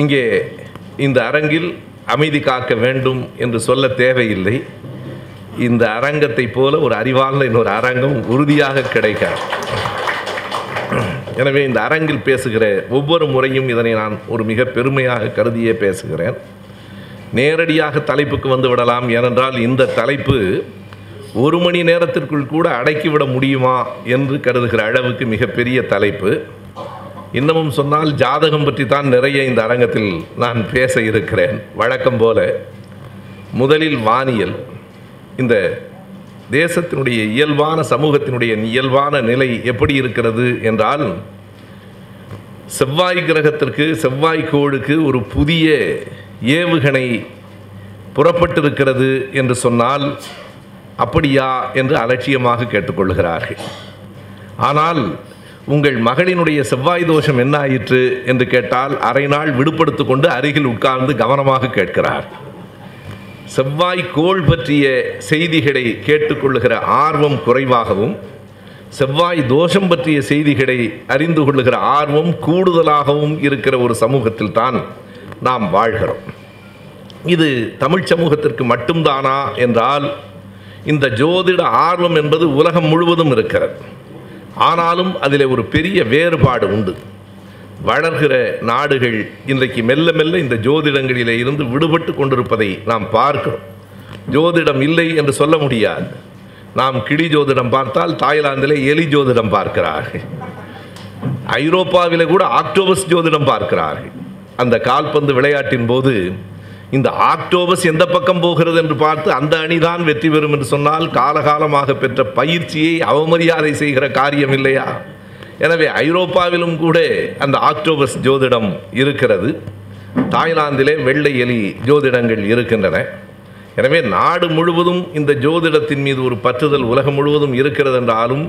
இங்கே இந்த அரங்கில் அமைதி காக்க வேண்டும் என்று சொல்ல தேவையில்லை. இந்த அரங்கத்தைப் போல ஒரு அறிவார்ந்த இன்னொரு அரங்கம் உறுதியாக கிடைக்காது. எனவே இந்த அரங்கில் பேசுகிற ஒவ்வொரு முறையும் இதனை நான் ஒரு மிக பெருமையாக கருதியே பேசுகிறேன். நேரடியாக தலைப்புக்கு வந்து விடலாம். ஏனென்றால் இந்த தலைப்பு ஒரு மணி நேரத்திற்குள் கூட அடக்கிவிட முடியுமா என்று கருதுகிற அளவுக்கு மிகப்பெரிய தலைப்பு. இன்னமும் சொன்னால் ஜாதகம் பற்றி தான் நிறைய இந்த அரங்கத்தில் நான் பேச இருக்கிறேன். வழக்கம் போல முதலில் வானியல். இந்த தேசத்தினுடைய இயல்பான சமூகத்தினுடைய இயல்பான நிலை எப்படி இருக்கிறது என்றால் செவ்வாய் கிரகத்திற்கு செவ்வாய் கோளுக்கு ஒரு புதிய ஏவுகணை புறப்பட்டிருக்கிறது என்று சொன்னால் அப்படியா என்று அலட்சியமாக கேட்டுக்கொள்கிறார்கள். ஆனால் உங்கள் மகளினுடைய செவ்வாய் தோஷம் என்ன ஆயிற்று என்று கேட்டால் அரை நாள் விடுபடுத்து கொண்டு அருகில் உட்கார்ந்து கவனமாக கேட்கிறார். செவ்வாய் கோள் பற்றிய செய்திகளை கேட்டுக்கொள்ளுகிற ஆர்வம் குறைவாகவும் செவ்வாய் தோஷம் பற்றிய செய்திகளை அறிந்து கொள்ளுகிற ஆர்வம் கூடுதலாகவும் இருக்கிற ஒரு சமூகத்தில் தான் நாம் வாழ்கிறோம். இது தமிழ் சமூகத்திற்கு மட்டும்தானா என்றால் இந்த ஜோதிட ஆர்வம் என்பது உலகம் முழுவதும் இருக்கிறது. ஆனாலும் அதில் ஒரு பெரிய வேறுபாடு உண்டு. வளர்கிற நாடுகள் இன்றைக்கு மெல்ல மெல்ல இந்த ஜோதிடங்களிலே இருந்து விடுபட்டு கொண்டிருப்பதை நாம் பார்க்கிறோம். ஜோதிடம் இல்லை என்று சொல்ல முடியாது. நாம் கிளி ஜோதிடம் பார்த்தால் தாய்லாந்திலே எலி ஜோதிடம் பார்க்கிறார்கள். ஐரோப்பாவிலே கூட ஆக்டோபஸ் ஜோதிடம் பார்க்கிறார்கள். அந்த கால்பந்து விளையாட்டின் போது இந்த ஆக்டோபஸ் எந்த பக்கம் போகிறது என்று பார்த்து அந்த அணிதான் வெற்றி பெறும் என்று சொன்னால் காலகாலமாக பெற்ற பயிற்சியை அவமரியாதை செய்கிற காரியம் இல்லையா? எனவே ஐரோப்பாவிலும் கூட அந்த ஆக்டோபஸ் ஜோதிடம் இருக்கிறது. தாய்லாந்திலே வெள்ளை எலி ஜோதிடங்கள் இருக்கின்றன. எனவே நாடு முழுவதும் இந்த ஜோதிடத்தின் மீது ஒரு பற்றுதல் உலகம் முழுவதும் இருக்கிறது என்றாலும்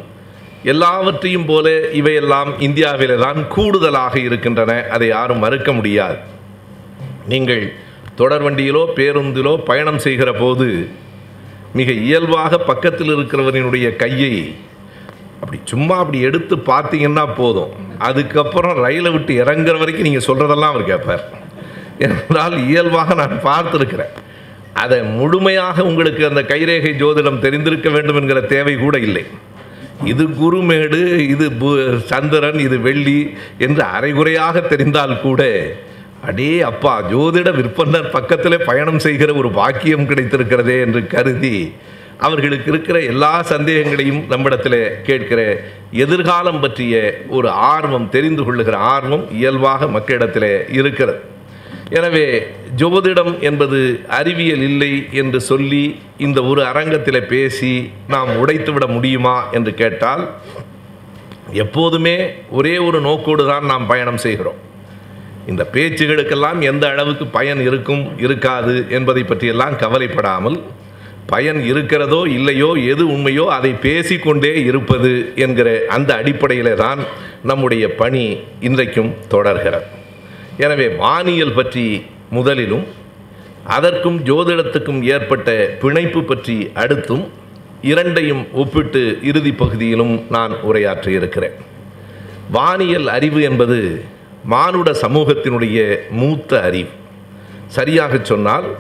எல்லாவற்றையும் போல இவையெல்லாம் இந்தியாவிலே தான் கூடுதலாக இருக்கின்றன. அதை யாரும் மறுக்க முடியாது. நீங்கள் தொடர் வண்டியிலோ பேருந்திலோ பயணம் செய்கிற போது மிக இயல்பாக பக்கத்தில் இருக்கிறவரினுடைய கையை அப்படி சும்மா அப்படி எடுத்து பார்த்தீங்கன்னா போதும். அதுக்கப்புறம் ரயிலை விட்டு இறங்குற வரைக்கும் நீங்கள் சொல்கிறதெல்லாம் அவர் கேட்பார். என்றால் இயல்பாக நான் பார்த்துருக்கிறேன். அதை முழுமையாக உங்களுக்கு அந்த கைரேகை ஜோதிடம் தெரிந்திருக்க வேண்டும் என்கிற தேவை கூட இல்லை. இது குருமேடு இது பு- சந்திரன் இது வெள்ளி என்று அரைகுறையாக தெரிந்தால் கூட அடே அப்பா ஜோதிட விற்பனர் பக்கத்தில் பயணம் செய்கிற ஒரு பாக்கியம் கிடைத்திருக்கிறதே என்று கருதி அவர்களுக்கு இருக்கிற எல்லா சந்தேகங்களையும் நம்மிடத்தில் கேட்கிற எதிர்காலம் பற்றிய ஒரு ஆர்வம் தெரிந்து கொள்ளுகிற ஆர்வம் இயல்பாக மக்களிடத்தில் இருக்கிறது. எனவே ஜோதிடம் என்பது அறிவியல் இல்லை என்று சொல்லி இந்த ஒரு அரங்கத்தில் பேசி நாம் உடைத்துவிட முடியுமா என்று கேட்டால் எப்போதுமே ஒரே ஒரு நோக்கோடு தான் நாம் பயணம் செய்கிறோம். இந்த பேச்சுகளுக்கெல்லாம் எந்த அளவுக்கு பயன் இருக்கும் இருக்காது என்பதை பற்றியெல்லாம் கவலைப்படாமல் பயன் இருக்கிறதோ இல்லையோ எது உண்மையோ அதை பேசிக்கொண்டே இருப்பது என்கிற அந்த அடிப்படையிலே தான் நம்முடைய பணி இன்றைக்கும் தொடர்கிறது. எனவே வானியல் பற்றி முதலிலும் அதற்கும் ஜோதிடத்துக்கும் ஏற்பட்ட பிணைப்பு பற்றி அடுத்தும் இரண்டையும் ஒப்பிட்டு இறுதி பகுதியிலும் நான் உரையாற்றியிருக்கிறேன். வானியல் அறிவு என்பது மானுட சமூகத்தினுடைய மூத்த அறிவு. சரியாக சொன்னால்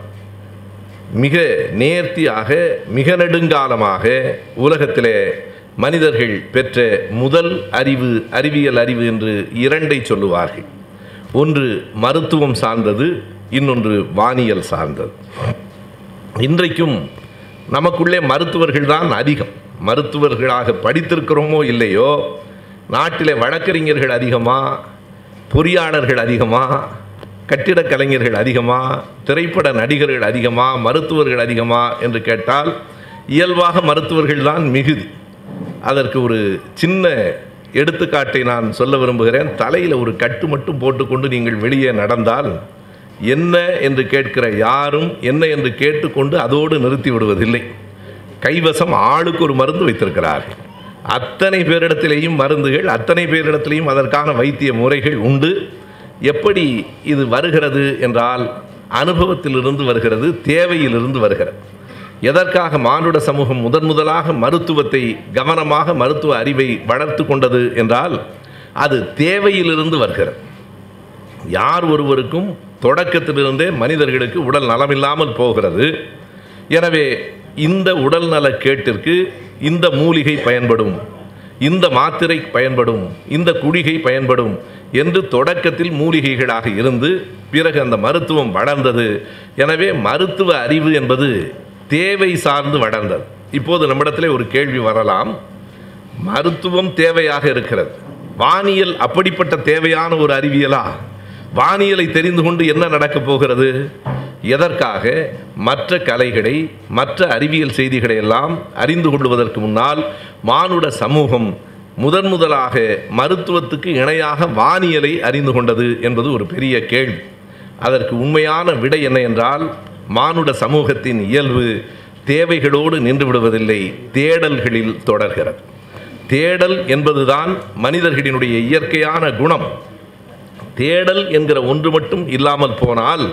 மிக நேர்த்தியாக மிக நெடுங்காலமாக உலகத்திலே மனிதர்கள் பெற்ற முதல் அறிவு அறிவியல் அறிவு என்று இரண்டை சொல்லுவார்கள். ஒன்று மருத்துவம் சார்ந்தது இன்னொன்று வானியல் சார்ந்தது. இன்றைக்கும் நமக்குள்ளே மருத்துவர்கள் தான் அதிகம். மருத்துவர்களாக படித்திருக்கிறோமோ இல்லையோ நாட்டிலே வழக்கறிஞர்கள் அதிகமா பொறியாளர்கள் அதிகமா கட்டிடக் கலைஞர்கள் அதிகமா திரைப்பட நடிகர்கள் அதிகமா மருத்துவர்கள் அதிகமா என்று கேட்டால் இயல்பாக மருத்துவர்கள் தான் மிகுதி. அதற்கு ஒரு சின்ன எடுத்துக்காட்டை நான் சொல்ல விரும்புகிறேன். தலையில் ஒரு கட்டு மட்டும் போட்டுக்கொண்டு நீங்கள் வெளியே நடந்தால் என்ன என்று கேட்கிற யாரும் என்ன என்று கேட்டுக்கொண்டு அதோடு நிறுத்தி விடுவதில்லை. கைவசம் ஆளுக்கு ஒரு மருந்து வைத்திருக்கிறார்கள். அத்தனை பேரிடத்திலேயும் மருந்துகள் அத்தனை பேரிடத்திலேயும் அதற்கான வைத்திய முறைகள் உண்டு. எப்படி இது வருகிறது என்றால் அனுபவத்திலிருந்து வருகிறது தேவையிலிருந்து வருகிறது. எதற்காக மானுட சமூகம் முதன் முதலாக மருத்துவத்தை கவனமாக மருத்துவ அறிவை வளர்த்து கொண்டது என்றால் அது தேவையிலிருந்து வருகிறது. யார் ஒருவருக்கும் தொடக்கத்திலிருந்தே மனிதர்களுக்கு உடல் நலமில்லாமல் போகிறது. எனவே இந்த உடல் நல கேட்டிற்கு இந்த மூலிகை பயன்படும் இந்த மாத்திரை பயன்படும் இந்த குடிகை பயன்படும் என்று தொடக்கத்தில் மூலிகைகளாக இருந்து பிறகு அந்த மருத்துவம் வளர்ந்தது. எனவே மருத்துவ அறிவு என்பது தேவை சார்ந்து வளர்ந்தது. இப்போது நம்மிடத்தில் ஒரு கேள்வி வரலாம். மருத்துவம் தேவையாக இருக்கிறது. வானியல் அப்படிப்பட்ட தேவையான ஒரு அறிவியலா? வானியலை தெரிந்து கொண்டு என்ன நடக்கப் போகிறது? எதற்காக? மற்ற கலைகளை மற்ற அறிவியல் செய்திகளை எல்லாம் அறிந்து கொள்வதற்கு முன்னால் மானுட சமூகம் முதன் முதலாக மருத்துவத்துக்கு இணையாக வானியலை அறிந்து கொண்டது என்பது ஒரு பெரிய கேள்வி. அதற்கு உண்மையான விடை என்ன என்றால் மானுட சமூகத்தின் இயல்பு தேவைகளோடு நின்று விடுவதில்லை தேடல்களில் தொடர்கிறது. தேடல் என்பதுதான் மனிதர்களினுடைய இயற்கையான குணம். தேடல் என்கிற ஒன்று மட்டும் இல்லாமல் போனால்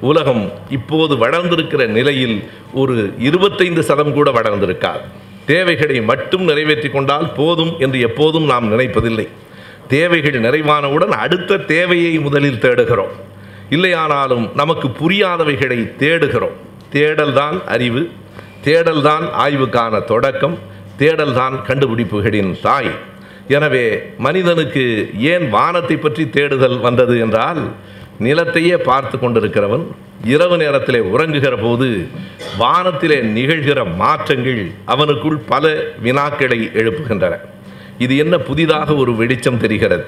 உலகம் இப்போது வளர்ந்திருக்கிற நிலையில் ஒரு இருபத்தைந்து சதம் கூட வளர்ந்திருக்காது. தேவைகளை மட்டும் நிறைவேற்றி கொண்டால் போதும் என்று எப்போதும் நாம் நினைப்பதில்லை. தேவைகள் நிறைவானவுடன் அடுத்த தேவையை முதலில் தேடுகிறோம். இல்லையானாலும் நமக்கு புரியாதவைகளை தேடுகிறோம். தேடல்தான் அறிவு தேடல்தான் ஆய்வுக்கான தொடக்கம் தேடல்தான் கண்டுபிடிப்புகளின் தாய். எனவே மனிதனுக்கு ஏன் வானத்தை பற்றி தேடுதல் வந்தது என்றால் நிலத்தையே பார்த்து கொண்டிருக்கிறவன் இரவு நேரத்திலே உறங்குகிற போது வானத்திலே நிகழ்கிற மாற்றங்கள் அவனுக்குள் பல வினாக்களை எழுப்புகின்றன. இது என்ன புதிதாக ஒரு வெளிச்சம் தெரிகிறது?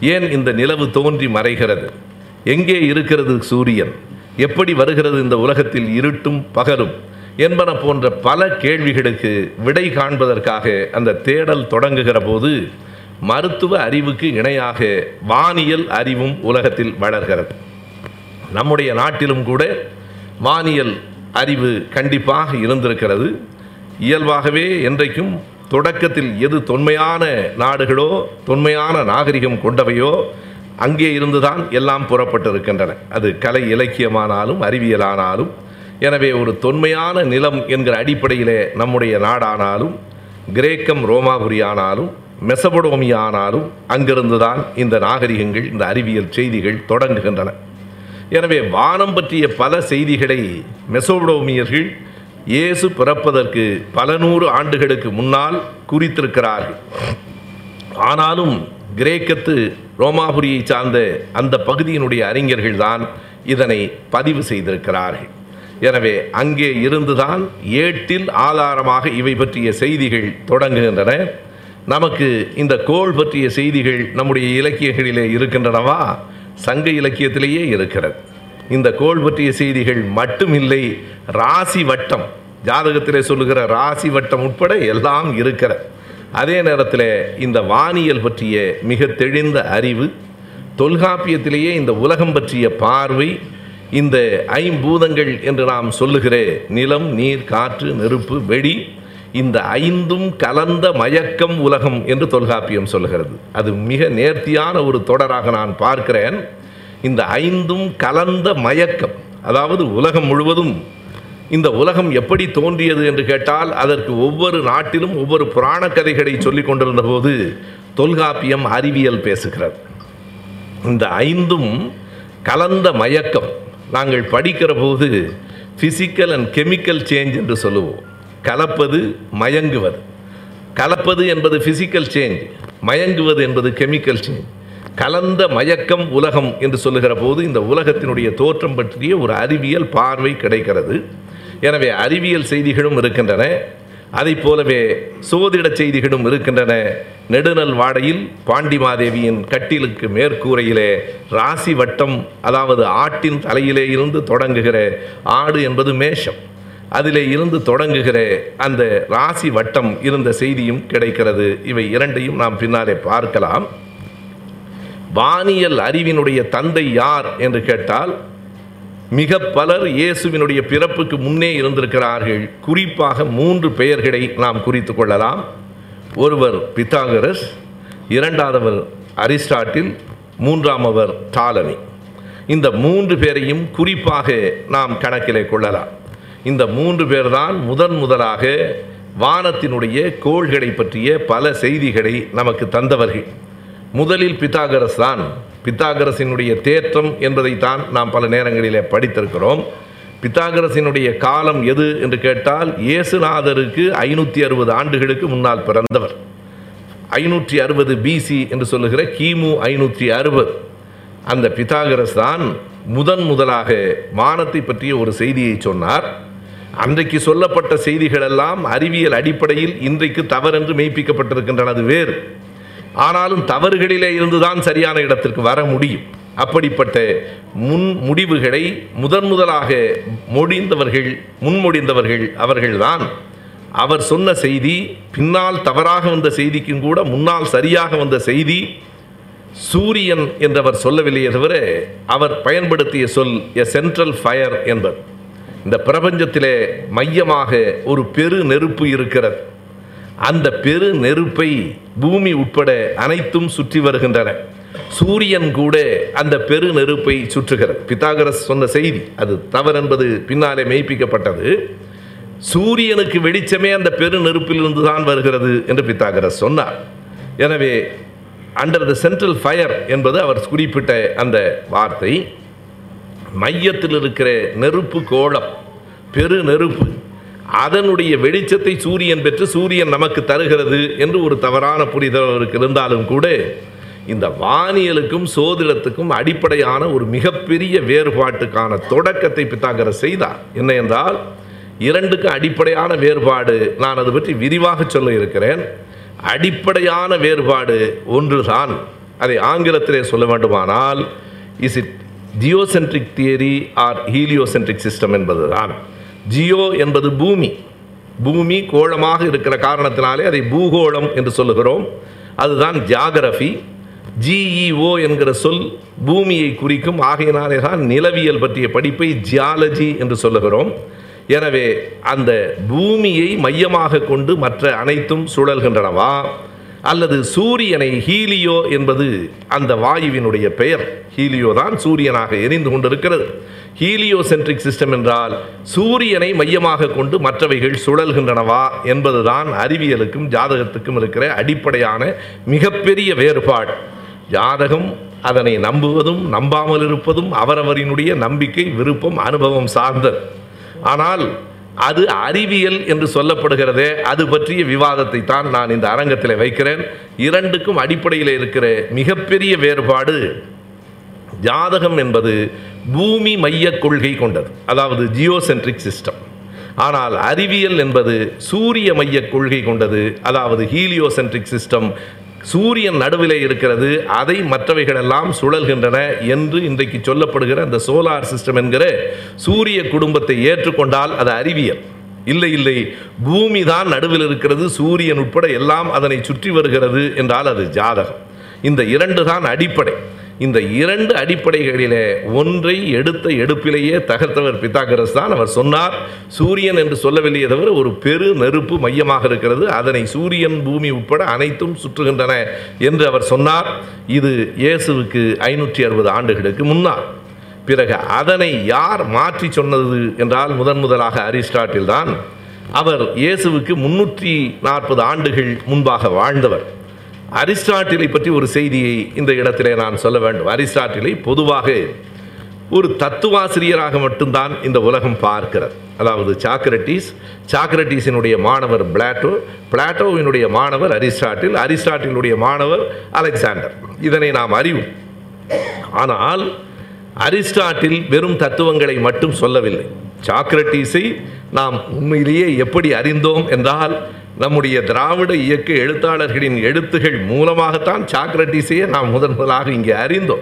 ஏன் இந்த நிலவு தோன்றி மறைகிறது? எங்கே இருக்கிறது சூரியன்? எப்படி வருகிறது இந்த உலகத்தில் இருட்டும் பகலும்? என்பன போன்ற பல கேள்விகளுக்கு விடை காண்பதற்காக அந்த தேடல் தொடங்குகிற போது மருத்துவ அறிவுக்கு இணையாக வானியல் அறிவும் உலகத்தில் வளர்கிறது. நம்முடைய நாட்டிலும் கூட வானியல் அறிவு கண்டிப்பாக இருந்திருக்கிறது. இயல்பாகவே என்றைக்கும் தொடக்கத்தில் எது தொன்மையான நாடுகளோ தொன்மையான நாகரிகம் கொண்டவையோ அங்கே இருந்துதான் எல்லாம் புறப்பட்டிருக்கின்றன. அது கலை இலக்கியமானாலும் அறிவியலானாலும் எனவே ஒரு தொன்மையான நிலம் என்கிற அடிப்படையிலே நம்முடைய நாடானாலும் கிரேக்கம் ரோமாபுரி ஆனாலும் மெசபடோமியா ஆனாலும் அங்கிருந்துதான் இந்த நாகரிகங்கள் இந்த அறிவியல் செய்திகள் தொடங்குகின்றன. எனவே வானம் பற்றிய பல செய்திகளை மெசோடோமியர்கள் இயேசு பிறப்பதற்கு பல நூறு ஆண்டுகளுக்கு முன்னால் குறித்திருக்கிறார்கள். ஆனாலும் கிரேக்கத்து ரோமாபுரியை சார்ந்த அந்த பகுதியினுடைய அறிஞர்கள் தான் இதனை பதிவு செய்திருக்கிறார்கள். எனவே அங்கே இருந்துதான் ஏட்டில் ஆதாரமாக இவை பற்றிய செய்திகள் தொடங்குகின்றன. நமக்கு இந்த கோள் பற்றிய செய்திகள் நம்முடைய இலக்கியங்களிலே இருக்கின்றனவா? சங்க இலக்கியத்திலேயே இருக்கிறது. இந்த கோள் பற்றிய செய்திகள் மட்டுமில்லை ராசி வட்டம் ஜாதகத்திலே சொல்லுகிற ராசி வட்டம் உட்பட எல்லாம் இருக்கிறது. அதே நேரத்தில் இந்த வானியல் பற்றிய மிக தெளிந்த அறிவு தொல்காப்பியத்திலேயே இந்த உலகம் பற்றிய பார்வை இந்த ஐம்பூதங்கள் என்று நாம் சொல்லுகிற நிலம் நீர் காற்று நெருப்பு வெடி இந்த ஐந்தும் கலந்த மயக்கம் உலகம் என்று தொல்காப்பியம் சொல்கிறது அது மிக நேர்த்தியான ஒரு தொடராக நான் பார்க்கிறேன். இந்த ஐந்தும் கலந்த மயக்கம் அதாவது உலகம் முழுவதும் இந்த உலகம் எப்படி தோன்றியது என்று கேட்டால் அதற்கு ஒவ்வொரு நாட்டிலும் ஒவ்வொரு புராண கதைகளை சொல்லிக் கொண்டிருந்த போது தொல்காப்பியம் அறிவியல் பேசுகிறது. இந்த ஐந்தும் கலந்த மயக்கம் நாங்கள் படிக்கிற போது ஃபிசிக்கல் அண்ட் கெமிக்கல் சேஞ்ச் என்று சொல்லுவோம். கலப்பது மயங்குவது. கலப்பது என்பது ஃபிசிக்கல் சேஞ்ச் மயங்குவது என்பது கெமிக்கல் சேஞ்ச் கலந்த மயக்கம் உலகம் என்று சொல்லுகிற போது இந்த உலகத்தினுடைய தோற்றம் பற்றிய ஒரு அறிவியல் பார்வை கிடைக்கிறது. எனவே அறிவியல் செய்திகளும் இருக்கின்றன. அதைப் போலவே சோதிட செய்திகளும் இருக்கின்றன. நெடுநல் வாடையில் பாண்டிமாதேவியின் கட்டிலுக்கு மேற்கூரையிலே ராசி வட்டம் அதாவது ஆட்டின் தலையிலே இருந்து தொடங்குகிற ஆடு என்பது மேஷம். அதிலே இருந்து தொடங்குகிற அந்த ராசி வட்டம் இருந்த செய்தியும் கிடைக்கிறது. இவை இரண்டையும் நாம் பின்னாலே பார்க்கலாம். வானியல் அறிவினுடைய தந்தை யார் என்று கேட்டால் மிக பலர் இயேசுவினுடைய பிறப்புக்கு முன்னே இருந்திருக்கிறார்கள். குறிப்பாக மூன்று பெயர்களை நாம் குறித்து கொள்ளலாம். ஒருவர் பித்தாகரஸ் இரண்டாவவர் அரிஸ்டாட்டில் மூன்றாமவர் டாலமி இந்த மூன்று பேரையும் குறிப்பாக நாம் கணக்கிலே கொள்ளலாம். இந்த மூன்று பேர்தான் முதன் முதலாக வானத்தினுடைய கோள்களை பற்றிய பல செய்திகளை நமக்கு தந்தவர்கள். முதலில் பித்தாகரஸ் தான். பித்தாகரசினுடைய தேற்றம் என்பதைத்தான் நாம் பல நேரங்களிலே படித்திருக்கிறோம். பித்தாகரசினுடைய காலம் எது என்று கேட்டால் இயேசுநாதருக்கு ஐநூற்றி அறுபது ஆண்டுகளுக்கு முன்னால் பிறந்தவர். ஐநூற்றி அறுபது பிசி என்று சொல்லுகிற கிமு ஐநூற்றி அறுபது அந்த பித்தாகரஸ் தான் முதன் முதலாக வானத்தை பற்றிய ஒரு செய்தியை சொன்னார். அன்றைக்கு சொல்லப்பட்ட செய்திகள் எல்லாம் அறிவியல் அடிப்படையில் இன்றைக்கு தவறென்று மெய்ப்பிக்கப்பட்டிருக்கின்றன. அது வேறு. ஆனாலும் தவறுகளிலே இருந்துதான் சரியான இடத்திற்கு வர முடியும். அப்படிப்பட்ட முன் முடிவுகளை முதன் முதலாக முடிந்தவர்கள் முன்மொழிந்தவர்கள் அவர்கள்தான். அவர் சொன்ன செய்தி பின்னால் தவறாக வந்த செய்திக்கும் கூட முன்னால் சரியாக வந்த செய்தி சூரியன் என்றவர் சொல்லவில்லையே தவிர அவர் பயன்படுத்திய சொல் எ சென்ட்ரல் ஃபயர் என்பது. இந்த பிரபஞ்சத்திலே மையமாக ஒரு பெரு நெருப்பு இருக்கிறது. அந்த பெரு நெருப்பை பூமி உட்பட அனைத்தும் சுற்றி வருகின்றன. சூரியன் கூட அந்த பெரு நெருப்பை சுற்றுகிறது. பித்தாகரஸ் சொன்ன செய்தி அது தவறு என்பது பின்னாலே மெய்ப்பிக்கப்பட்டது. சூரியனுக்கு வெளிச்சமே அந்த பெரு நெருப்பிலிருந்து தான் வருகிறது என்று பித்தாகரஸ் சொன்னார். எனவே அண்டர் த சென்ட்ரல் ஃபயர் என்பது அவர் குறிப்பிட்ட அந்த வார்த்தை. மையத்தில் இருக்கிற நெருப்பு கோளம் பெரு நெருப்பு அதனுடைய வெளிச்சத்தை சூரியன் பெற்று சூரியன் நமக்கு தருகிறது என்று ஒரு தவறான புரிதல் அவருக்கு இருந்தாலும் கூட இந்த வானியலுக்கும் சோதிடத்துக்கும் அடிப்படையான ஒரு மிகப்பெரிய வேறுபாட்டுக்கான தொடக்கத்தை பித்தாங்கர செய்தார். என்ன என்றால் இரண்டுக்கும் அடிப்படையான வேறுபாடு நான் அதை பற்றி விரிவாக சொல்ல இருக்கிறேன். அடிப்படையான வேறுபாடு ஒன்றுதான். அதை ஆங்கிலத்திலே சொல்ல வேண்டுமானால் is it geocentric theory or heliocentric system என்பதுதான். ஜியோ என்பது பூமி. பூமி கோளமாக இருக்கிற காரணத்தினாலே அதை பூகோளம் என்று சொல்லுகிறோம். அதுதான் ஜியாகிரபி. ஜிஇஓ என்கிற சொல் பூமியை குறிக்கும். ஆகையினாலே தான் நிலவியல் பற்றிய படிப்பை ஜியாலஜி என்று சொல்லுகிறோம். எனவே அந்த பூமியை மையமாக கொண்டு மற்ற அனைத்தும் சுழல்கின்றனவா? அல்லது சூரியனை ஹீலியோ என்பது அந்த வாயுவினுடைய பெயர். ஹீலியோ தான் சூரியனாக எரிந்து கொண்டிருக்கிறது. ஹீலியோ சென்ட்ரிக் சிஸ்டம் என்றால் சூரியனை மையமாக கொண்டு மற்றவைகள் சுழல்கின்றனவா என்பதுதான் அறிவியலுக்கும் ஜாதகத்துக்கும் இருக்கிற அடிப்படையான மிகப்பெரிய வேறுபாடு. ஜாதகம் அதனை நம்புவதும் நம்பாமல் இருப்பதும் அவரவரினுடைய நம்பிக்கை விருப்பம் அனுபவம் சார்ந்தது. ஆனால் அது அறிவியல் என்று சொல்லப்படுகிறதே அது பற்றிய விவாதத்தை தான் நான் இந்த அரங்கத்தில் வைக்கிறேன். இரண்டுக்கும் அடிப்படையில் இருக்கிற மிகப்பெரிய வேறுபாடு ஜாதகம் என்பது பூமி மைய கொள்கை கொண்டது அதாவது ஜியோசென்ட்ரிக் சிஸ்டம் ஆனால் அறிவியல் என்பது சூரிய மைய கொள்கை கொண்டது அதாவது ஹீலியோசென்ட்ரிக் சிஸ்டம் சூரியன் நடுவில் இருக்கிறது அதை மற்றவைகளெல்லாம் சுழல்கின்றன என்று இன்றைக்கு சொல்லப்படுகிற அந்த சோலார் சிஸ்டம் என்கிற சூரிய குடும்பத்தை ஏற்றுக்கொண்டால் அது அறிவியல். இல்லை இல்லை பூமி தான் நடுவில் இருக்கிறது சூரியன் உட்பட எல்லாம் அதனை சுற்றி வருகிறது என்றால் அது ஜாதகம். இந்த இரண்டு தான் அடிப்படை. இந்த இரண்டு அடிப்படைகளிலே ஒன்றை எடுத்த எடுப்பிலேயே தகர்த்தவர் பித்தாகரஸ் தான். அவர் சொன்னார் சூரியன் என்று சொல்லவில்லையே தவிர ஒரு பெரு நெருப்பு மையமாக இருக்கிறது. அதனை சூரியன் பூமி உட்பட அனைத்தும் சுற்றுகின்றன என்று அவர் சொன்னார். இது இயேசுவுக்கு ஐநூற்றி அறுபது ஆண்டுகளுக்கு முன்னால். பிறகு அதனை யார் மாற்றி சொன்னது என்றால் முதன் முதலாக அரிஸ்டாட்டில் தான். அவர் இயேசுவுக்கு முன்னூற்றி நாற்பது ஆண்டுகள் முன்பாக வாழ்ந்தவர். அரிஸ்டாட்டிலை பற்றி ஒரு செய்தியை இந்த இடத்திலே நான் சொல்ல வேண்டும். அரிஸ்டாட்டிலை பொதுவாக ஒரு தத்துவாசிரியராக மட்டும்தான் இந்த உலகம் பார்க்கிறது. அதாவது சாக்ரட்டிஸ் சாக்ரட்டிஸினுடைய மாணவர் பிளாட்டோ பிளாட்டோவினுடைய மாணவர் அரிஸ்டாட்டில் அரிஸ்டாட்டிலுடைய மாணவர் அலெக்சாண்டர். இதனை நாம் அறிவோம். ஆனால் அரிஸ்டாட்டில் வெறும் தத்துவங்களை மட்டும் சொல்லவில்லை. சாக்ரட்டீஸை நாம் உண்மையிலேயே எப்படி அறிந்தோம் என்றால் நம்முடைய திராவிட இயக்க எழுத்தாளர்களின் எழுத்துகள் மூலமாகத்தான் சாக்ரட்டீஸையே நாம் முதன் முதலாக இங்கே அறிந்தோம்.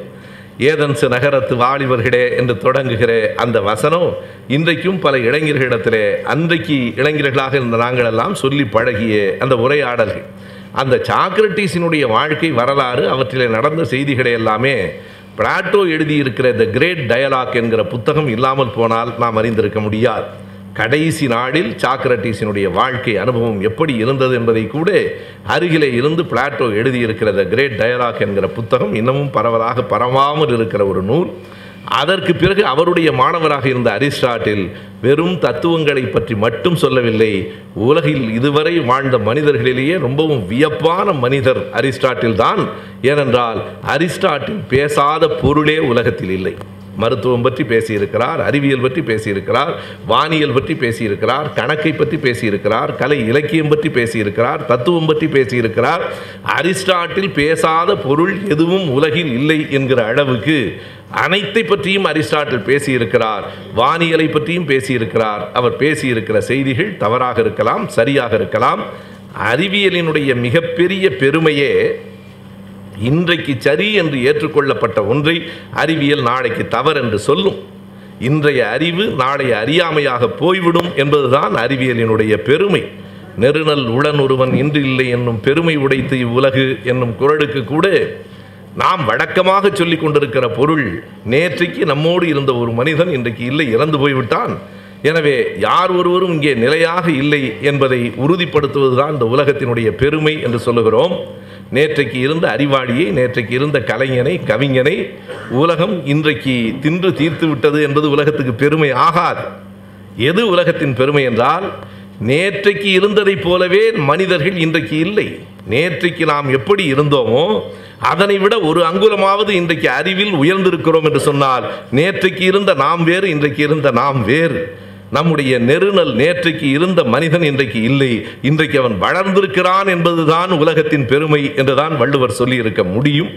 ஏதன்ஸ் நகரத்து வாலிபர்களே என்று தொடங்குகிற அந்த வசனம் இன்றைக்கும் பல இளைஞர்களிடத்திலே அன்றைக்கு இளைஞர்களாக இருந்த நாங்கள் எல்லாம் சொல்லி பழகிய அந்த உரையாடல்கள். அந்த சாக்ரட்டீஸினுடைய வாழ்க்கை வரலாறு அவற்றிலே நடந்த செய்திகளை எல்லாமே பிளாட்டோ எழுதியிருக்கிற த கிரேட் டயலாக் என்கிற புத்தகம் இல்லாமல் போனால் நாம் அறிந்திருக்க முடியாது. கடைசி நாளில் சாக்ரட்டீஸினுடைய வாழ்க்கை அனுபவம் எப்படி இருந்தது என்பதை கூட அருகிலே இருந்து பிளாட்டோ எழுதியிருக்கிற த கிரேட் டயலாக் என்கிற புத்தகம் இன்னமும் பரவலாக பரவாமல் இருக்கிற ஒரு நூல். அதற்கு பிறகு அவருடைய மாணவராக இருந்த அரிஸ்டாட்டில் வெறும் தத்துவங்களை பற்றி மட்டும் சொல்லவில்லை. உலகில் இதுவரை வாழ்ந்த மனிதர்களிலேயே ரொம்பவும் வியப்பான மனிதர் அரிஸ்டாட்டில் தான். ஏனென்றால் அரிஸ்டாட்டில் பேசாத பொருளே உலகத்தில் இல்லை. மருத்துவம் பற்றி பேசியிருக்கிறார் அறிவியல் பற்றி பேசியிருக்கிறார் வானியல் பற்றி பேசியிருக்கிறார் கணக்கை பற்றி பேசியிருக்கிறார் கலை இலக்கியம் பற்றி பேசியிருக்கிறார் தத்துவம் பற்றி பேசியிருக்கிறார். அரிஸ்டாட்டில் பேசாத பொருள் எதுவும் உலகில் இல்லை என்கிற அளவுக்கு அனைத்தை பற்றியும் அரிஸ்டாட்டில் பேசியிருக்கிறார் வானியலை பற்றியும் பேசியிருக்கிறார். அவர் பேசியிருக்கிற செய்திகள் தவறாக இருக்கலாம் சரியாக இருக்கலாம். அறிவியலினுடைய மிகப்பெரிய பெருமையே இன்றைக்கு சரி என்று ஏற்றுக்கொள்ளப்பட்ட ஒன்றை அறிவியல் நாளைக்கு தவறு என்று சொல்லும். இன்றைய அறிவு நாளைய அறியாமையாக போய்விடும் என்பதுதான் அறிவியலினுடைய பெருமை. நெருநல் உளன் ஒருவன் இன்று இல்லை என்னும் பெருமை உடைத்து இவ்வுலகு என்னும் குரலுக்கு கூட நாம் வழக்கமாக சொல்லிக் கொண்டிருக்கிற பொருள் நேற்றைக்கு நம்மோடு இருந்த ஒரு மனிதன் இன்றைக்கு இல்லை இறந்து போய்விட்டான். எனவே யார் ஒருவரும் இங்கே நிலையாக இல்லை என்பதை உறுதிப்படுத்துவதுதான் இந்த உலகத்தினுடைய பெருமை என்று சொல்லுகிறோம். நேற்றைக்கு இருந்த அறிவாளியை நேற்றைக்கு இருந்த கலைஞனை கவிஞனை உலகம் இன்றைக்கு தின்று தீர்த்து விட்டது என்பது உலகத்துக்கு பெருமை ஆகாது. எது உலகத்தின் பெருமை என்றால் நேற்றைக்கு இருந்ததைப் போலவே மனிதர்கள் இன்றைக்கு இல்லை. நேற்றைக்கு நாம் எப்படி இருந்தோமோ அதனை விட ஒரு அங்குலமாவது இன்றைக்கு அறிவில் உயர்ந்திருக்கிறோம் என்று சொன்னால் நேற்றைக்கு இருந்த நாம் வேறு இன்றைக்கு இருந்த நாம் வேறு. நம்முடைய நெருநல் நேற்றைக்கு இருந்த மனிதன் இன்றைக்கு இல்லை. இன்றைக்கு அவன் வளர்ந்திருக்கிறான் என்பதுதான் உலகத்தின் பெருமை என்றுதான் வள்ளுவர் சொல்லியிருக்க முடியும்.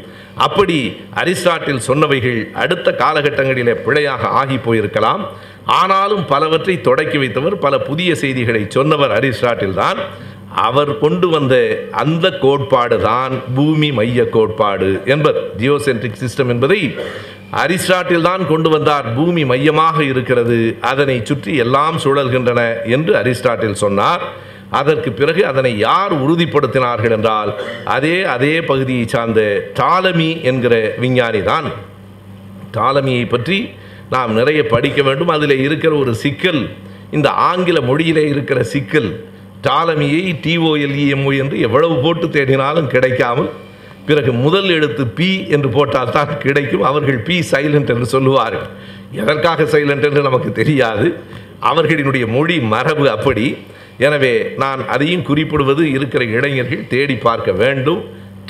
அப்படி அரிஸ்டாட்டில் சொன்னவைகள் அடுத்த காலகட்டங்களிலே பிழையாக ஆகி போயிருக்கலாம். ஆனாலும் பலவற்றை தொடக்கி வைத்தவர் பல புதிய செய்திகளை சொன்னவர் அரிஸ்டாட்டில் தான். அவர் கொண்டு வந்த அந்த கோட்பாடு தான் பூமி மைய கோட்பாடு என்பது. ஜியோசென்ட்ரிக் சிஸ்டம் என்பதை அரிஸ்டாட்டில் தான் கொண்டு வந்தார். பூமி மையமாக இருக்கிறது. அதனை சுற்றி எல்லாம் சுழல்கின்றன என்று அரிஸ்டாட்டில் சொன்னார். அதற்கு பிறகு அதனை யார் உறுதிப்படுத்தினார்கள் என்றால் அதே அதே பகுதியை சார்ந்த டாலமி என்கிற விஞ்ஞானி தான். டாலமியை பற்றி நாம் நிறைய படிக்க வேண்டும். அதில் இருக்கிற ஒரு சிக்கல் இந்த ஆங்கில மொழியிலே இருக்கிற சிக்கல் டாலமியை டிஓஎல்இஎம்ஓ என்று எவ்வளவு போட்டு தேடினாலும் கிடைக்காமல் பிறகு முதல் எழுத்து பி என்று போட்டால் தான் கிடைக்கும். அவர்கள் பி சைலண்ட் என்று சொல்லுவார்கள். எதற்காக சைலண்ட் என்று நமக்கு தெரியாது. அவர்களினுடைய மொழி மரபு அப்படி. எனவே நான் அதையும் குறிப்பிடுவது இருக்கிற இளைஞர்கள் தேடி பார்க்க வேண்டும்.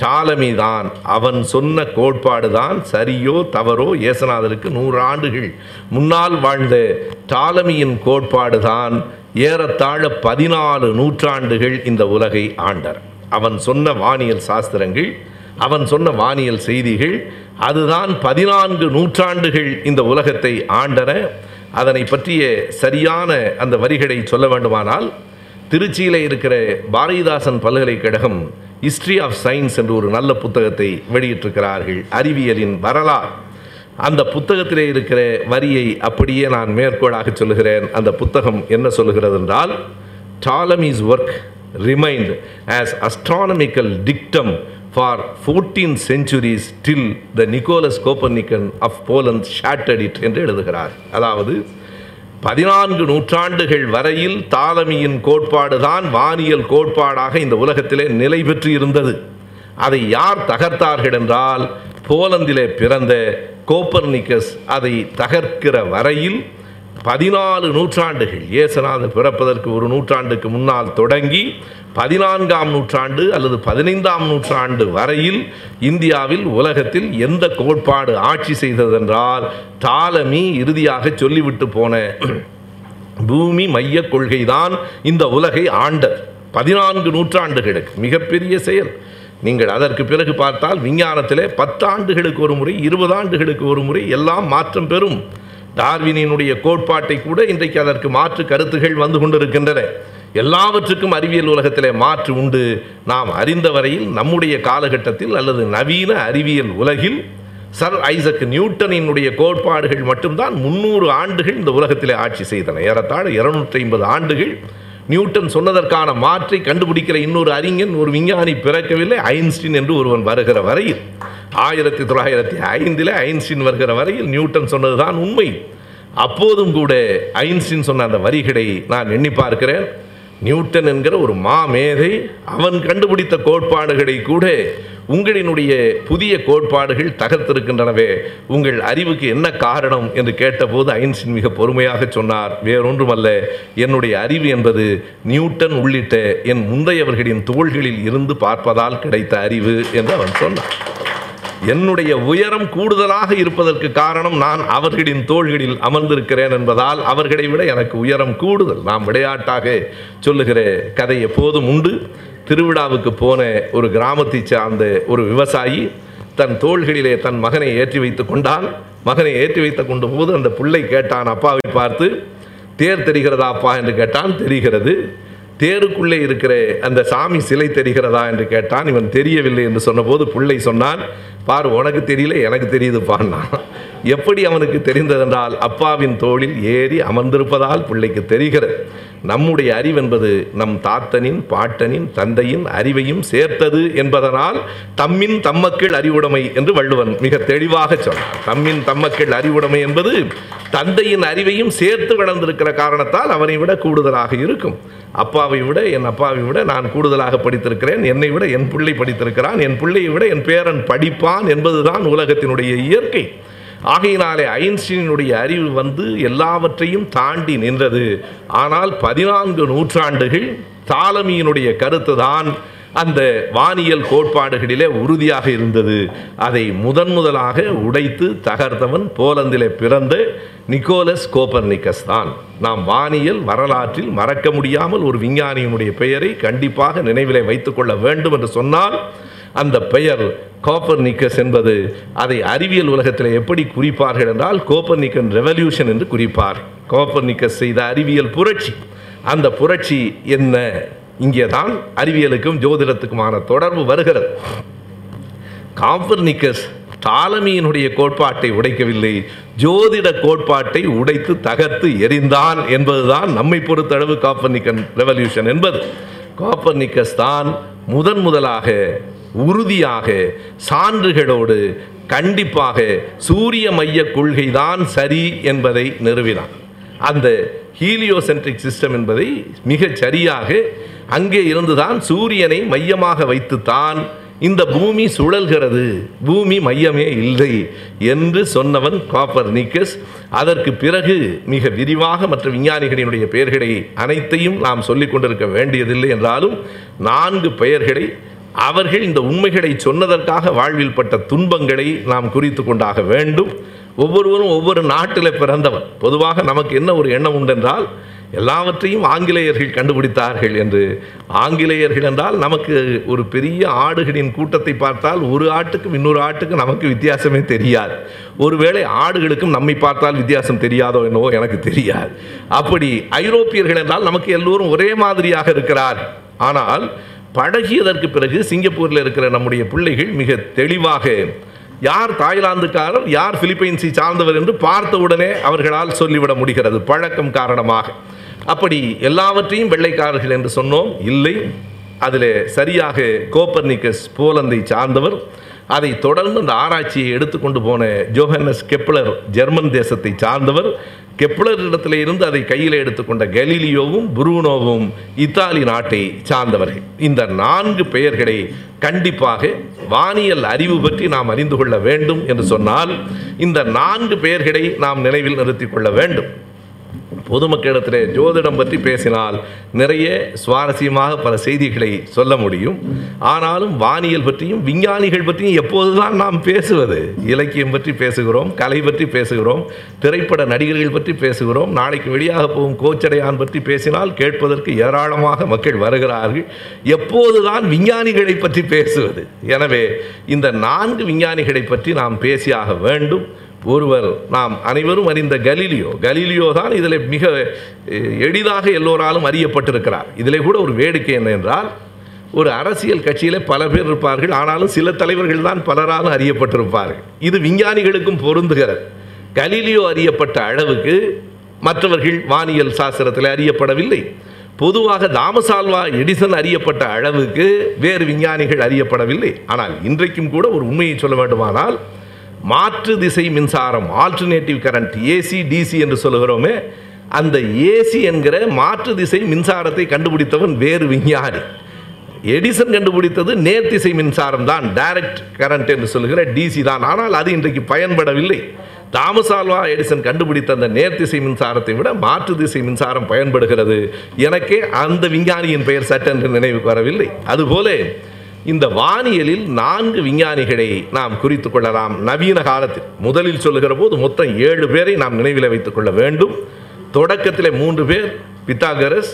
டாலமி தான் அவன் சொன்ன கோட்பாடு தான் சரியோ தவறோ? இயேசுநாதருக்கு நூறு ஆண்டுகள் முன்னால் வாழ்ந்த டாலமியின் கோட்பாடு தான் ஏறத்தாழ பதினாலு நூற்றாண்டுகள் இந்த உலகை ஆண்டர். அவன் சொன்ன வானியல் சாஸ்திரங்கள் அவன் சொன்ன வானியல் செய்திகள் அதுதான் பதினான்கு நூற்றாண்டுகள் இந்த உலகத்தை ஆண்டன. அதனை பற்றிய சரியான அந்த வரிகளை சொல்ல வேண்டுமானால் திருச்சியில் இருக்கிற பாரதிதாசன் பல்கலைக்கழகம் ஹிஸ்ட்ரி ஆஃப் சயின்ஸ் என்று ஒரு நல்ல புத்தகத்தை வெளியிட்டிருக்கிறார்கள் அறிவியலின் வரலாறு. அந்த புத்தகத்திலே இருக்கிற வரியை அப்படியே நான் மேற்கோளாக சொல்லுகிறேன். அந்த புத்தகம் என்ன சொல்லுகிறது என்றால் Ptolemy's work remained as astronomical dictum for fourteen centuries till the Nicholas Copernican of Poland shattered it என்று எழுதுகிறார். அதாவது பதினான்கு நூற்றாண்டுகள் வரையில் தாலமியின் கோட்பாடு தான் வானியல் கோட்பாடாக இந்த உலகத்திலே நிலை பெற்று இருந்தது. அதை யார் தகர்த்தார்கள் என்றால் போலந்திலே பிறந்த கோப்பர்னிக்கஸ் அதை தகர்க்கிற வரையில் பதினாலு நூற்றாண்டுகள். இயேசுநாதர் பிறப்பதற்கு ஒரு நூற்றாண்டுக்கு முன்னால் தொடங்கி பதினான்காம் நூற்றாண்டு அல்லது பதினைந்தாம் நூற்றாண்டு வரையில் இந்தியாவில் உலகத்தில் எந்த கோட்பாடு ஆட்சி செய்ததென்றால் தாலமி இறுதியாக சொல்லிவிட்டு போன பூமி மைய கொள்கைதான் இந்த உலகை ஆண்டர் பதினான்கு நூற்றாண்டுகளுக்கு மிகப்பெரிய செயல். நீங்கள் அதற்கு பிறகு பார்த்தால் விஞ்ஞானத்திலே பத்தாண்டுகளுக்கு ஒரு முறை இருபது ஆண்டுகளுக்கு ஒரு முறை எல்லாம் மாற்றம் பெறும். டார்வினினுடைய கோட்பாட்டை கூட இன்றைக்கு அதற்கு மாற்று கருத்துகள் வந்து கொண்டிருக்கின்றன. எல்லாவற்றுக்கும் அறிவியல் உலகத்திலே மாற்று உண்டு. நாம் அறிந்த வரையில் நம்முடைய காலகட்டத்தில் அல்லது நவீன அறிவியல் உலகில் சர் ஐசக் நியூட்டனினுடைய கோட்பாடுகள் மட்டும்தான் முன்னூறு ஆண்டுகள் இந்த உலகத்திலே ஆட்சி செய்தன. ஏறத்தாழ இருநூற்றி ஐம்பது ஆண்டுகள் நியூட்டன் சொன்னதற்கான மாற்றை கண்டுபிடிக்கிற இன்னொரு அறிஞன் ஒரு விஞ்ஞானி பிறக்கவில்லை. ஐன்ஸ்டீன் என்று ஒருவன் வருகிற வரையில் ஆயிரத்தி தொள்ளாயிரத்தி ஐந்தில் ஐன்ஸ்டீன் வருகிற வரையில் நியூட்டன் சொன்னதுதான் உண்மை. அப்போதும் கூட ஐன்ஸ்டீன் சொன்ன அந்த வரிகளை நான் எண்ணி பார்க்கிறேன். நியூட்டன் என்கிற ஒரு மாமேதை அவன் கண்டுபிடித்த கோட்பாடுகளை கூட உங்களினுடைய புதிய கோட்பாடுகள் தகர்த்திருக்கின்றனவே. உங்கள் அறிவுக்கு என்ன காரணம் என்று கேட்டபோது ஐன்ஸின் மிக பொறுமையாக சொன்னார். வேறொன்றுமல்ல என்னுடைய அறிவு என்பது நியூட்டன் உள்ளிட்ட என் முந்தையவர்களின் தோள்களில் இருந்து பார்ப்பதால் கிடைத்த அறிவு என்று அவன் சொன்னான். என்னுடைய உயரம் கூடுதலாக இருப்பதற்கு காரணம் நான் அவர்களின் தோள்களில் அமர்ந்திருக்கிறேன் என்பதால் அவர்களை விட எனக்கு உயரம் கூடுதல். நாம் விளையாட்டாக சொல்லுகிற கதை எப்போதும் உண்டு. திருவிழாவுக்கு போன ஒரு கிராமத்தை சார்ந்த ஒரு விவசாயி தன் தோள்களிலே தன் மகனை ஏற்றி வைத்து கொண்டான். மகனை ஏற்றி வைத்து கொண்ட போது அந்த பிள்ளை கேட்டான் அப்பாவை பார்த்து தேர் தெரிகிறதா அப்பா என்று கேட்டான். தெரிகிறது. தேருக்குள்ளே இருக்கிற அந்த சாமி சிலை தெரிகிறதா? என்று கேட்டான். இவன் தெரியவில்லை என்று சொன்னபோது பிள்ளை சொன்னான். பார் உனக்கு தெரியல எனக்கு தெரியுது பான்னா. எப்படி அவனுக்கு தெரிந்ததென்றால் அப்பாவின் தோளில் ஏறி அமர்ந்திருப்பதால் பிள்ளைக்கு தெரிகிறது. நம்முடைய அறிவென்பது நம் தாத்தனின் பாட்டனின் தந்தையின் அறிவையும் சேர்த்தது என்பதனால் தம்மின் தம்மக்கள் அறிவுடைமை என்று வள்ளுவன் மிக தெளிவாக சொன்னார் தம்மின் தம்மக்கள் அறிவுடைமை என்பது தந்தையின் அறிவையும் சேர்த்து வளர்ந்திருக்கிற காரணத்தால் அவனை விட கூடுதலாக இருக்கும். அப்பாவை விட என் அப்பாவை விட நான் கூடுதலாக படித்திருக்கிறேன். என்னை விட என் பிள்ளை படித்திருக்கிறான். என் பிள்ளையை விட என் பேரன் படிப்பான் என்பதுதான் உலகத்தினுடைய இயற்கை. ஆகையினாலே ஐன்ஸ்டீனுடைய அறிவு வந்து எல்லாவற்றையும் தாண்டி நின்றது. ஆனால் பதினான்கு நூற்றாண்டுகள் தாலமியினுடைய கருத்து தான் அந்த வானியல் கோட்பாடுகளிலே உறுதியாக இருந்தது. அதை முதன் முதலாக உடைத்து தகர்த்தவன் போலந்திலே பிறந்த நிக்கோலஸ் கோப்பர்னிக்கஸ் தான். நாம் வானியல் வரலாற்றில் மறக்க முடியாமல் ஒரு விஞ்ஞானியினுடைய பெயரை கண்டிப்பாக நினைவிலே வைத்துக்கொள்ள வேண்டும் என்று சொன்னால் அந்த பெயர் கோப்பர்னிக்கஸ் என்பது அதை அறிவியல் உலகத்தில் எப்படி குறிப்பார்கள் என்றால் கோப்பர் கோப்பர்னிக்கன் ரெவல்யூஷன் என்று குறிப்பார். கோப்பர் நிக்கஸ் செய்த அறிவியல் புரட்சி. அந்த புரட்சி என்ன? இங்கே தான் அறிவியலுக்கும் ஜோதிடத்துக்குமான தொடர்பு வருகிறது. காப்பர் நிக்கஸ் டாலமியினுடைய கோட்பாட்டை உடைக்கவில்லை. ஜோதிட கோட்பாட்டை உடைத்து தகர்த்து எரிந்தான் என்பதுதான் நம்மை பொறுத்தளவு காப்பர்னிக்கன் ரெவல்யூஷன் என்பது. காப்பர்னிக்கஸ் தான் முதன் முதலாக உறுதியாக சான்றுகளோடு கண்டிப்பாக சூரிய மைய கொள்கைதான் சரி என்பதை நிறுவினான். அந்த ஹீலியோசென்ட்ரிக் சிஸ்டம் என்பதை மிகச் சரியாக அங்கே இருந்துதான் சூரியனை மையமாக வைத்துத்தான் இந்த பூமி சுழல்கிறது. பூமி மையமே இல்லை என்று சொன்னவன் காப்பர் நீக்கஸ் அதற்கு பிறகு மிக விரிவாக மற்ற விஞ்ஞானிகளினுடைய பெயர்களை அனைத்தையும் நாம் சொல்லிக் கொண்டிருக்க வேண்டியதில்லை என்றாலும் நான்கு பெயர்களை அவர்கள் இந்த உண்மைகளை சொன்னதற்காக வாழ்வில் பட்ட துன்பங்களை நாம் குறித்து கொண்டாக வேண்டும். ஒவ்வொருவரும் ஒவ்வொரு நாட்டில் பிறந்தவன் பொதுவாக நமக்கு என்ன ஒரு எண்ணம் உண்டென்றால் எல்லாவற்றையும் ஆங்கிலேயர்கள் கண்டுபிடித்தார்கள் என்று. ஆங்கிலேயர்கள் என்றால் நமக்கு ஒரு பெரிய ஆடுகளின் கூட்டத்தை பார்த்தால் ஒரு ஆட்டுக்கும் இன்னொரு ஆட்டுக்கும் நமக்கு வித்தியாசமே தெரியாது. ஒருவேளை ஆடுகளுக்கும் நம்மை பார்த்தால் வித்தியாசம் தெரியாதோ என்னவோ எனக்கு தெரியாது. அப்படி ஐரோப்பியர்கள் என்றால் நமக்கு எல்லோரும் ஒரே மாதிரியாக இருக்கிறார் ஆனால் பழகியதற்கு பிறகு சிங்கப்பூரில் இருக்கிற நம்முடைய பிள்ளைகள் மிக தெளிவாக யார் தாய்லாந்துக்காரர் யார் பிலிப்பைன்ஸை சார்ந்தவர் என்று பார்த்தவுடனே அவர்களால் சொல்லிவிட முடிகிறது. பழக்கம் காரணமாக. அப்படி எல்லாவற்றையும் வெள்ளைக்காரர்கள் என்று சொன்னோம். இல்லை. அதில் சரியாக கோப்பர்னிக்கஸ் போலந்தை சார்ந்தவர். அதை தொடர்ந்து அந்த ஆராய்ச்சியை எடுத்துக்கொண்டு போன ஜோஹன்னஸ் கெப்ளர் ஜெர்மன் தேசத்தை சார்ந்தவர். கெப்ளர் இடத்துல இருந்து அதை கையில் எடுத்துக்கொண்ட கலீலியோவும் புரூனோவும் இத்தாலி நாட்டை சார்ந்தவர்கள். இந்த நான்கு பெயர்களை கண்டிப்பாக வானியல் அறிவு பற்றி நாம் அறிந்து கொள்ள வேண்டும் என்று சொன்னால் இந்த நான்கு பெயர்களை நாம் நினைவில் நிறுத்திக் கொள்ள வேண்டும். பொதுமக்களிடத்திலே ஜோதிடம் பற்றி பேசினால் நிறைய சுவாரஸ்யமாக பல செய்திகளை சொல்ல முடியும். ஆனாலும் வானியல் பற்றியும் விஞ்ஞானிகள் பற்றியும் எப்போதுதான் நாம் பேசுவது. இலக்கியம் பற்றி பேசுகிறோம் கலை பற்றி பேசுகிறோம் திரைப்பட நடிகர்கள் பற்றி பேசுகிறோம் நாளைக்கு வெளியாக போகும் கோச்சடையான் பற்றி பேசினால் கேட்பதற்கு ஏராளமாக மக்கள் வருகிறார்கள். எப்போதுதான் விஞ்ஞானிகளை பற்றி பேசுவது. எனவே இந்த நான்கு விஞ்ஞானிகளை பற்றி நாம் பேசியாக வேண்டும். ஒருவர் நாம் அனைவரும் அறிந்த கலீலியோ கலீலியோ தான் இதில் மிக எளிதாக எல்லோராலும் அறியப்பட்டிருக்கிறார். இதில் கூட ஒரு வேடிக்கை என்ன என்றால் ஒரு அரசியல் கட்சியில் பல பேர் இருப்பார்கள் ஆனாலும் சில தலைவர்கள் தான் பலராலும் அறியப்பட்டிருப்பார்கள். இது விஞ்ஞானிகளுக்கும் பொருந்துகிறது. கலீலியோ அறியப்பட்ட அளவுக்கு மற்றவர்கள் வானியல் சாஸ்திரத்தில் அறியப்படவில்லை. பொதுவாக தாமசால்வா எடிசன் அறியப்பட்ட அளவுக்கு வேறு விஞ்ஞானிகள் அறியப்படவில்லை. ஆனால் இன்றைக்கும் கூட ஒரு உண்மையை சொல்ல வேண்டுமானால் மாற்று திசை மின்சாரம் ஆல்டர்னேட்டிவ் கரண்ட் ஏசி டிசி என்று சொல்லுகிறோமே அந்த ஏசி என்கிற மாற்று திசை மின்சாரத்தை கண்டுபிடித்தவன் வேறு விஞ்ஞானி. எடிசன் கண்டுபிடித்தது நேர்த்திசை மின்சாரம் தான் டைரக்ட் கரண்ட் என்று சொல்லுகிற டிசி தான். ஆனால் அது இன்றைக்கு பயன்படவில்லை. தாமஸ் ஆல்வா எடிசன் கண்டுபிடித்த அந்த நேர்த்திசை மின்சாரத்தை விட மாற்று திசை மின்சாரம் பயன்படுகிறது. எனக்கே அந்த விஞ்ஞானியின் பெயர் சட்டென்று நினைவுக்கு வரவில்லை. அதுபோல இந்த வானியலில் நான்கு விஞ்ஞானிகளை நாம் குறித்து கொள்ளலாம். நவீன காலத்தில் முதலில் சொல்லுகிற போது மொத்தம் ஏழு பேரை நாம் நினைவில் வைத்துக் கொள்ள வேண்டும். தொடக்கத்திலே மூன்று பேர் பித்தாகரஸ்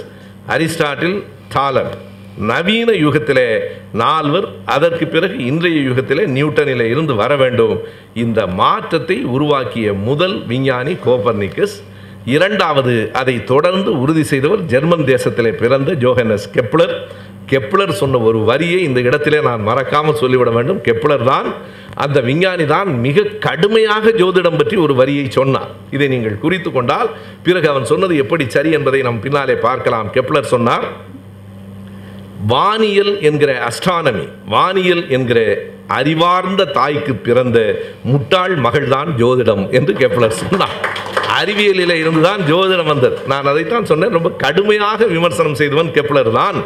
அரிஸ்டாட்டில் டாலர் நவீன யுகத்திலே நால்வர் அதற்கு பிறகு இன்றைய யுகத்திலே நியூட்டனில் இருந்து வர வேண்டும். இந்த மாற்றத்தை உருவாக்கிய முதல் விஞ்ஞானி கோபர்னிக்கஸ் இரண்டாவது அதை தொடர்ந்து உறுதி செய்தவர் ஜெர்மன் தேசத்திலே பிறந்த ஜோஹனஸ் கெப்ளர். கெப்ளர் சொன்ன ஒரு வரியை இந்த இடத்திலே நான் மறக்காமல் சொல்லிவிட வேண்டும். கெப்ளர் தான் அந்த விஞ்ஞானி தான் மிக கடுமையாக ஜோதிடம் பற்றி ஒரு வரியை சொன்னார். இதை நீங்கள் குறித்து கொண்டால் பிறகு அவன் சொன்னது எப்படி சரி என்பதை நாம் பின்னாலே பார்க்கலாம். கெப்ளர் சொன்னார் வானியல் என்கிற அஸ்ட்ரானமி வானியல் என்கிற அறிவார்ந்த தாய்க்கு பிறந்த முட்டாள் மகள்தான் ஜோதிடம் என்று கெப்ளர் சொன்னார். அறிவியலில் இருந்துதான் ஜோதிடம் வந்தது. நான் அதைத்தான் சொன்னேன் ரொம்ப கடுமையாக விமர்சனம் செய்தவன் கெப்ளர் தான்.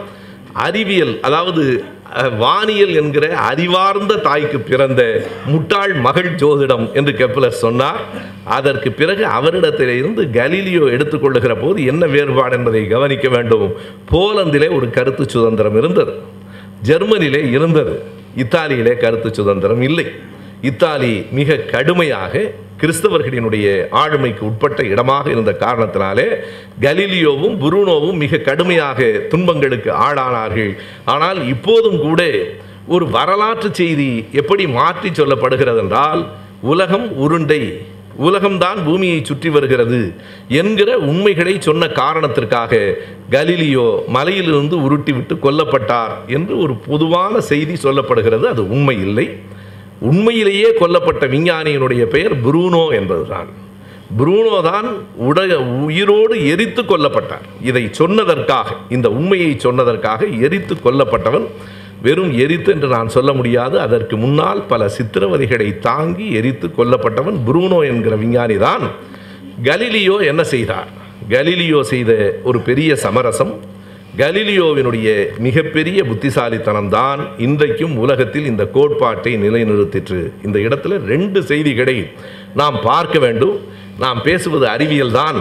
அறிவியல் அதாவது வானியல் என்கிற அறிவார்ந்த தாய்க்கு பிறந்த முட்டாள் மகள் ஜோதிடம் என்று கெப்லர் சொன்னார். அதற்கு பிறகு அவரிடத்திலிருந்து கலீலியோ எடுத்துக்கொள்ளுகிற போது என்ன வேறுபாடு என்பதை கவனிக்க வேண்டும். போலந்திலே ஒரு கருத்து சுதந்திரம் இருந்தது. ஜெர்மனியிலே இருந்தது. இத்தாலியிலே கருத்து சுதந்திரம் இல்லை. இத்தாலி மிக கடுமையாக கிறிஸ்தவர்களினுடைய ஆளுமைக்கு உட்பட்ட இடமாக இருந்த காரணத்தினாலே கலீலியோவும் புருனோவும் மிக கடுமையாக துன்பங்களுக்கு ஆளானார்கள். ஆனால் இப்போதும் கூட ஒரு வரலாற்று செய்தி எப்படி மாற்றி சொல்லப்படுகிறது என்றால் உலகம் உருண்டை உலகம்தான் பூமியை சுற்றி வருகிறது என்கிற உண்மைகளை சொன்ன காரணத்திற்காக கலிலியோ மலையிலிருந்து உருட்டிவிட்டு கொல்லப்பட்டார் என்று ஒரு பொதுவான செய்தி சொல்லப்படுகிறது. அது உண்மை இல்லை. உண்மையிலேயே கொல்லப்பட்ட விஞ்ஞானியினுடைய பெயர் புரூனோ என்பதுதான். புரூனோ தான் உடக உயிரோடு எரித்து கொல்லப்பட்டார். இதை சொன்னதற்காக இந்த உண்மையை சொன்னதற்காக எரித்து கொல்லப்பட்டவன் வெறும் எரித்து என்று நான் சொல்ல முடியாது. அதற்கு முன்னால் பல சித்திரவதைகளை தாங்கி எரித்து கொல்லப்பட்டவன் புரூனோ என்கிற விஞ்ஞானி தான். கலிலியோ என்ன செய்தார்? கலிலியோ செய்த ஒரு பெரிய சமரசம் கலீலியோவினுடைய மிகப்பெரிய புத்திசாலித்தனம் தான் இன்றைக்கும் உலகத்தில் இந்த கோட்பாட்டை நிலைநிறுத்திற்று. இந்த இடத்துல ரெண்டு செய்திகளை நாம் பார்க்க வேண்டும். நாம் பேசுவது அறிவியல் தான்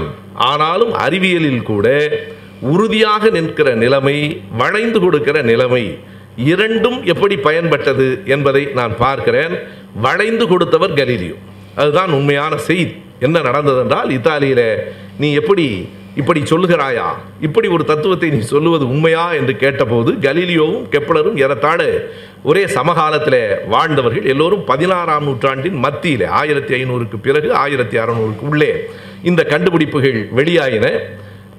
ஆனாலும் அறிவியலில் கூட உறுதியாக நிற்கிற நிலைமை வளைந்து கொடுக்கிற நிலைமை இரண்டும் எப்படி பயன்பட்டது என்பதை நான் பார்க்கிறேன். வளைந்து கொடுத்தவர் கலீலியோ. அதுதான் உண்மையான செய்தி. என்ன நடந்ததென்றால் இத்தாலியில் நீ எப்படி இப்படி சொல்லுகிறாயா? இப்படி ஒரு தத்துவத்தை நீ சொல்லுவது உண்மையா என்று கேட்டபோது கலீலியோவும் கெப்பலரும் ஏறத்தாடு ஒரே சமகாலத்தில் வாழ்ந்தவர்கள் எல்லோரும் பதினாறாம் நூற்றாண்டின் மத்தியில் ஆயிரத்தி ஐநூறுக்கு பிறகு ஆயிரத்தி அறநூறுக்கு உள்ளே இந்த கண்டுபிடிப்புகள் வெளியாயின.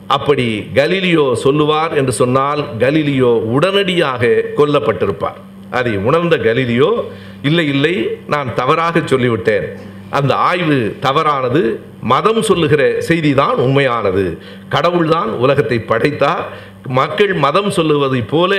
அப்படி கலீலியோ சொல்லுவார் என்று சொன்னால் கலீலியோ உடனடியாக கொல்லப்பட்டிருப்பார். அதை உணர்ந்த கலீலியோ இல்லை இல்லை நான் தவறாக சொல்லிவிட்டேன். அந்த ஆய்வு தவறானது. மதம் சொல்லுகிற செய்தி தான் உண்மையானது. கடவுள்தான் உலகத்தை படைத்தார். மக்கள் மதம் சொல்லுவதைப் போல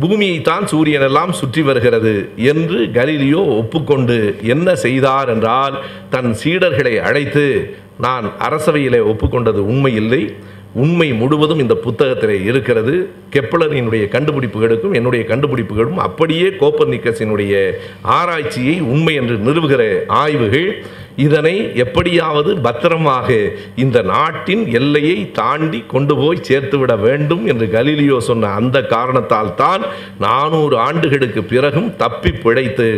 பூமியைத்தான் சூரியன் எல்லாம் சுற்றி வருகிறது என்று கலீலியோ ஒப்புக்கொண்டு என்ன செய்தார் என்றால் தன் சீடர்களை அழைத்து நான் அரசவையிலே ஒப்புக்கொண்டது உண்மையில்லை உண்மை முழுவதும் இந்த புத்தகத்திலே இருக்கிறது. கெப்பலரினுடைய கண்டுபிடிப்புகளுக்கும் என்னுடைய கண்டுபிடிப்புகளும் அப்படியே கோப்பர்னிக்கஸினுடைய ஆராய்ச்சியை உண்மை என்று நிறுவுகிற ஆய்வுகள். இதனை எப்படியாவது பத்திரமாக இந்த நாட்டின் எல்லையை தாண்டி கொண்டு போய் சேர்த்துவிட வேண்டும் என்று கலீலியோ சொன்ன அந்த காரணத்தால் தான் நானூறு ஆண்டுகளுக்கு பிறகும் தப்பி பிழைத்து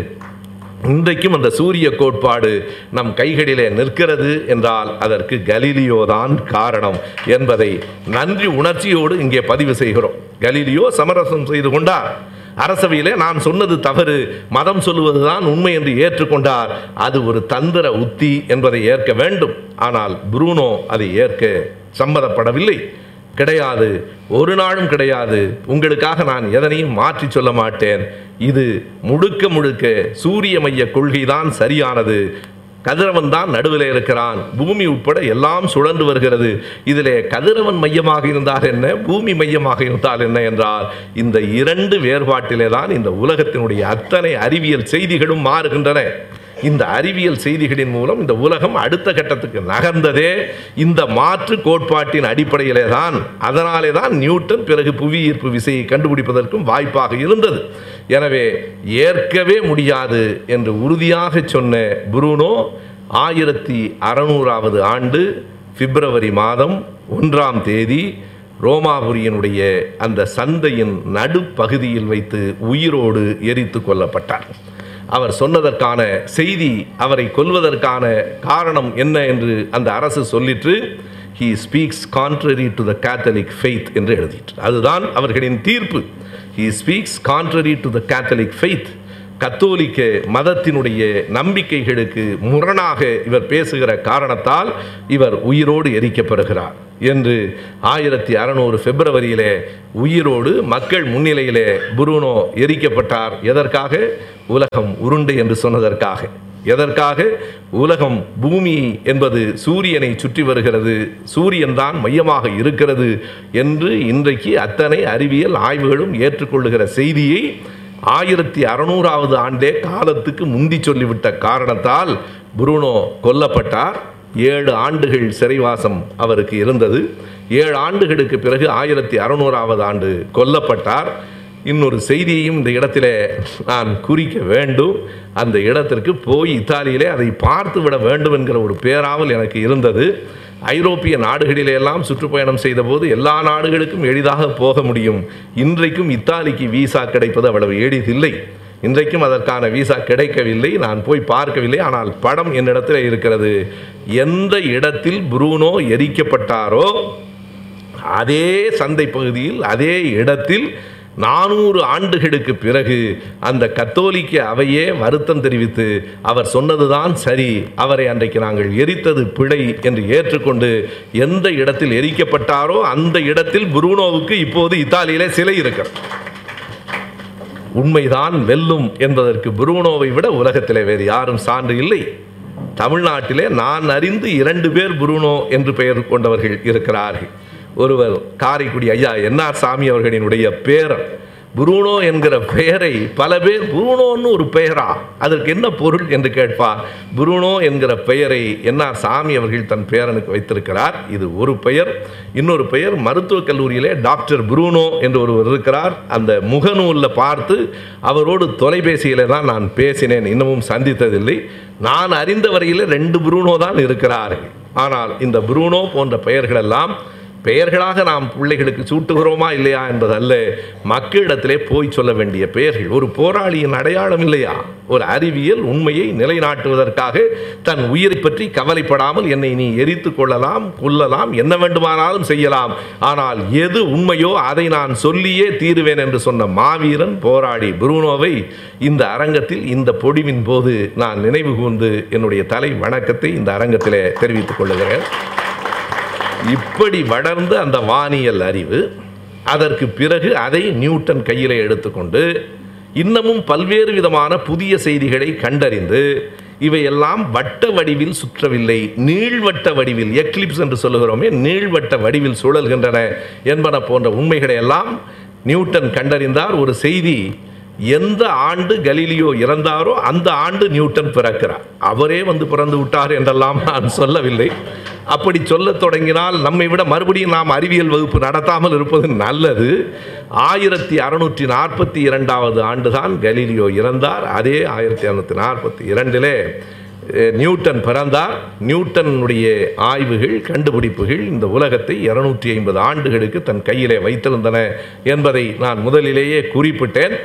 இன்றைக்கும் அந்த சூரிய கோட்பாடு நம் கைகளிலே நிற்கிறது என்றால் அதற்கு கலீலியோ தான் காரணம் என்பதை நன்றி உணர்ச்சியோடு இங்கே பதிவு செய்கிறோம். கலீலியோ சமரசம் செய்து கொண்டார். அரசவையிலே நான் சொன்னது தவறு மதம் சொல்லுவதுதான் உண்மை என்று ஏற்றுக்கொண்டார். அது ஒரு தந்திர உத்தி என்பதை ஏற்க வேண்டும். ஆனால் புரூனோ அதை ஏற்க சம்மதப்படவில்லை. கிடையாது. ஒரு நாளும் கிடையாது. உங்களுக்காக நான் எதனையும் மாற்றி சொல்ல மாட்டேன். இது முழுக்க முழுக்க சூரிய மைய கொள்கைதான் சரியானது. கதிரவன் தான் நடுவில் இருக்கிறான். பூமி உட்பட எல்லாம் சுழன்று வருகிறது. இதிலே கதிரவன் மையமாக இருந்தால் என்ன? பூமி மையமாக இருந்தால் என்ன என்றால் இந்த இரண்டு வேறுபாட்டிலே தான் இந்த உலகத்தினுடைய அத்தனை அறிவியல் செய்திகளும் மாறுகின்றன. இந்த அறிவியல் செய்திகளின் மூலம் இந்த உலகம் அடுத்த கட்டத்துக்கு நகர்ந்ததே இந்த மாற்று கோட்பாட்டின் அடிப்படையிலே தான். அதனாலே தான் நியூட்டன் பிறகு புவி ஈர்ப்பு விசையை கண்டுபிடிப்பதற்கும் வாய்ப்பாக இருந்தது. எனவே ஏற்கவே முடியாது என்று உறுதியாக சொன்ன புரூனோ ஆயிரத்தி அறநூறாவது ஆண்டு பிப்ரவரி மாதம் ஒன்றாம் தேதி ரோமாபுரியனுடைய அந்த சந்தையின் நடுப்பகுதியில் வைத்து உயிரோடு எரித்து கொல்லப்பட்டார். அவர் சொன்னதற்கான செய்தி அவரை கொல்வதற்கான காரணம் என்ன என்று அந்த அரசு சொல்லிற்று. He speaks contrary to the Catholic faith என்று எழுதிற்று. அதுதான் அவர்களின் தீர்ப்பு. He speaks contrary to the Catholic faith கத்தோலிக்க மதத்தினுடைய நம்பிக்கைகளுக்கு முரணாக இவர் பேசுகிற காரணத்தால் இவர் உயிரோடு எரிக்கப்படுகிறார் என்று ஆயிரத்தி அறநூறு பிப்ரவரியிலே உயிரோடு மக்கள் முன்னிலையிலே புருனோ எரிக்கப்பட்டார். எதற்காக? உலகம் உருண்டு என்று சொன்னதற்காக. எதற்காக? உலகம் பூமி என்பது சூரியனை சுற்றி வருகிறது. சூரியன் தான் மையமாக இருக்கிறது என்று இன்றைக்கு அத்தனை அறிவியல் ஆய்வுகளும் ஏற்றுக்கொள்ளுகிற செய்தியை ஆயிரத்தி அறநூறாவது ஆண்டே காலத்துக்கு முந்தி சொல்லிவிட்ட காரணத்தால் புருனோ கொல்லப்பட்டார். ஏழு ஆண்டுகள் சிறைவாசம் அவருக்கு இருந்தது. ஏழு ஆண்டுகளுக்கு பிறகு ஆயிரத்தி அறநூறாவது ஆண்டு கொல்லப்பட்டார். இன்னொரு செய்தியையும் இந்த இடத்திலே நான் குறிக்க வேண்டும். அந்த இடத்திற்கு போய் இத்தாலியிலே அதை பார்த்து விட வேண்டும் என்கிற ஒரு பேராவல் எனக்கு இருந்தது. ஐரோப்பிய நாடுகளிலே எல்லாம் சுற்றுப்பயணம் செய்தபோது எல்லா நாடுகளுக்கும் எளிதாக போக முடியும். இன்றைக்கும் இத்தாலிக்கு விசா கிடைப்பது அவ்வளவு எளிதில்லை. இன்றைக்கும் அதற்கான விசா கிடைக்கவில்லை. நான் போய் பார்க்கவில்லை. ஆனால் படம் என்னிடத்தில் இருக்கிறது. எந்த இடத்தில் புரூனோ எரிக்கப்பட்டாரோ அதே சந்தை பகுதியில் அதே இடத்தில் நானூறு ஆண்டுகளுக்கு பிறகு அந்த கத்தோலிக்க அவையே வருத்தம் தெரிவித்து அவர் சொன்னதுதான் சரி அவரை அன்றைக்கு நாங்கள் எரித்தது பிழை என்று ஏற்றுக்கொண்டு எந்த இடத்தில் எரிக்கப்பட்டாரோ அந்த இடத்தில் புருனோவுக்கு இப்போது இத்தாலியிலே சிலை இருக்கிறது. உண்மைதான் வெல்லும் என்பதற்கு புருனோவை விட உலகத்திலே வேறு யாரும் சான்று இல்லை. தமிழ்நாட்டிலே நான் அறிந்து இரண்டு பேர் புருனோ என்று பெயர் கொண்டவர்கள் இருக்கிறார்கள். ஒருவர் காரைக்குடி ஐயா என்ஆர் சாமி அவர்களினுடைய பேரன் புரூனோ என்கிற பெயரை பல பேர் புரூனோன்னு ஒரு பெயரா? அதற்கு என்ன பொருள் என்று கேட்பார். புரூனோ என்கிற பெயரை என்ஆர் சாமி அவர்கள் தன் பேரனுக்கு வைத்திருக்கிறார். இது ஒரு பெயர். இன்னொரு பெயர் மருத்துவக் கல்லூரியிலே டாக்டர் புரூனோ என்று ஒருவர் இருக்கிறார். அந்த முகநூலில் பார்த்து அவரோடு தொலைபேசியிலே தான் நான் பேசினேன். இன்னமும் சந்தித்ததில்லை. நான் அறிந்த வரையில் ரெண்டு புரூனோ தான் இருக்கிறார்கள். ஆனால் இந்த புரூனோ போன்ற பெயர்களெல்லாம் பெயர்களாக நாம் பிள்ளைகளுக்கு சூட்டுகிறோமா இல்லையா என்பதல்ல மக்களிடத்திலே போய் சொல்ல வேண்டிய பெயர்கள். ஒரு போராளியின் அடையாளம் இல்லையா? ஒரு அறிவியல் உண்மையை நிலைநாட்டுவதற்காக தன் உயிரை பற்றி கவலைப்படாமல் என்னை நீ எரித்து கொள்ளலாம் கொல்லலாம் என்ன வேண்டுமானாலும் செய்யலாம். ஆனால் எது உண்மையோ அதை நான் சொல்லியே தீருவேன் என்று சொன்ன மாவீரன் போராடி புருனோவை இந்த அரங்கத்தில் இந்த பொடிவின் போது நான் நினைவு கூர்ந்து என்னுடைய தலை வணக்கத்தை இந்த அரங்கத்திலே தெரிவித்துக் கொள்ளுகிறேன். இப்படி வளர்ந்து அந்த வானியல் அறிவு அதற்கு பிறகு அதை நியூட்டன் கையிலே எடுத்துக்கொண்டு இன்னமும் பல்வேறு விதமான புதிய செய்திகளை கண்டறிந்து இவையெல்லாம் வட்ட வடிவில் சுற்றவில்லை நீள்வட்ட வடிவில் எக்லிப்ஸ் என்று சொல்லுகிறோமே நீள்வட்ட வடிவில் சுழல்கின்றன என்பன போன்ற உண்மைகளை எல்லாம் நியூட்டன் கண்டறிந்தார். ஒரு செய்தி எந்த ஆண்டு கலீலியோ இறந்தாரோ அந்த ஆண்டு நியூட்டன் பிறக்கிறார். அவரே வந்து பிறந்து விட்டார் என்றெல்லாம் நான் சொல்லவில்லை. அப்படி சொல்லத் தொடங்கினால் நம்மை விட மறுபடியும் நாம் அறிவியல் வகுப்பு நடத்தாமல் இருப்பது நல்லது. ஆயிரத்தி அறுநூற்றி நாற்பத்தி இரண்டாவது ஆண்டுதான் கலீலியோ இறந்தார். அதே ஆயிரத்தி அறுநூற்றி நாற்பத்தி இரண்டிலே நியூட்டன் பிறந்தார். நியூட்டனுடைய ஆய்வுகள் கண்டுபிடிப்புகள் இந்த உலகத்தை இருநூற்றி ஐம்பது ஆண்டுகளுக்கு தன் கையிலே வைத்திருந்தன என்பதை நான் முதலிலேயே குறிப்பிட்டேன்.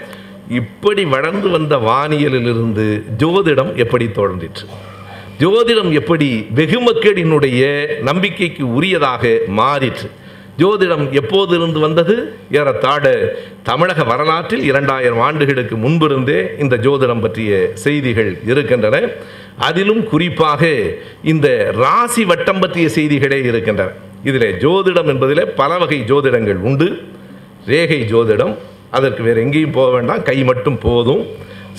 இப்படி வளர்ந்து வந்த வானியலிலிருந்து ஜோதிடம் எப்படி தோன்றிற்று? ஜோதிடம் எப்படி வெகுமக்களினுடைய நம்பிக்கைக்கு உரியதாக மாறிற்று? ஜோதிடம் எப்போதிருந்து வந்தது? ஏறத்தாழ தமிழக வரலாற்றில் இரண்டாயிரம் ஆண்டுகளுக்கு முன்பிருந்தே இந்த ஜோதிடம் பற்றிய செய்திகள் இருக்கின்றன. அதிலும் குறிப்பாக இந்த ராசி வட்டம் பற்றிய செய்திகளே இருக்கின்றன. இதில் ஜோதிடம் என்பதில் பல வகை ஜோதிடங்கள் உண்டு. ரேகை ஜோதிடம் அதற்கு வேறு எங்கேயும் போக வேண்டாம். கை மட்டும் போதும்.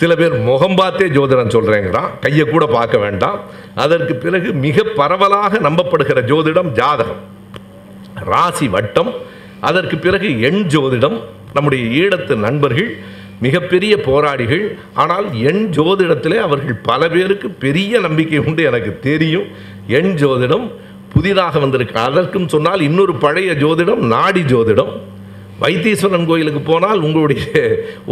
சில பேர் முகம் பார்த்தே ஜோதிடம் சொல்கிறேங்கிறான் கையை கூட பார்க்க வேண்டாம். அதற்கு பிறகு மிக பரவலாக நம்பப்படுகிற ஜோதிடம் ஜாதகம். ராசி வட்டம். அதற்கு பிறகு எண் ஜோதிடம். நம்முடைய ஈழத்து நண்பர்கள் மிகப்பெரிய போராடிகள் ஆனால் எண் ஜோதிடத்திலே அவர்கள் பல பேருக்கு பெரிய நம்பிக்கை உண்டு எனக்கு தெரியும். எண் ஜோதிடம் புதிதாக வந்திருக்கு. அதற்கும் சொன்னால் இன்னொரு பழைய ஜோதிடம் நாடி ஜோதிடம். வைத்தீஸ்வரன் கோயிலுக்கு போனால் உங்களுடைய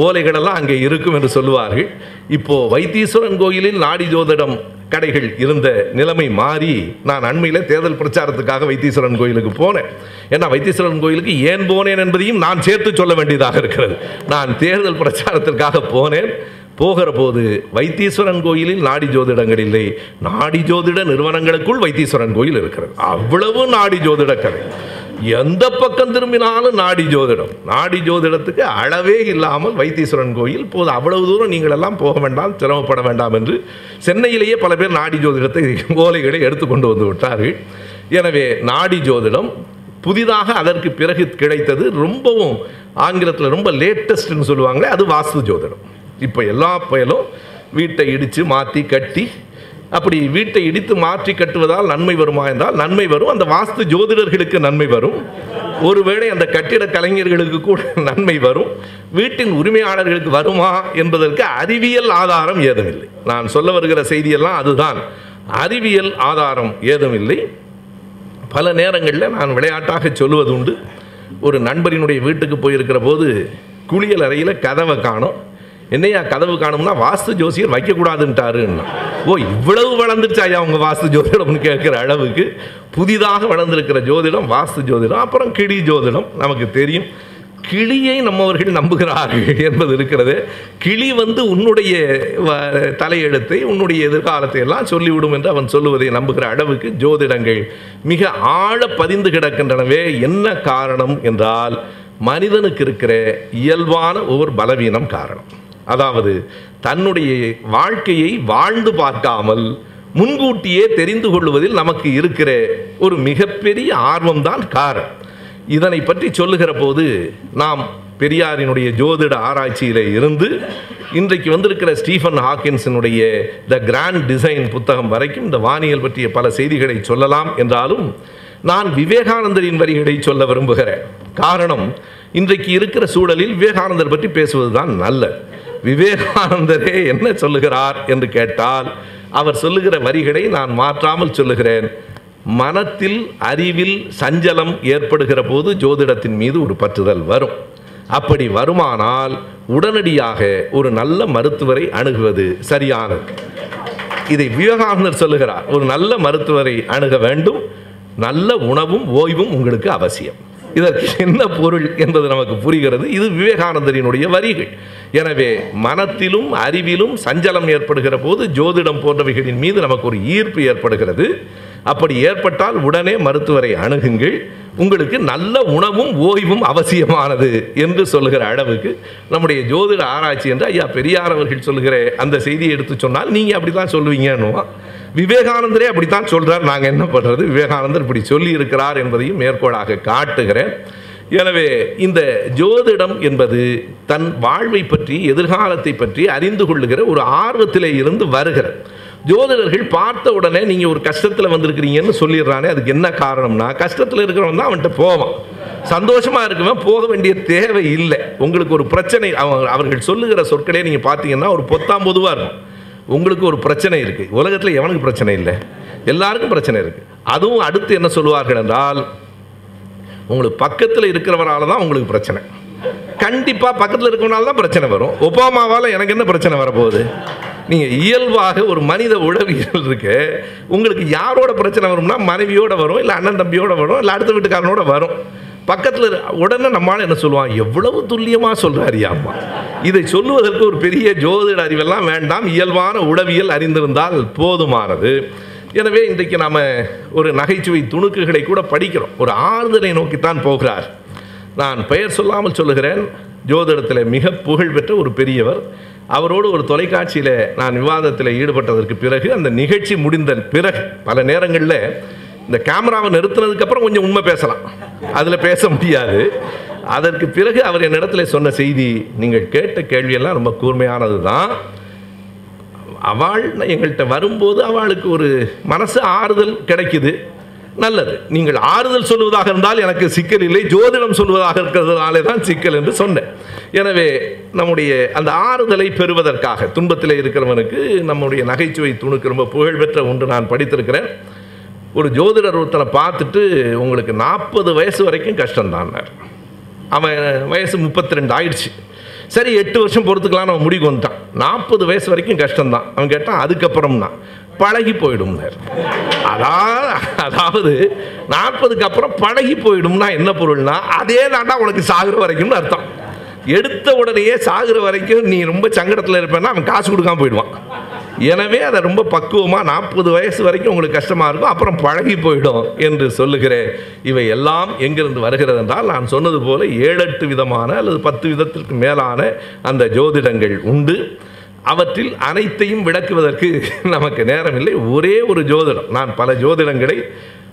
ஓலைகளெல்லாம் அங்கே இருக்கும் என்று சொல்லுவார்கள். இப்போது வைத்தீஸ்வரன் கோயிலில் நாடி ஜோதிடம் கடைகள் இருந்த நிலைமை மாறி நான் அண்மையில் தேர்தல் பிரச்சாரத்துக்காக வைத்தீஸ்வரன் கோயிலுக்கு போனேன். ஏன்னா வைத்தீஸ்வரன் கோயிலுக்கு ஏன் போனேன் என்பதையும் நான் சேர்த்து சொல்ல வேண்டியதாக இருக்கிறது. நான் தேர்தல் பிரச்சாரத்திற்காக போனேன். போகிற போது வைத்தீஸ்வரன் கோயிலில் நாடி ஜோதிடங்கள் இல்லை. நாடி ஜோதிட நிறுவனங்களுக்குள் வைத்தீஸ்வரன் கோயில் இருக்கிறது. அவ்வளவு நாடி ஜோதிட கடை எந்த பக்கம் திரும்பினாலும் நாடி ஜோதிடம். நாடி ஜோதிடத்துக்கு அளவே இல்லாமல் வைத்தீஸ்வரன் கோயில் போது அவ்வளவு தூரம் நீங்கள் எல்லாம் போக வேண்டாம் சிரமப்பட வேண்டாம் என்று சென்னையிலேயே பல பேர் நாடி ஜோதிடத்தை ஓலைகளை எடுத்துக்கொண்டு வந்து விட்டார்கள். எனவே நாடி ஜோதிடம் புதிதாக அதற்கு பிறகு கிடைத்தது ரொம்பவும் ஆங்கிலத்தில் ரொம்ப லேட்டஸ்ட்னு சொல்லுவாங்களே அது வாஸ்து ஜோதிடம். இப்போ எல்லா பயலும் வீட்டை இடித்து மாற்றி கட்டி அப்படி வீட்டை இடித்து மாற்றி கட்டுவதால் நன்மை வருமா என்றால் நன்மை வரும். அந்த வாஸ்து ஜோதிடர்களுக்கு நன்மை வரும். ஒருவேளை அந்த கட்டிட கலைஞர்களுக்கு கூட நன்மை வரும். வீட்டின் உரிமையாளர்களுக்கு வருமா என்பதற்கு அறிவியல் ஆதாரம் ஏதுமில்லை. நான் சொல்ல வருகிற செய்தியெல்லாம் அதுதான். அறிவியல் ஆதாரம் ஏதுமில்லை. பல நேரங்களில் நான் விளையாட்டாக சொல்லுவது உண்டு ஒரு நண்பரினுடைய வீட்டுக்கு போயிருக்கிற போது குளியல் அறையில் கதவை காணோம். என்னையா கதவு காணும்னா வாஸ்து ஜோசியர் வைக்கக்கூடாதுன்ட்டாருன்னா. ஓ இவ்வளவு வளர்ந்துருச்சாயா அவங்க வாஸ்து ஜோதிடம்னு கேட்குற அளவுக்கு? புதிதாக வளர்ந்துருக்கிற ஜோதிடம் வாஸ்து ஜோதிடம் அப்புறம் கிளி ஜோதிடம் நமக்கு தெரியும். கிளியை நம்மவர்கள் நம்புகிறார்கள் என்பது இருக்கிறது. கிளி வந்து உன்னுடைய வ- தலையெழுத்தை உன்னுடைய எதிர்காலத்தை எல்லாம் சொல்லிவிடும் என்று அவன் சொல்லுவதை நம்புகிற அளவுக்கு ஜோதிடங்கள் மிக ஆழ பதிந்து கிடக்கின்றனவே. என்ன காரணம் என்றால் மனிதனுக்கு இருக்கிற இயல்பான ஒரு பலவீனம் காரணம். அதாவது தன்னுடைய வாழ்க்கையை வாழ்ந்து பார்க்காமல் முன்கூட்டியே தெரிந்து கொள்வதில் நமக்கு இருக்கிற ஒரு மிகப்பெரிய ஆர்வம்தான் காரணம் இதனை பற்றி சொல்லுகிற போது நாம் பெரியாரினுடைய ஜோதிட ஆராய்ச்சியில் இருந்து இன்றைக்கு வந்திருக்கிற ஸ்டீஃபன் ஹாக்கின்ஸினுடைய த கிராண்ட் டிசைன் புத்தகம் வரைக்கும் இந்த வானியல் பற்றிய பல செய்திகளை சொல்லலாம் என்றாலும் நான் விவேகானந்தரின் வரிகளை சொல்ல விரும்புகிறேன். காரணம் இன்றைக்கு இருக்கிற சூழலில் விவேகானந்தர் பற்றி பேசுவது தான் நல்ல விவேகானந்தரே என்ன சொல்லுகிறார் என்று கேட்டால் அவர் சொல்லுகிற வரிகளை நான் மாற்றாமல் சொல்லுகிறேன். மனத்தில் அறிவில் சஞ்சலம் ஏற்படுகிற போது ஜோதிடத்தின் மீது ஒரு பற்றுதல் வரும். அப்படி வருமானால் உடனடியாக ஒரு நல்ல மருத்துவரை அணுகுவது சரியானது. இதை விவேகானந்தர் சொல்லுகிறார். ஒரு நல்ல மருத்துவரை அணுக வேண்டும். நல்ல உணவும் ஓய்வும் உங்களுக்கு அவசியம். இதற்கு என்ன பொருள் என்பது நமக்கு புரிகிறது. இது விவேகானந்தரினுடைய வரிகள். எனவே மனத்திலும் அறிவிலும் சஞ்சலம் ஏற்படுகிற போது ஜோதிடம் போன்றவைகளின் மீது நமக்கு ஒரு ஈர்ப்பு ஏற்படுகிறது. அப்படி ஏற்பட்டால் உடனே மருத்துவரை அணுகுங்கள். உங்களுக்கு நல்ல உணவும் ஓய்வும் அவசியமானது என்று சொல்லுகிற அளவுக்கு நம்முடைய ஜோதிட ஆராய்ச்சி என்று ஐயா பெரியார் அவர்கள் சொல்லுகிற அந்த செய்தியை எடுத்து சொன்னால் நீங்கள் அப்படி தான் சொல்லுவீங்கன்னுவான் விவேகானந்தரே அப்படித்தான் சொல்கிறார் நாங்கள் என்ன பண்ணுறது விவேகானந்தர் இப்படி சொல்லி இருக்கிறார் என்பதையும் மேற்கோளாக காட்டுகிறேன். எனவே இந்த ஜோதிடம் என்பது தன் வாழ்வை பற்றி எதிர்காலத்தை பற்றி அறிந்து கொள்ளுகிற ஒரு ஆர்வத்திலே இருந்து வருகிறது. ஜோதிடர்கள் பார்த்த உடனே நீங்கள் ஒரு கஷ்டத்தில் வந்திருக்கிறீங்கன்னு சொல்லிடுறானே அதுக்கு என்ன காரணம்னா கஷ்டத்தில் இருக்கிறவன் தான் அவன்கிட்ட போவான். சந்தோஷமாக இருக்கவன் போக வேண்டிய தேவை இல்லை. உங்களுக்கு ஒரு பிரச்சனை அவங்க அவர்கள் சொல்லுகிற சொற்களே நீங்கள் பார்த்தீங்கன்னா ஒரு பொத்தாம் பொதுவாக இருக்கும். உங்களுக்கு ஒரு பிரச்சனை இருக்குது உலகத்தில் எவனுக்கு பிரச்சனை இல்லை? எல்லாருக்கும் பிரச்சனை இருக்குது அதுவும் அடுத்து என்ன சொல்லுவார்கள் என்றால் உங்களுக்கு பக்கத்தில் இருக்கிறவரால தான் உங்களுக்கு பிரச்சனை. கண்டிப்பாக பக்கத்தில் இருக்கிறனால தான் பிரச்சனை வரும். ஒபாமாவால் எனக்கு என்ன பிரச்சனை வரப்போகுது? நீங்கள் இயல்பாக ஒரு மனித உளவியல் இருக்கு. உங்களுக்கு யாரோட பிரச்சனை வரும்னா மனைவியோட வரும் இல்லை அண்ணன் தம்பியோட வரும் இல்லை அடுத்த வீட்டுக்காரனோட வரும். பக்கத்தில் உடனே நம்மால் என்ன சொல்லுவான்? எவ்வளவு துல்லியமாக சொல்கிறாரியா அம்மா. இதை சொல்லுவதற்கு ஒரு பெரிய ஜோதிட அறிவெல்லாம் வேண்டாம். இயல்பான உளவியல் அறிந்திருந்தால் போதுமானது. எனவே இன்றைக்கு நாம் ஒரு நகைச்சுவை துணுக்குகளை கூட படிக்கிறோம். ஒரு ஆறுதலை நோக்கித்தான் போகிறார். நான் பெயர் சொல்லாமல் சொல்லுகிறேன். ஜோதிடத்தில் மிக புகழ்பெற்ற ஒரு பெரியவர். அவரோடு ஒரு தொலைக்காட்சியில் நான் விவாதத்தில் ஈடுபட்டதற்கு பிறகு அந்த நிகழ்ச்சி முடிந்த பிறகு பல நேரங்களில் இந்த கேமராவை நிறுத்தினதுக்கப்புறம் கொஞ்சம் உண்மை பேசலாம். அதில் பேச முடியாது. அதற்கு பிறகு அவர் என்னிடத்துல சொன்ன செய்தி நீங்கள் கேட்ட கேள்வியெல்லாம் ரொம்ப கூர்மையானது தான் அவள் எங்கள்கிட்ட வரும்போது அவளுக்கு ஒரு மனசு ஆறுதல் கிடைக்குது. நல்லது. நீங்கள் ஆறுதல் சொல்லுவதாக இருந்தால் எனக்கு சிக்கல் இல்லை. ஜோதிடம் சொல்வதாக இருக்கிறதுனாலே தான் சிக்கல் என்று சொன்னேன். எனவே நம்முடைய அந்த ஆறுதலை பெறுவதற்காக துன்பத்தில் இருக்கிறவனுக்கு நம்முடைய நகைச்சுவை துணுக்கு ரொம்ப புகழ்பெற்ற ஒன்று நான் படித்திருக்கிறேன். ஒரு ஜோதிடர் ஒருத்தனை பார்த்துட்டு உங்களுக்கு நாற்பது வயசு வரைக்கும் கஷ்டம்தான்னார் அவன் வயசு முப்பத்தி ரெண்டு ஆயிடுச்சு. சரி எட்டு வருஷம் பொறுத்துக்கலாம் அவன் முடிவு வந்துட்டான். நாற்பது வயசு வரைக்கும் கஷ்டம்தான். அவன் கேட்டான் அதுக்கப்புறம்னா? பழகி போயிடும் அதாவது அதாவது நாற்பதுக்கு அப்புறம் பழகி போயிடும்னா என்ன பொருள்னா அதே தாண்டா உனக்கு சாகுற வரைக்கும்னு அர்த்தம். எடுத்த உடனேயே சாகுற வரைக்கும் நீ ரொம்ப சங்கடத்தில் இருப்பேன்னா அவன் காசு கொடுக்காம போயிடுவான். எனவே அதை ரொம்ப பக்குவமாக நாற்பது வயசு வரைக்கும் உங்களுக்கு கஷ்டமாக இருக்கும். அப்புறம் பழகி போயிடும் என்று சொல்லுகிறேன். இவை எல்லாம் எங்கிருந்து வருகிறது என்றால் நான் சொன்னது போல் ஏழெட்டு விதமான அல்லது பத்து விதத்திற்கு மேலான அந்த ஜோதிடங்கள் உண்டு. அவற்றில் அனைத்தையும் விளக்குவதற்கு நமக்கு நேரமில்லை ஒரே ஒரு ஜோதிடம். நான் பல ஜோதிடங்களை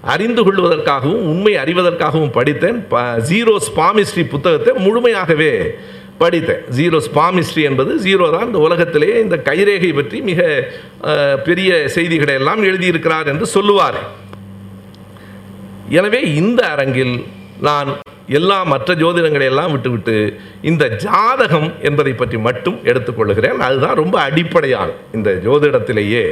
அறிந்து கொள்வதற்காகவும் உண்மை அறிவதற்காகவும் படித்தேன். ப ஜீரோ ஸ்பாமிஸ்ரீ புத்தகத்தை முழுமையாகவே படித்தேன். ஜீரோ ஸ்பாமிஸ்ட்ரி என்பது ஜீரோ தான். இந்த உலகத்திலேயே இந்த கைரேகை பற்றி மிக பெரிய செய்திகளை எல்லாம் எழுதியிருக்கிறார் என்று சொல்லுவார். எனவே இந்த அரங்கில் நான் எல்லா மற்ற ஜோதிடங்களை எல்லாம் விட்டுவிட்டு இந்த ஜாதகம் என்பதை பற்றி மட்டும் எடுத்துக்கொள்கிறேன். அதுதான் ரொம்ப அடிப்படையான இந்த ஜோதிடத்திலேயே.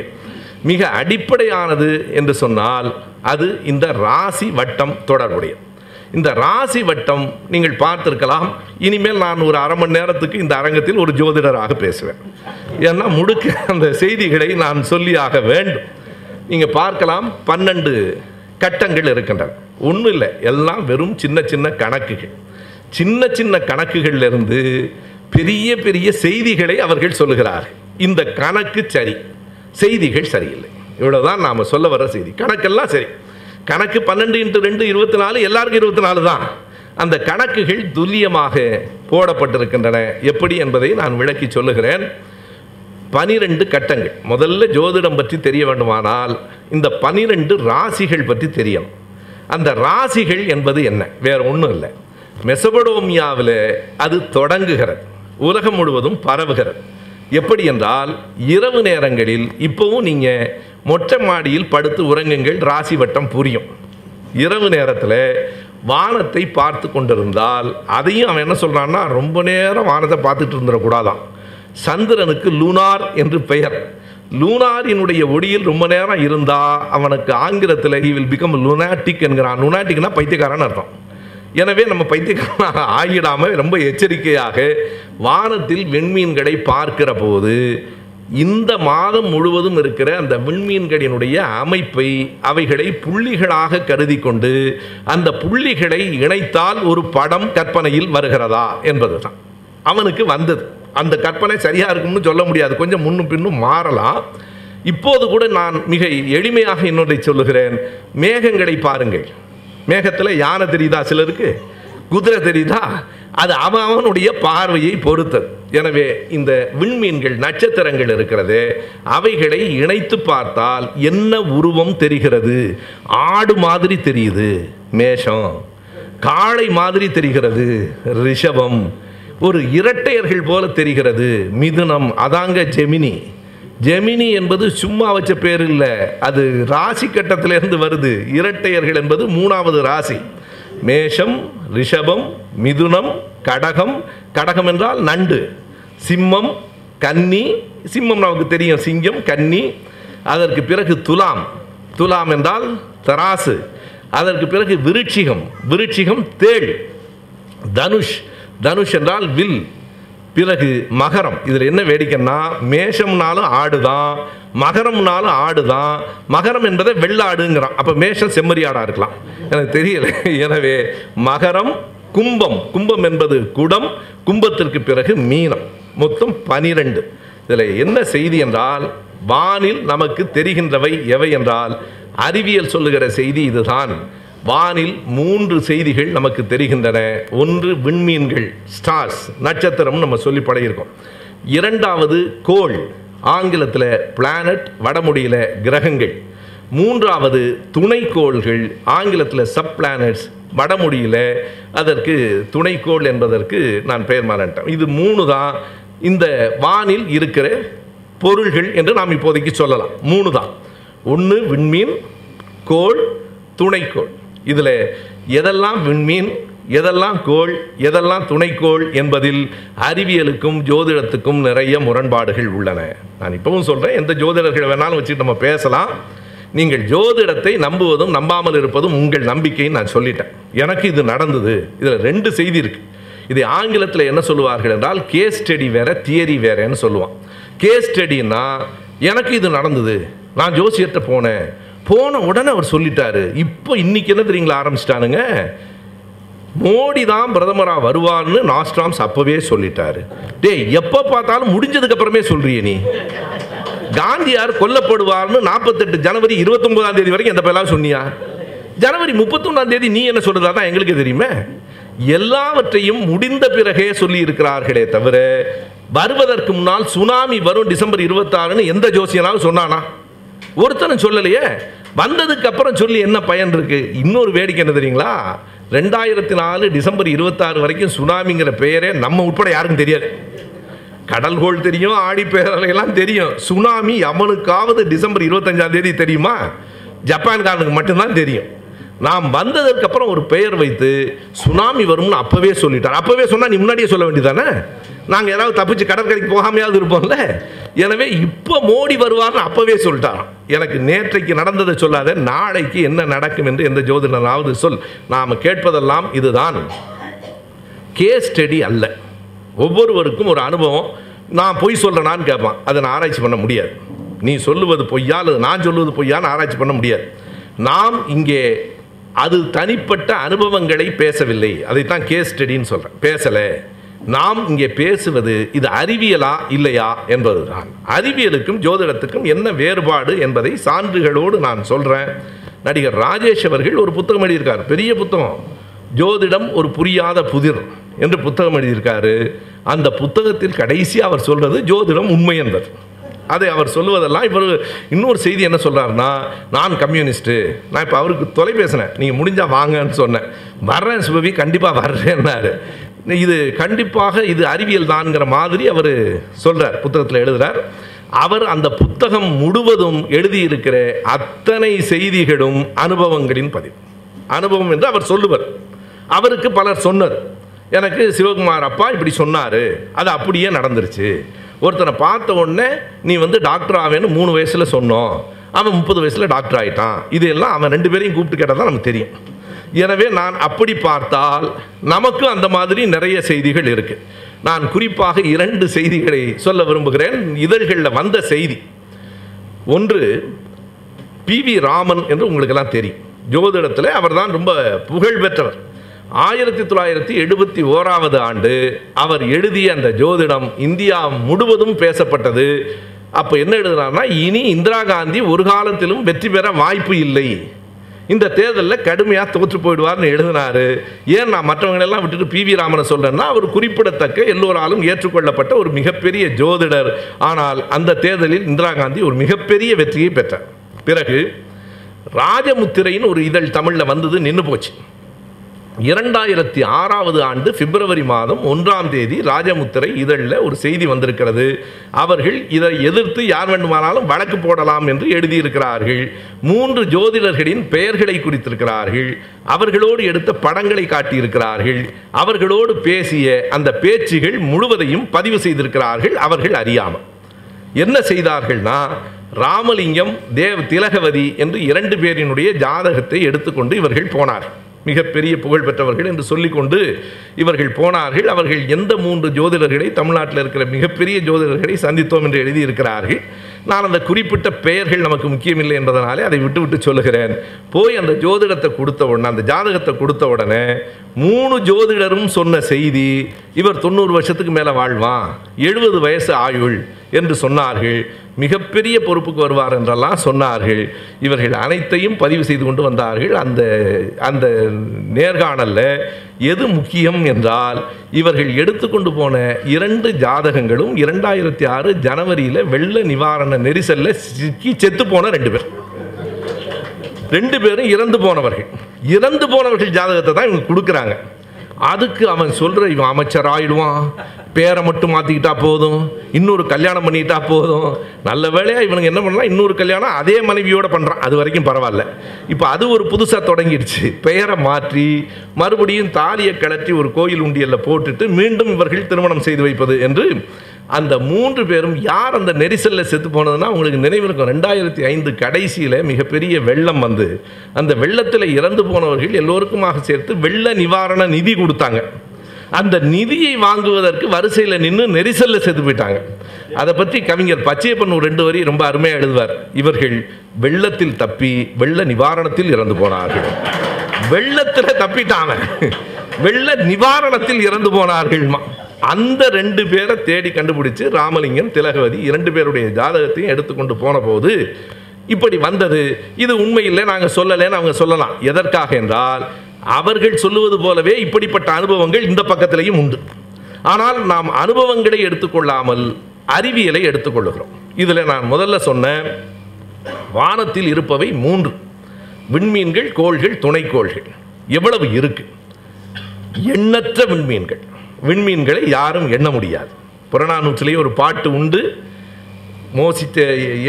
மிக அடிப்படையானது என்று சொன்னால் அது இந்த ராசி வட்டம் தொடர்புடையது. இந்த ராசி வட்டம் நீங்கள் பார்த்திருக்கலாம். இனிமேல் நான் ஒரு அரை மணி நேரத்துக்கு இந்த அரங்கத்தில் ஒரு ஜோதிடராக பேசுவேன். ஏன்னா முடுக்க அந்த செய்திகளை நான் சொல்லியாக வேண்டும். நீங்கள் பார்க்கலாம் பன்னெண்டு கட்டங்கள் இருக்கின்றன. ஒன்றும் இல்லை எல்லாம் வெறும் சின்ன சின்ன கணக்குகள். சின்ன சின்ன கணக்குகள்ல இருந்து பெரிய பெரிய செய்திகளை அவர்கள் சொல்லுகிறார்கள். இந்த கணக்கு சரி செய்திகள் சரியில்லை. இவ்வளோதான் நாம் சொல்ல வர செய்தி. கணக்கெல்லாம் சரி. கணக்கு பன்னெண்டு இன்ட்டு ரெண்டு இருபத்தி நாலு எல்லாருக்கும் இருபத்தி நாலு தான். அந்த கணக்குகள் துல்லியமாக போடப்பட்டிருக்கின்றன. எப்படி என்பதை நான் விளக்கி சொல்லுகிறேன். பனிரெண்டு கட்டங்கள். முதல்ல ஜோதிடம் பற்றி தெரிய வேண்டுமானால் இந்த பனிரெண்டு ராசிகள் பற்றி தெரியணும் அந்த ராசிகள் என்பது என்ன? வேற ஒன்றும் இல்லை. மெசபடோமியாவில் அது தொடங்குகிறது. உலகம் முழுவதும் பரவுகிறது. எப்படி என்றால் இரவு நேரங்களில் இப்போவும் நீங்கள் மொட்டை மாடியில் படுத்து உறங்குங்கள் ராசி வட்டம் புரியும். இரவு நேரத்தில் வானத்தை பார்த்து கொண்டிருந்தால் அதையும் அவன் என்ன சொல்கிறான்னா ரொம்ப நேரம் வானத்தை பார்த்துட்டு இருந்துடக்கூடாதான் சந்திரனுக்கு லூனார் என்று பெயர். லூனாரினுடைய ஒடியில் ரொம்ப நேரம் இருந்தால் அவனுக்கு ஆங்கிலத்தில் ஹி வில் பிகம் லுனாட்டிக் என்கிறான். லுனாட்டிக்னா பைத்தியக்காரன் அர்த்தம். எனவே நம்ம பைத்தியக்காரனாக ஆகிடாமல் ரொம்ப எச்சரிக்கையாக வானத்தில் விண்மீன்களை பார்க்கிற போது இந்த மாதம் முழுவதும் இருக்கிற அந்த விண்மீன்களினுடைய அமைப்பை அவைகளை புள்ளிகளாக கருதி கொண்டு அந்த புள்ளிகளை இணைத்தால் ஒரு படம் கற்பனையில் வருகிறதா என்பதுதான். அவனுக்கு வந்தது. அந்த கற்பனை சரியா இருக்கும்னு சொல்ல முடியாது. கொஞ்சம் முன்னும் பின்னும் மாறலாம். இப்போது கூட நான் மிக எளிமையாக இன்னொன்றை சொல்லுகிறேன். மேகங்களை பாருங்கள். மேகத்தில் யானை தெரியுதா சிலருக்கு? குதிரை தெரியுதா? அது அவன் அவனுடைய பார்வையை பொறுத்தது. எனவே இந்த விண்மீன்கள் நட்சத்திரங்கள் இருக்கிறது. அவைகளை இணைத்து பார்த்தால் என்ன உருவம் தெரிகிறது? ஆடு மாதிரி தெரியுது மேஷம். காளை மாதிரி தெரிகிறது ரிஷபம். ஒரு இரட்டையர்கள் போல தெரிகிறது மிதுனம். அதாங்க ஜெமினி. ஜெமினி என்பது சும்மா வச்ச பேர் இல்லை. அது ராசி கட்டத்திலேருந்து வருது. இரட்டையர்கள் என்பது மூணாவது ராசி. மேஷம் ரிஷபம் மிதுனம் கடகம். கடகம் என்றால் நண்டு. சிம்மம் கன்னி. சிம்மம் நமக்கு தெரியும். சிங்கம் கன்னி. அதற்கு பிறகு துலாம். துலாம் என்றால் தராசு. அதற்கு பிறகு விருட்சிகம். விருட்சிகம் தேள். தனுஷ். தனுஷ் என்றால் வில். பிறகு மகரம். இதில் என்ன வேடிக்கைன்னா மேஷம்னாலும் ஆடுதான் மகரம்னாலும் ஆடுதான் மகரம் என்பதை வெள்ளாடுங்கிறான். அப்போ மேஷம் செம்மறி ஆடாக இருக்கலாம். எனக்கு தெரியல. எனவே மகரம் கும்பம். கும்பம் என்பது குடம் கும்பத்திற்கு பிறகு மீனம். மொத்தம் பனிரெண்டு. இதில் என்ன செய்தி என்றால் வானில் நமக்கு தெரிகின்றவை எவை என்றால் அறிவியல் சொல்லுகிற செய்தி இதுதான். வானில் மூன்று செய்திகள் நமக்கு தெரிகின்றன. ஒன்று விண்மீன்கள் ஸ்டார்ஸ் நட்சத்திரம் நம்ம சொல்லி பழகிருக்கோம் இரண்டாவது கோள் ஆங்கிலத்தில் பிளானட் வடமொழியில் கிரகங்கள். மூன்றாவது துணைக்கோள்கள் ஆங்கிலத்தில் சப் பிளானட்ஸ் வடமொழியில் அதற்கு துணைக்கோள் என்பதற்கு நான் பெயர் மாறிட்டேன். இது மூணு தான் இந்த வானில் இருக்கிற பொருள்கள் என்று நாம் இப்போதைக்கு சொல்லலாம். மூணு தான். ஒன்று விண்மீன் கோள் துணைக்கோள். இதில் எதெல்லாம் விண்மீன் எதெல்லாம் கோள் எதெல்லாம் துணைக்கோள் என்பதில் அறிவியலுக்கும் ஜோதிடத்துக்கும் நிறைய முரண்பாடுகள் உள்ளன. நான் இப்பவும் சொல்கிறேன் எந்த ஜோதிடர்கள் வேணாலும் வச்சுட்டு நம்ம பேசலாம். நீங்கள் ஜோதிடத்தை நம்புவதும் நம்பாமல் இருப்பதும் உங்கள் நம்பிக்கைன்னு நான் சொல்லிட்டேன். எனக்கு இது நடந்தது. இதில் ரெண்டு செய்தி இருக்கு. இதை ஆங்கிலத்தில் என்ன சொல்லுவார்கள் என்றால் கேஸ் ஸ்டடி வேற தியரி வேறன்னு சொல்லுவான். கேஸ் ஸ்டடின்னா எனக்கு இது நடந்தது. நான் ஜோசியர்கிட்ட போனேன். போன உடனே அவர் சொல்லிட்டாரு. இப்போ இன்னைக்கு என்ன தெரியுங்களா ஆரம்பிச்சிட்டானுங்க? மோடி தான் பிரதமராக வருவான்னு நாஸ்ட்ராம்ஸ் அப்பவே சொல்லிட்டாரு. டேய் எப்போ பார்த்தாலும் முடிஞ்சதுக்கு அப்புறமே நீ. காந்தியார் கொல்லப்படுவார்னு நாற்பத்தெட்டு ஜனவரி இருபத்தொன்பதாம் தேதி வரைக்கும் எந்த பேலாம் சொன்னியா? ஜனவரி முப்பத்தொன்னாம் தேதி நீ என்ன சொல்றதா தான் எங்களுக்கு தெரியுமே? எல்லாவற்றையும் முடிந்த பிறகே சொல்லி இருக்கிறார்களே தவிர வருவதற்கு முன்னால் சுனாமி வரும் டிசம்பர் இருபத்தாறுன்னு எந்த ஜோசியனாலும் சொன்னானா? ஒருத்தனும் சொல்லலையே. வந்ததுக்கு அப்புறம் சொல்லி என்ன பயன் இருக்கு? இன்னொரு வேடிக்கை என்ன தெரியுங்களா? ரெண்டாயிரத்தி நாலு டிசம்பர் இருபத்தாறு வரைக்கும் சுனாமிங்கிற பெயரே நம்ம உட்பட யாருக்கும் தெரியாது. கடல்கோள் தெரியும் ஆடி பேரலையெல்லாம் தெரியும். சுனாமி அவனுக்காவது டிசம்பர் இருபத்தஞ்சாம் தேதி தெரியுமா? ஜப்பான்காரனுக்கு மட்டும்தான் தெரியும். நாம் வந்ததற்கு அப்புறம் ஒரு பெயர் வைத்து சுனாமி வரும்னு அப்பவே சொல்லிட்டார். அப்பவே சொன்னா நீ முன்னாடியே சொல்ல வேண்டியதானே நாங்கள் ஏதாவது தப்பிச்சு கடற்கரைக்கு போகாமையாவது இருப்போம்ல? எனவே இப்போ மோடி வருவார்னு அப்போவே சொல்லிட்டாராம். எனக்கு நேற்றைக்கு நடந்ததை சொல்லாத நாளைக்கு என்ன நடக்கும் என்று எந்த ஜோதிடனாவது சொல். நாம் கேட்பதெல்லாம் இதுதான். கேஸ் ஸ்டடி அல்ல. ஒவ்வொருவருக்கும் ஒரு அனுபவம். நான் பொய் சொல்கிறேனான்னு கேட்பான் அதை நான் ஆராய்ச்சி பண்ண முடியாது. நீ சொல்லுவது பொய்யா? அல்லது நான் சொல்லுவது பொய்யான்னு ஆராய்ச்சி பண்ண முடியாது. நாம் இங்கே அது தனிப்பட்ட அனுபவங்களை பேசவில்லை. அதைத்தான் கேஸ் ஸ்டடின்னு சொல்கிறேன் பேசலை. நாம் இங்கே பேசுவது இது அறிவியலா இல்லையா என்பதுதான். அறிவியலுக்கும் ஜோதிடத்துக்கும் என்ன வேறுபாடு என்பதை சான்றுகளோடு நான் சொல்கிறேன் நடிகர் ராஜேஷ் அவர்கள் ஒரு புத்தகம் எழுதியிருக்கார். பெரிய புத்தகம். ஜோதிடம் ஒரு புரியாத புதிர் என்று புத்தகம் எழுதியிருக்காரு. அந்த புத்தகத்தில் கடைசி அவர் சொல்றது ஜோதிடம் உண்மை என்பது. அதை அவர் சொல்லுவதெல்லாம் இவர் இன்னொரு செய்தி என்ன சொல்கிறாருன்னா நான் கம்யூனிஸ்ட்டு. நான் இப்போ அவருக்கு தொலை பேசினேன் நீங்கள் முடிஞ்சால் வாங்கன்னு சொன்னேன். வர்றேன் சுபவி கண்டிப்பாக வர்றேன்னாரு. இது கண்டிப்பாக இது அறிவியல் தான்ங்கிற மாதிரி அவர் சொல்கிறார் புத்தகத்தில் எழுதுகிறார் அவர் அந்த புத்தகம் முழுவதும் எழுதியிருக்கிற அத்தனை செய்திகளும் அனுபவங்களின் பதிவு. அனுபவம் என்று அவர் சொல்லுவர். அவருக்கு பலர் சொன்னது எனக்கு சிவகுமார் அப்பா இப்படி சொன்னார் அது அப்படியே நடந்துருச்சு. ஒருத்தனை பார்த்த உடனே நீ வந்து டாக்டர் ஆவேன்னு மூணு வயசில் சொன்னோம். அவன் முப்பது வயசில் டாக்டர் ஆகிட்டான் இதெல்லாம் அவன் ரெண்டு பேரையும் கூப்பிட்டு கேட்டால் தான் நமக்கு தெரியும். எனவே நான் அப்படி பார்த்தால் நமக்கு அந்த மாதிரி நிறைய செய்திகள் இருக்கு. நான் குறிப்பாக இரண்டு செய்திகளை சொல்ல விரும்புகிறேன். இதழ்களில் வந்த செய்தி. ஒன்று பி வி ராமன் என்று உங்களுக்கெல்லாம் தெரியும். ஜோதிடத்தில் அவர் தான் ரொம்ப புகழ் பெற்றவர். ஆயிரத்தி தொள்ளாயிரத்தி எழுபத்தி ஓராவது ஆண்டு அவர் எழுதிய அந்த ஜோதிடம் இந்தியா முழுவதும் பேசப்பட்டது. அப்போ என்ன எழுதுனார்னா இனி இந்திரா காந்தி ஒரு காலத்திலும் வெற்றி பெற வாய்ப்பு இல்லை. இந்த தேர்தலில் கடுமையாக தோற்று போயிடுவார்னு எழுதினாரு. ஏன் நான் மற்றவங்களெல்லாம் விட்டுட்டு பி வி ராமனை சொல்கிறேன்னா அவர் குறிப்பிடத்தக்க எல்லோராலும் ஏற்றுக்கொள்ளப்பட்ட ஒரு மிகப்பெரிய ஜோதிடர். ஆனால் அந்த தேர்தலில் இந்திரா காந்தி ஒரு மிகப்பெரிய வெற்றியை பெற்றார். பிறகு ராஜமுத்திரைன்னு ஒரு இதழ் தமிழில் வந்தது நின்று போச்சு. இரண்டாயிரத்தி ஆறாவது ஆண்டு பிப்ரவரி மாதம் ஒன்றாம் தேதி ராஜமுத்திரை இதழில் ஒரு செய்தி வந்திருக்கிறது. அவர்கள் இதை எதிர்த்து யார் வேண்டுமானாலும் வழக்கு போடலாம் என்று எழுதியிருக்கிறார்கள். மூன்று ஜோதிடர்களின் பெயர்களை குறித்திருக்கிறார்கள். அவர்களோடு எடுத்த படங்களை காட்டியிருக்கிறார்கள். அவர்களோடு பேசிய அந்த பேச்சுகள் முழுவதையும் பதிவு செய்திருக்கிறார்கள் அவர்கள் அறியாமல். என்ன செய்தார்கள்னா ராமலிங்கம் தேவ் திலகவதி என்று இரண்டு பேரினுடைய ஜாதகத்தை எடுத்துக்கொண்டு இவர்கள் போனார். மிகப்பெரிய புகழ் பெற்றவர்கள் என்று சொல்லிக்கொண்டு இவர்கள் போனார்கள். அவர்கள் எந்த மூன்று ஜோதிடர்களை தமிழ்நாட்டில் இருக்கிற மிகப்பெரிய ஜோதிடர்களை சந்தித்தோம் என்று எழுதியிருக்கிறார்கள். நான் அந்த குறிப்பிட்ட பெயர்கள் நமக்கு முக்கியமில்லை என்பதனாலே அதை விட்டுவிட்டு சொல்லுகிறேன். போய் அந்த ஜோதிடத்தை கொடுத்த உடனே அந்த ஜாதகத்தை கொடுத்த உடனே மூணு ஜோதிடரும் சொன்ன செய்தி இவர் தொண்ணூறு வருஷத்துக்கு மேலே வாழ்வான் எழுபது வயசு ஆயுள் என்று சொன்னார்கள். மிகப்பெரிய பொறுப்புக்கு வருவார் என்றெல்லாம் சொன்னார்கள். இவர்கள் அனைத்தையும் பதிவு செய்து கொண்டு வந்தார்கள். அந்த அந்த நேர்காணலில் எது முக்கியம் என்றால் இவர்கள் எடுத்துக்கொண்டு போன இரண்டு ஜாதகங்களும் இரண்டாயிரத்தி ஆறு ஜனவரியில் வெள்ள நிவாரண நெரிசலில் சிக்கி செத்து போன ரெண்டு பேர். ரெண்டு பேரும் இறந்து போனவர்கள். இறந்து போனவர்கள் ஜாதகத்தை தான் இவங்க கொடுக்குறாங்க. அதுக்கு அவன் சொல்கிற இவன் அமைச்சர் ஆயிடுவான். பேரை மட்டும் மாற்றிக்கிட்டா போதும். இன்னொரு கல்யாணம் பண்ணிக்கிட்டா போதும். நல்ல வேலையாக இவனுக்கு என்ன பண்ணலாம்? இன்னொரு கல்யாணம் அதே மனைவியோட பண்ணுறான் அது வரைக்கும் பரவாயில்ல. இப்போ அது ஒரு புதுசாக தொடங்கிடுச்சு. பெயரை மாற்றி மறுபடியும் தாலியை கழற்றி ஒரு கோயில் உண்டியலில் போட்டுட்டு மீண்டும் இவர்கள் திருமணம் செய்து வைப்பது என்று அந்த மூன்று பேரும் யார் அந்த நெரிசலில் செத்து போனதுன்னா உங்களுக்கு நினைவிருக்கும் ரெண்டாயிரத்தி ஐந்து கடைசியில் மிகப்பெரிய வெள்ளம் வந்து அந்த வெள்ளத்தில் இறந்து போனவர்கள் எல்லோருக்குமாக சேர்த்து வெள்ள நிவாரண நிதி கொடுத்தாங்க. அந்த நிதியை வாங்குவதற்கு வரிசையில் நின்று நெரிசலில் செத்து போயிட்டாங்க. அதை பற்றி கவிஞர் பச்சையப்பன் ஒரு ரெண்டு வரி ரொம்ப அருமையாக எழுதுவார். இவர்கள் வெள்ளத்தில் தப்பி வெள்ள நிவாரணத்தில் இறந்து போனார்கள். வெள்ளத்தில் தப்பிட்டாங்க வெள்ள நிவாரணத்தில் இறந்து போனார்கள்மா. அந்த ரெண்டு பேரை தேடி கண்டுபிடிச்சு ராமலிங்கம் திலகவதி இரண்டு பேருடைய ஜாதகத்தையும் எடுத்துக்கொண்டு போன போது இப்படி வந்தது. இது உண்மையில்லை நாங்கள் சொல்லலைன்னு அவங்க சொல்லலாம். எதற்காக என்றால் அவர்கள் சொல்லுவது போலவே இப்படிப்பட்ட அனுபவங்கள் இந்த பக்கத்திலையும் உண்டு. ஆனால் நாம் அனுபவங்களை எடுத்துக்கொள்ளாமல் அறிவியலை எடுத்துக்கொள்ளுகிறோம். இதில் நான் முதல்ல சொன்ன வானத்தில் இருப்பவை மூன்று. விண்மீன்கள் கோள்கள் துணைக்கோள்கள். எவ்வளவு இருக்கு? எண்ணற்ற விண்மீன்கள். விண்மீன்களை யாரும் எண்ண முடியாது. புறநானூற்றிலேயே ஒரு பாட்டு உண்டு. மோசி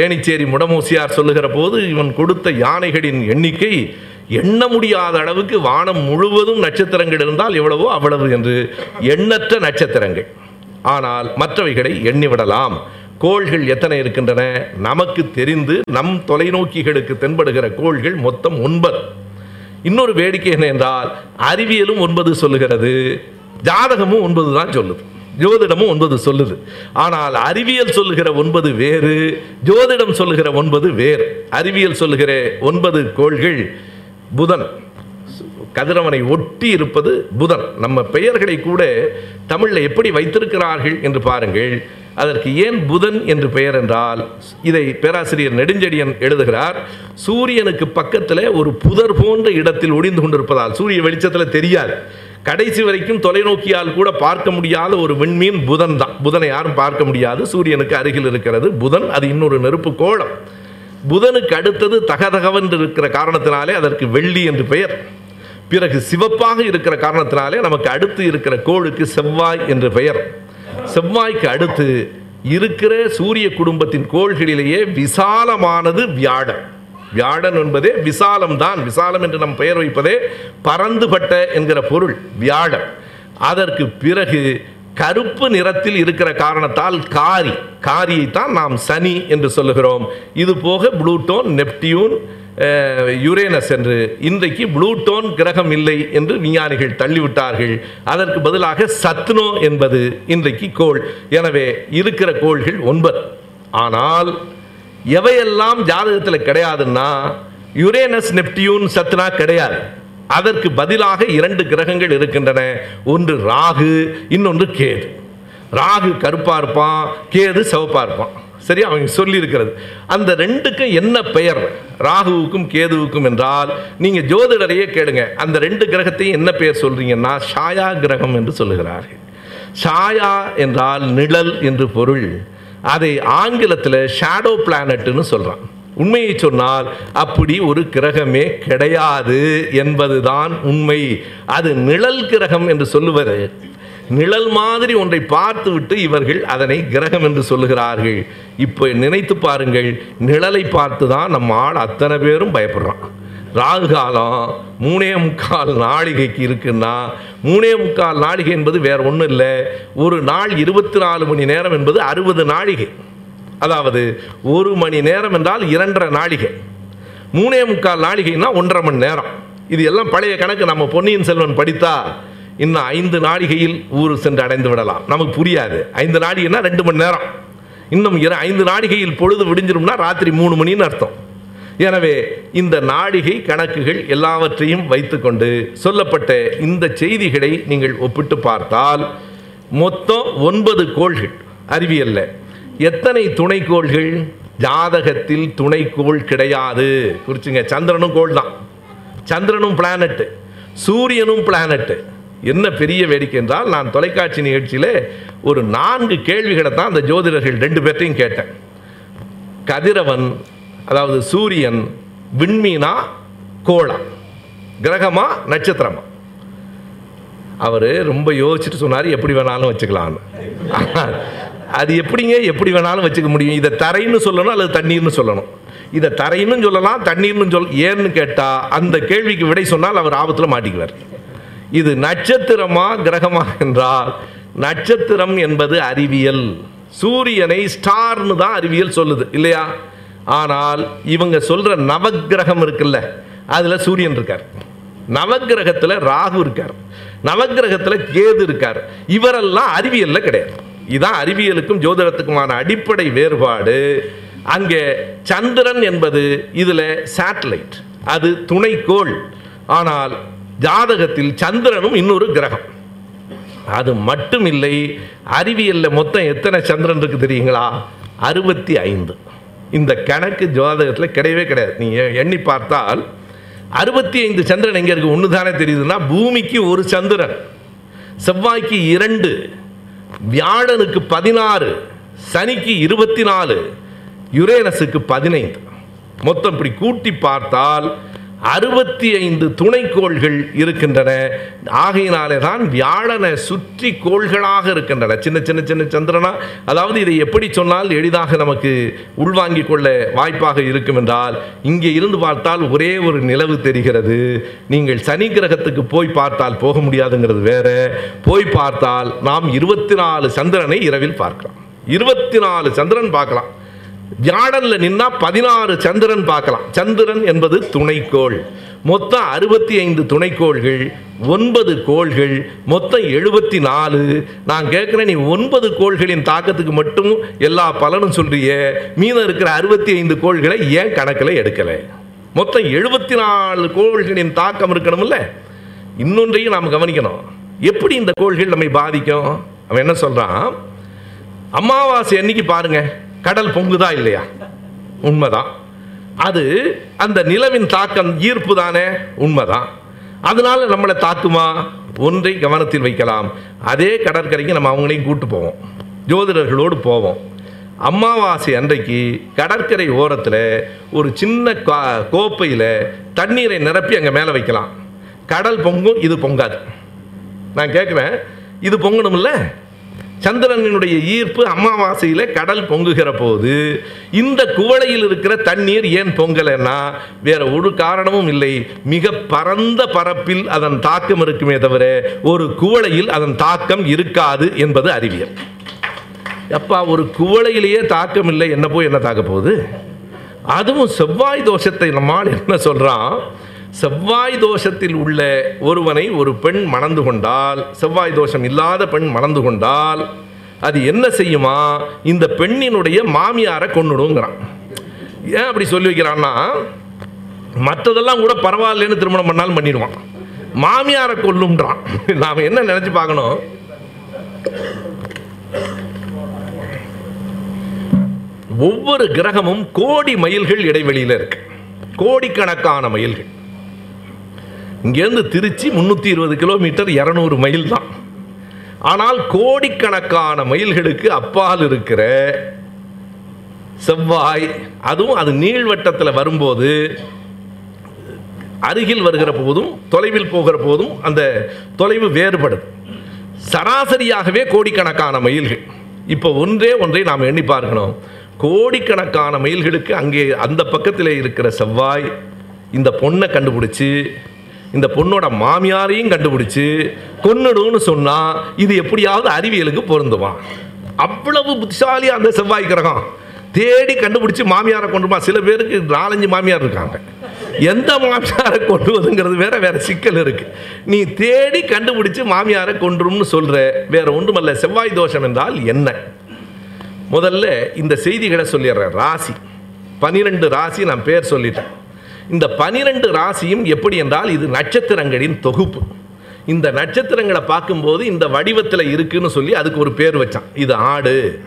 ஏணிச்சேரி முடமோசியார் சொல்லுகிற போது இவன் கொடுத்த யானைகளின் எண்ணிக்கை எண்ண முடியாத அளவுக்கு வானம் முழுவதும் நட்சத்திரங்கள் இருந்தால் எவ்வளவோ அவ்வளவு என்று எண்ணற்ற நட்சத்திரங்கள். ஆனால் மற்றவைகளை எண்ணிவிடலாம் கோள்கள் எத்தனை இருக்கின்றன? நமக்கு தெரிந்து நம் தொலைநோக்கிகளுக்கு தென்படுகிற கோள்கள் மொத்தம் ஒன்பது. இன்னொரு வேடிக்கை என்ன என்றால் அறிவியலும் ஒன்பது சொல்லுகிறது. ஜாதகமும் ஒன்பது தான் சொல்லுது. ஜோதிடமும் ஒன்பது சொல்லுது. ஆனால் அறிவியல் சொல்லுகிற ஒன்பது வேறு ஜோதிடம் சொல்லுகிற ஒன்பது வேறு. அறிவியல் சொல்லுகிற ஒன்பது கோள்கள் புதன். கதிரவனை ஒட்டி இருப்பது புதன். நம்ம பெயர்களை கூட தமிழில் எப்படி வைத்திருக்கிறார்கள் என்று பாருங்கள். அதற்கு ஏன் புதன் என்று பெயர் என்றால் இதை பேராசிரியர் நெடுஞ்செடியன் எழுதுகிறார் சூரியனுக்கு பக்கத்தில் ஒரு புதர் போன்ற இடத்தில் ஒடிந்து கொண்டிருப்பதால் சூரிய வெளிச்சத்தில் தெரியாது. கடைசி வரைக்கும் தொலைநோக்கியால் கூட பார்க்க முடியாத ஒரு விண்மீன் புதன் தான். புதனை யாரும் பார்க்க முடியாது. சூரியனுக்கு அருகில் இருக்கிறது புதன். அது இன்னொரு நெருப்பு கோளம். புதனுக்கு அடுத்தது தகதகவென்று இருக்கிற காரணத்தினாலே அதற்கு வெள்ளி என்று பெயர். பிறகு சிவப்பாக இருக்கிற காரணத்தினாலே நமக்கு அடுத்து இருக்கிற கோளுக்கு செவ்வாய் என்று பெயர். செவ்வாய்க்கு அடுத்து இருக்கிற சூரிய குடும்பத்தின் கோள்களிலேயே விசாலமானது வியாழன். வியாழன் என்பதே விசாலம் தான். விசாலம் என்று நம் பெயர் வைப்பதே பறந்துபட்ட என்கிற பொருள் வியாழன். அதற்கு பிறகு கருப்பு நிறத்தில் இருக்கிற காரணத்தால் காரி காரியைத்தான் நாம் சனி என்று சொல்லுகிறோம். இது போக ப்ளூட்டோன் நெப்டியூன் யுரேனஸ் என்று இன்றைக்கு ப்ளூட்டோன் கிரகம் இல்லை என்று விஞ்ஞானிகள் தள்ளிவிட்டார்கள். அதற்கு பதிலாக சத்னோ என்பது இன்றைக்கு கோள். எனவே இருக்கிற கோள்கள் ஒன்பது. ஆனால் எவையெல்லாம் ஜாதகத்தில் கிடையாதுன்னா யுரேனஸ் நெப்டியூன் சத்னா கிடையாது. அதற்கு பதிலாக இரண்டு கிரகங்கள் இருக்கின்றன. ஒன்று ராகு இன்னொன்று கேது. ராகு கருப்பாக இருப்பான் கேது சிவப்பாக இருப்பான். சரி அவங்க சொல்லியிருக்கிறது. அந்த ரெண்டுக்கும் என்ன பெயர்? ராகுவுக்கும் கேதுவுக்கும் என்றால் நீங்கள் ஜோதிடரையே கேளுங்க. அந்த ரெண்டு கிரகத்தையும் என்ன பெயர் சொல்கிறீங்கன்னா ஷாயா கிரகம் என்று சொல்லுகிறார்கள். ஷாயா என்றால் நிழல் என்று பொருள். அதை ஆங்கிலத்தில் ஷேடோ பிளானட்னு சொல்கிறான் உண்மையை சொன்னால் அப்படி ஒரு கிரகமே கிடையாது என்பதுதான் உண்மை. அது நிழல் கிரகம் என்று சொல்லுவது. நிழல் மாதிரி ஒன்றை பார்த்துவிட்டு இவர்கள் அதனை கிரகம் என்று சொல்லுகிறார்கள். இப்போ நினைத்து பாருங்கள் நிழலை பார்த்து தான் நம்ம ஆள் அத்தனை பேரும் பயப்படுறான். ராகு காலம் மூணே முக்கால் நாழிகைக்கு இருக்குன்னா மூணே முக்கால் நாழிகை என்பது வேற ஒன்றும் இல்லை. ஒரு நாள் இருபத்தி நாலு மணி நேரம் என்பது அறுபது நாழிகை. அதாவது ஒரு மணி நேரம் என்றால் இரண்டரை நாழிகை. மூணே முக்கால் நாளிகைன்னா ஒன்றரை மணி நேரம். இது எல்லாம் பழைய கணக்கு. நம்ம பொன்னியின் செல்வன் படித்தா இன்னும் ஐந்து நாழிகையில் ஊர் சென்று அடைந்து விடலாம். நமக்கு புரியாது. ஐந்து நாளிகைன்னா ரெண்டு மணி நேரம். இன்னும் இர ஐந்து நாழிகையில் பொழுது விடிஞ்சிரும்னா ராத்திரி மூணு மணின்னு அர்த்தம். எனவே இந்த நாழிகை கணக்குகள் எல்லாவற்றையும் வைத்துக்கொண்டு சொல்லப்பட்ட இந்த செய்திகளை நீங்கள் ஒப்பிட்டு பார்த்தால் மொத்தம் ஒன்பது கோள்கள். அறிவியல்ல. எத்தனை துணைக்கோள்கள்? ஜாதகத்தில் துணைக்கோள் கிடையாது. குறிச்சுங்க சந்திரனும் கோள் தான். சந்திரனும் பிளானட்டு சூரியனும் பிளானட்டு என்ன பெரிய வேடிக்கை என்றால் நான் தொலைக்காட்சி நிகழ்ச்சியில் ஒரு நான்கு கேள்விகளை தான் அந்த ஜோதிடர்கள் ரெண்டு பேர்த்தையும் கேட்டேன். கதிரவன் அதாவது சூரியன் விண்மீனா கோளா கிரகமா நட்சத்திரமா? அவர் ரொம்ப யோசிச்சுட்டு சொன்னார் எப்படி வேணாலும் வச்சுக்கலான்னு அது எப்படிங்க எப்படி வேணாலும் வச்சுக்க முடியும்? இதை தரைன்னு சொல்லணும் அல்லது தண்ணீர்னு சொல்லணும்? இதை தரைன்னு சொல்லலாம் தண்ணீர்னு சொல் ஏன்னு கேட்டால் அந்த கேள்விக்கு விடை சொன்னால் அவர் ஆபத்தில் மாட்டிக்குவார். இது நட்சத்திரமா கிரகமா என்றால் நட்சத்திரம் என்பது அறிவியல். சூரியனை ஸ்டார்னு தான் அறிவியல் சொல்லுது இல்லையா? ஆனால் இவங்க சொல்கிற நவக்கிரகம் இருக்குல்ல அதில் சூரியன் இருக்கார். நவக்கிரகத்தில் ராகு இருக்கார். நவக்கிரகத்தில் கேது இருக்கார். இவரெல்லாம் அறிவியலில் கிடையாது. இதுதான் அறிவியலுக்கும் ஜோதிடத்துக்குமான அடிப்படை வேறுபாடு. அங்கே சந்திரன் என்பது இதில் சேட்டலைட் அது துணைக்கோள். ஆனால் ஜாதகத்தில் சந்திரனும் இன்னொரு கிரகம். அது மட்டும் இல்லை அறிவியலில் மொத்தம் எத்தனை சந்திரன் இருக்குது தெரியுங்களா? அறுபத்தி ஐந்து. இந்த கணக்கு ஜோதகத்தில் கிடையவே கிடையாது. நீங்கள் எண்ணி பார்த்தால் அறுபத்தி ஐந்து சந்திரன் எங்கே இருக்குது ஒன்று தானே தெரியுதுன்னா பூமிக்கு ஒரு சந்திரன் செவ்வாய்க்கு இரண்டு வியாழனுக்கு பதினாறு சனிக்கு இருபத்தி நாலு யுரேனஸுக்கு பதினைந்து. மொத்தம் இப்படி கூட்டி பார்த்தால் அறுபத்தி ஐந்து துணைக்கோள்கள் இருக்கின்றன. ஆகையினாலே தான் வியாழனை சுற்றி கோள்களாக இருக்கின்றன. சின்ன சின்ன சின்ன சந்திரனா? அதாவது இதை எப்படி சொன்னால் எளிதாக நமக்கு உள்வாங்கிக் கொள்ள வாய்ப்பாக இருக்கும் என்றால் இங்கே இருந்து பார்த்தால் ஒரே ஒரு நிலவு தெரிகிறது. நீங்கள் சனி கிரகத்துக்கு போய் பார்த்தால் போக முடியாதுங்கிறது வேற. போய் பார்த்தால் நாம் இருபத்தி நாலு சந்திரனை இரவில் பார்க்கலாம். இருபத்தி நாலு சந்திரன் பார்க்கலாம். வியாழன்ல நின்னா பதினாறு சந்திரன் பார்க்கலாம். சந்திரன் என்பது துணைக்கோள். மொத்தம் அறுபத்தி ஐந்து துணைக்கோள்கள் ஒன்பது கோள்கள் மொத்தம் எழுபத்தி நாலு நான் கேட்குறேன் நீ ஒன்பது கோள்களின் தாக்கத்துக்கு மட்டும் எல்லா பலனும் சொல்றிய. மீதம் இருக்கிற அறுபத்தி ஐந்து கோள்களை ஏன் கணக்கில் எடுக்கலை? மொத்தம் எழுபத்தி நாலு கோள்களின் தாக்கம் இருக்கணும்ல? இன்னொன்றையும் நாம் கவனிக்கணும். எப்படி இந்த கோள்கள் நம்மை பாதிக்கும்? அவன் என்ன சொல்கிறான் அமாவாசை அன்னைக்கு பாருங்கள் கடல் பொங்குதா இல்லையா? உண்மைதான். அது அந்த நிலவின் தாக்கம் ஈர்ப்பு தானே? உண்மைதான். அதனால நம்மளை தாக்குமா? ஒன்றை கவனத்தில் வைக்கலாம். அதே கடற்கரைக்கு நம்ம அவங்களையும் கூட்டு போவோம். ஜோதிடர்களோடு போவோம். அமாவாசை அன்றைக்கு கடற்கரை ஓரத்தில் ஒரு சின்ன கா- கோப்பையில் தண்ணீரை நிரப்பி அங்கே மேலே வைக்கலாம். கடல் பொங்கும் இது பொங்காது. நான் கேட்குறேன் இது பொங்கணும்ல? சந்திரனினுடைய ஈர்ப்பு அமாவாசையில் கடல் பொங்குகிற போது இந்த குவளையில் இருக்கிற தண்ணீர் ஏன் பொங்கலைன்னா வேற ஒரு காரணமும் இல்லை. மிக பரந்த பரப்பில் அதன் தாக்கம் இருக்குமே தவிர ஒரு குவளையில் அதன் தாக்கம் இருக்காது என்பது அறிவியல். அப்பா ஒரு குவளையிலேயே தாக்கம் இல்லை என்ன போய் என்ன தாக்க போகுது? அதுவும் செவ்வாய் தோஷத்தை நம்மால் என்ன சொல்கிறான் செவ்வாய் தோஷத்தில் உள்ள ஒருவனை ஒரு பெண் மணந்து கொண்டால் செவ்வாய் தோஷம் இல்லாத பெண் மணந்து கொண்டால் அது என்ன செய்யுமா? இந்த பெண்ணினுடைய மாமியாரை கொன்னுடுங்கிறான். ஏன் அப்படி சொல்லி வைக்கிறான்னா மற்றதெல்லாம் கூட பரவாயில்லன்னு திருமணம் பண்ணாலும் பண்ணிடுவான். மாமியாரை கொல்லும்ன்றான். நாம் என்ன நினைச்சு பார்க்கணும்? ஒவ்வொரு கிரகமும் கோடி மைல்கள் இடைவெளியில் இருக்கு. கோடிக்கணக்கான மைல்கள் இங்கேருந்து திருச்சி முந்நூற்றி இருபது கிலோமீட்டர் இரநூறு மைல் தான். ஆனால் கோடிக்கணக்கான மைல்களுக்கு அப்பால் இருக்கிற செவ்வாய் அதுவும் அது நீள்வட்டத்தில் வரும்போது அருகில் வருகிற போதும் தொலைவில் போகிற போதும் அந்த தொலைவு வேறுபடுது சராசரியாகவே கோடிக்கணக்கான மைல்கள் இப்போ ஒன்றே ஒன்றை நாம் எண்ணி பார்க்கணும். கோடிக்கணக்கான மைல்களுக்கு அங்கே அந்த பக்கத்தில் இருக்கிற செவ்வாய் இந்த பொண்ணை கண்டுபிடிச்சி இந்த பொண்ணோட மாமியாரையும் கண்டுபிடிச்சு கொன்னுடும்னு சொன்னா இது எப்படியாவது அறிவியலுக்கு பொருந்துவான் அவ்வளவு புத்திசாலி அந்த செவ்வாய் கிரகம். தேடி கண்டுபிடிச்சு மாமியாரை கொண்டுமா சில பேருக்கு நாலஞ்சு மாமியார் இருக்காங்க. எந்த மாமியாரை கொண்டுவதுங்கிறது வேற வேற சிக்கல் இருக்கு. நீ தேடி கண்டுபிடிச்சு மாமியாரை கொன்றும்னு சொல்ற வேற ஒன்றுமல்ல. செவ்வாய் தோஷம் என்றால் என்ன? முதல்ல இந்த செய்திகளை சொல்லிடுறேன். ராசி. பனிரெண்டு ராசி நான் பேர் சொல்லிட்டேன். இந்த பனிரெண்டு ராசியும் எப்படி என்றால் இது நட்சத்திரங்களின் தொகுப்பு. இந்த நட்சத்திரங்களை பார்க்கும்போது இந்த வடிவத்தில் இருக்குன்னு சொல்லி அதுக்கு ஒரு பேர் வச்சான். இது ஆடு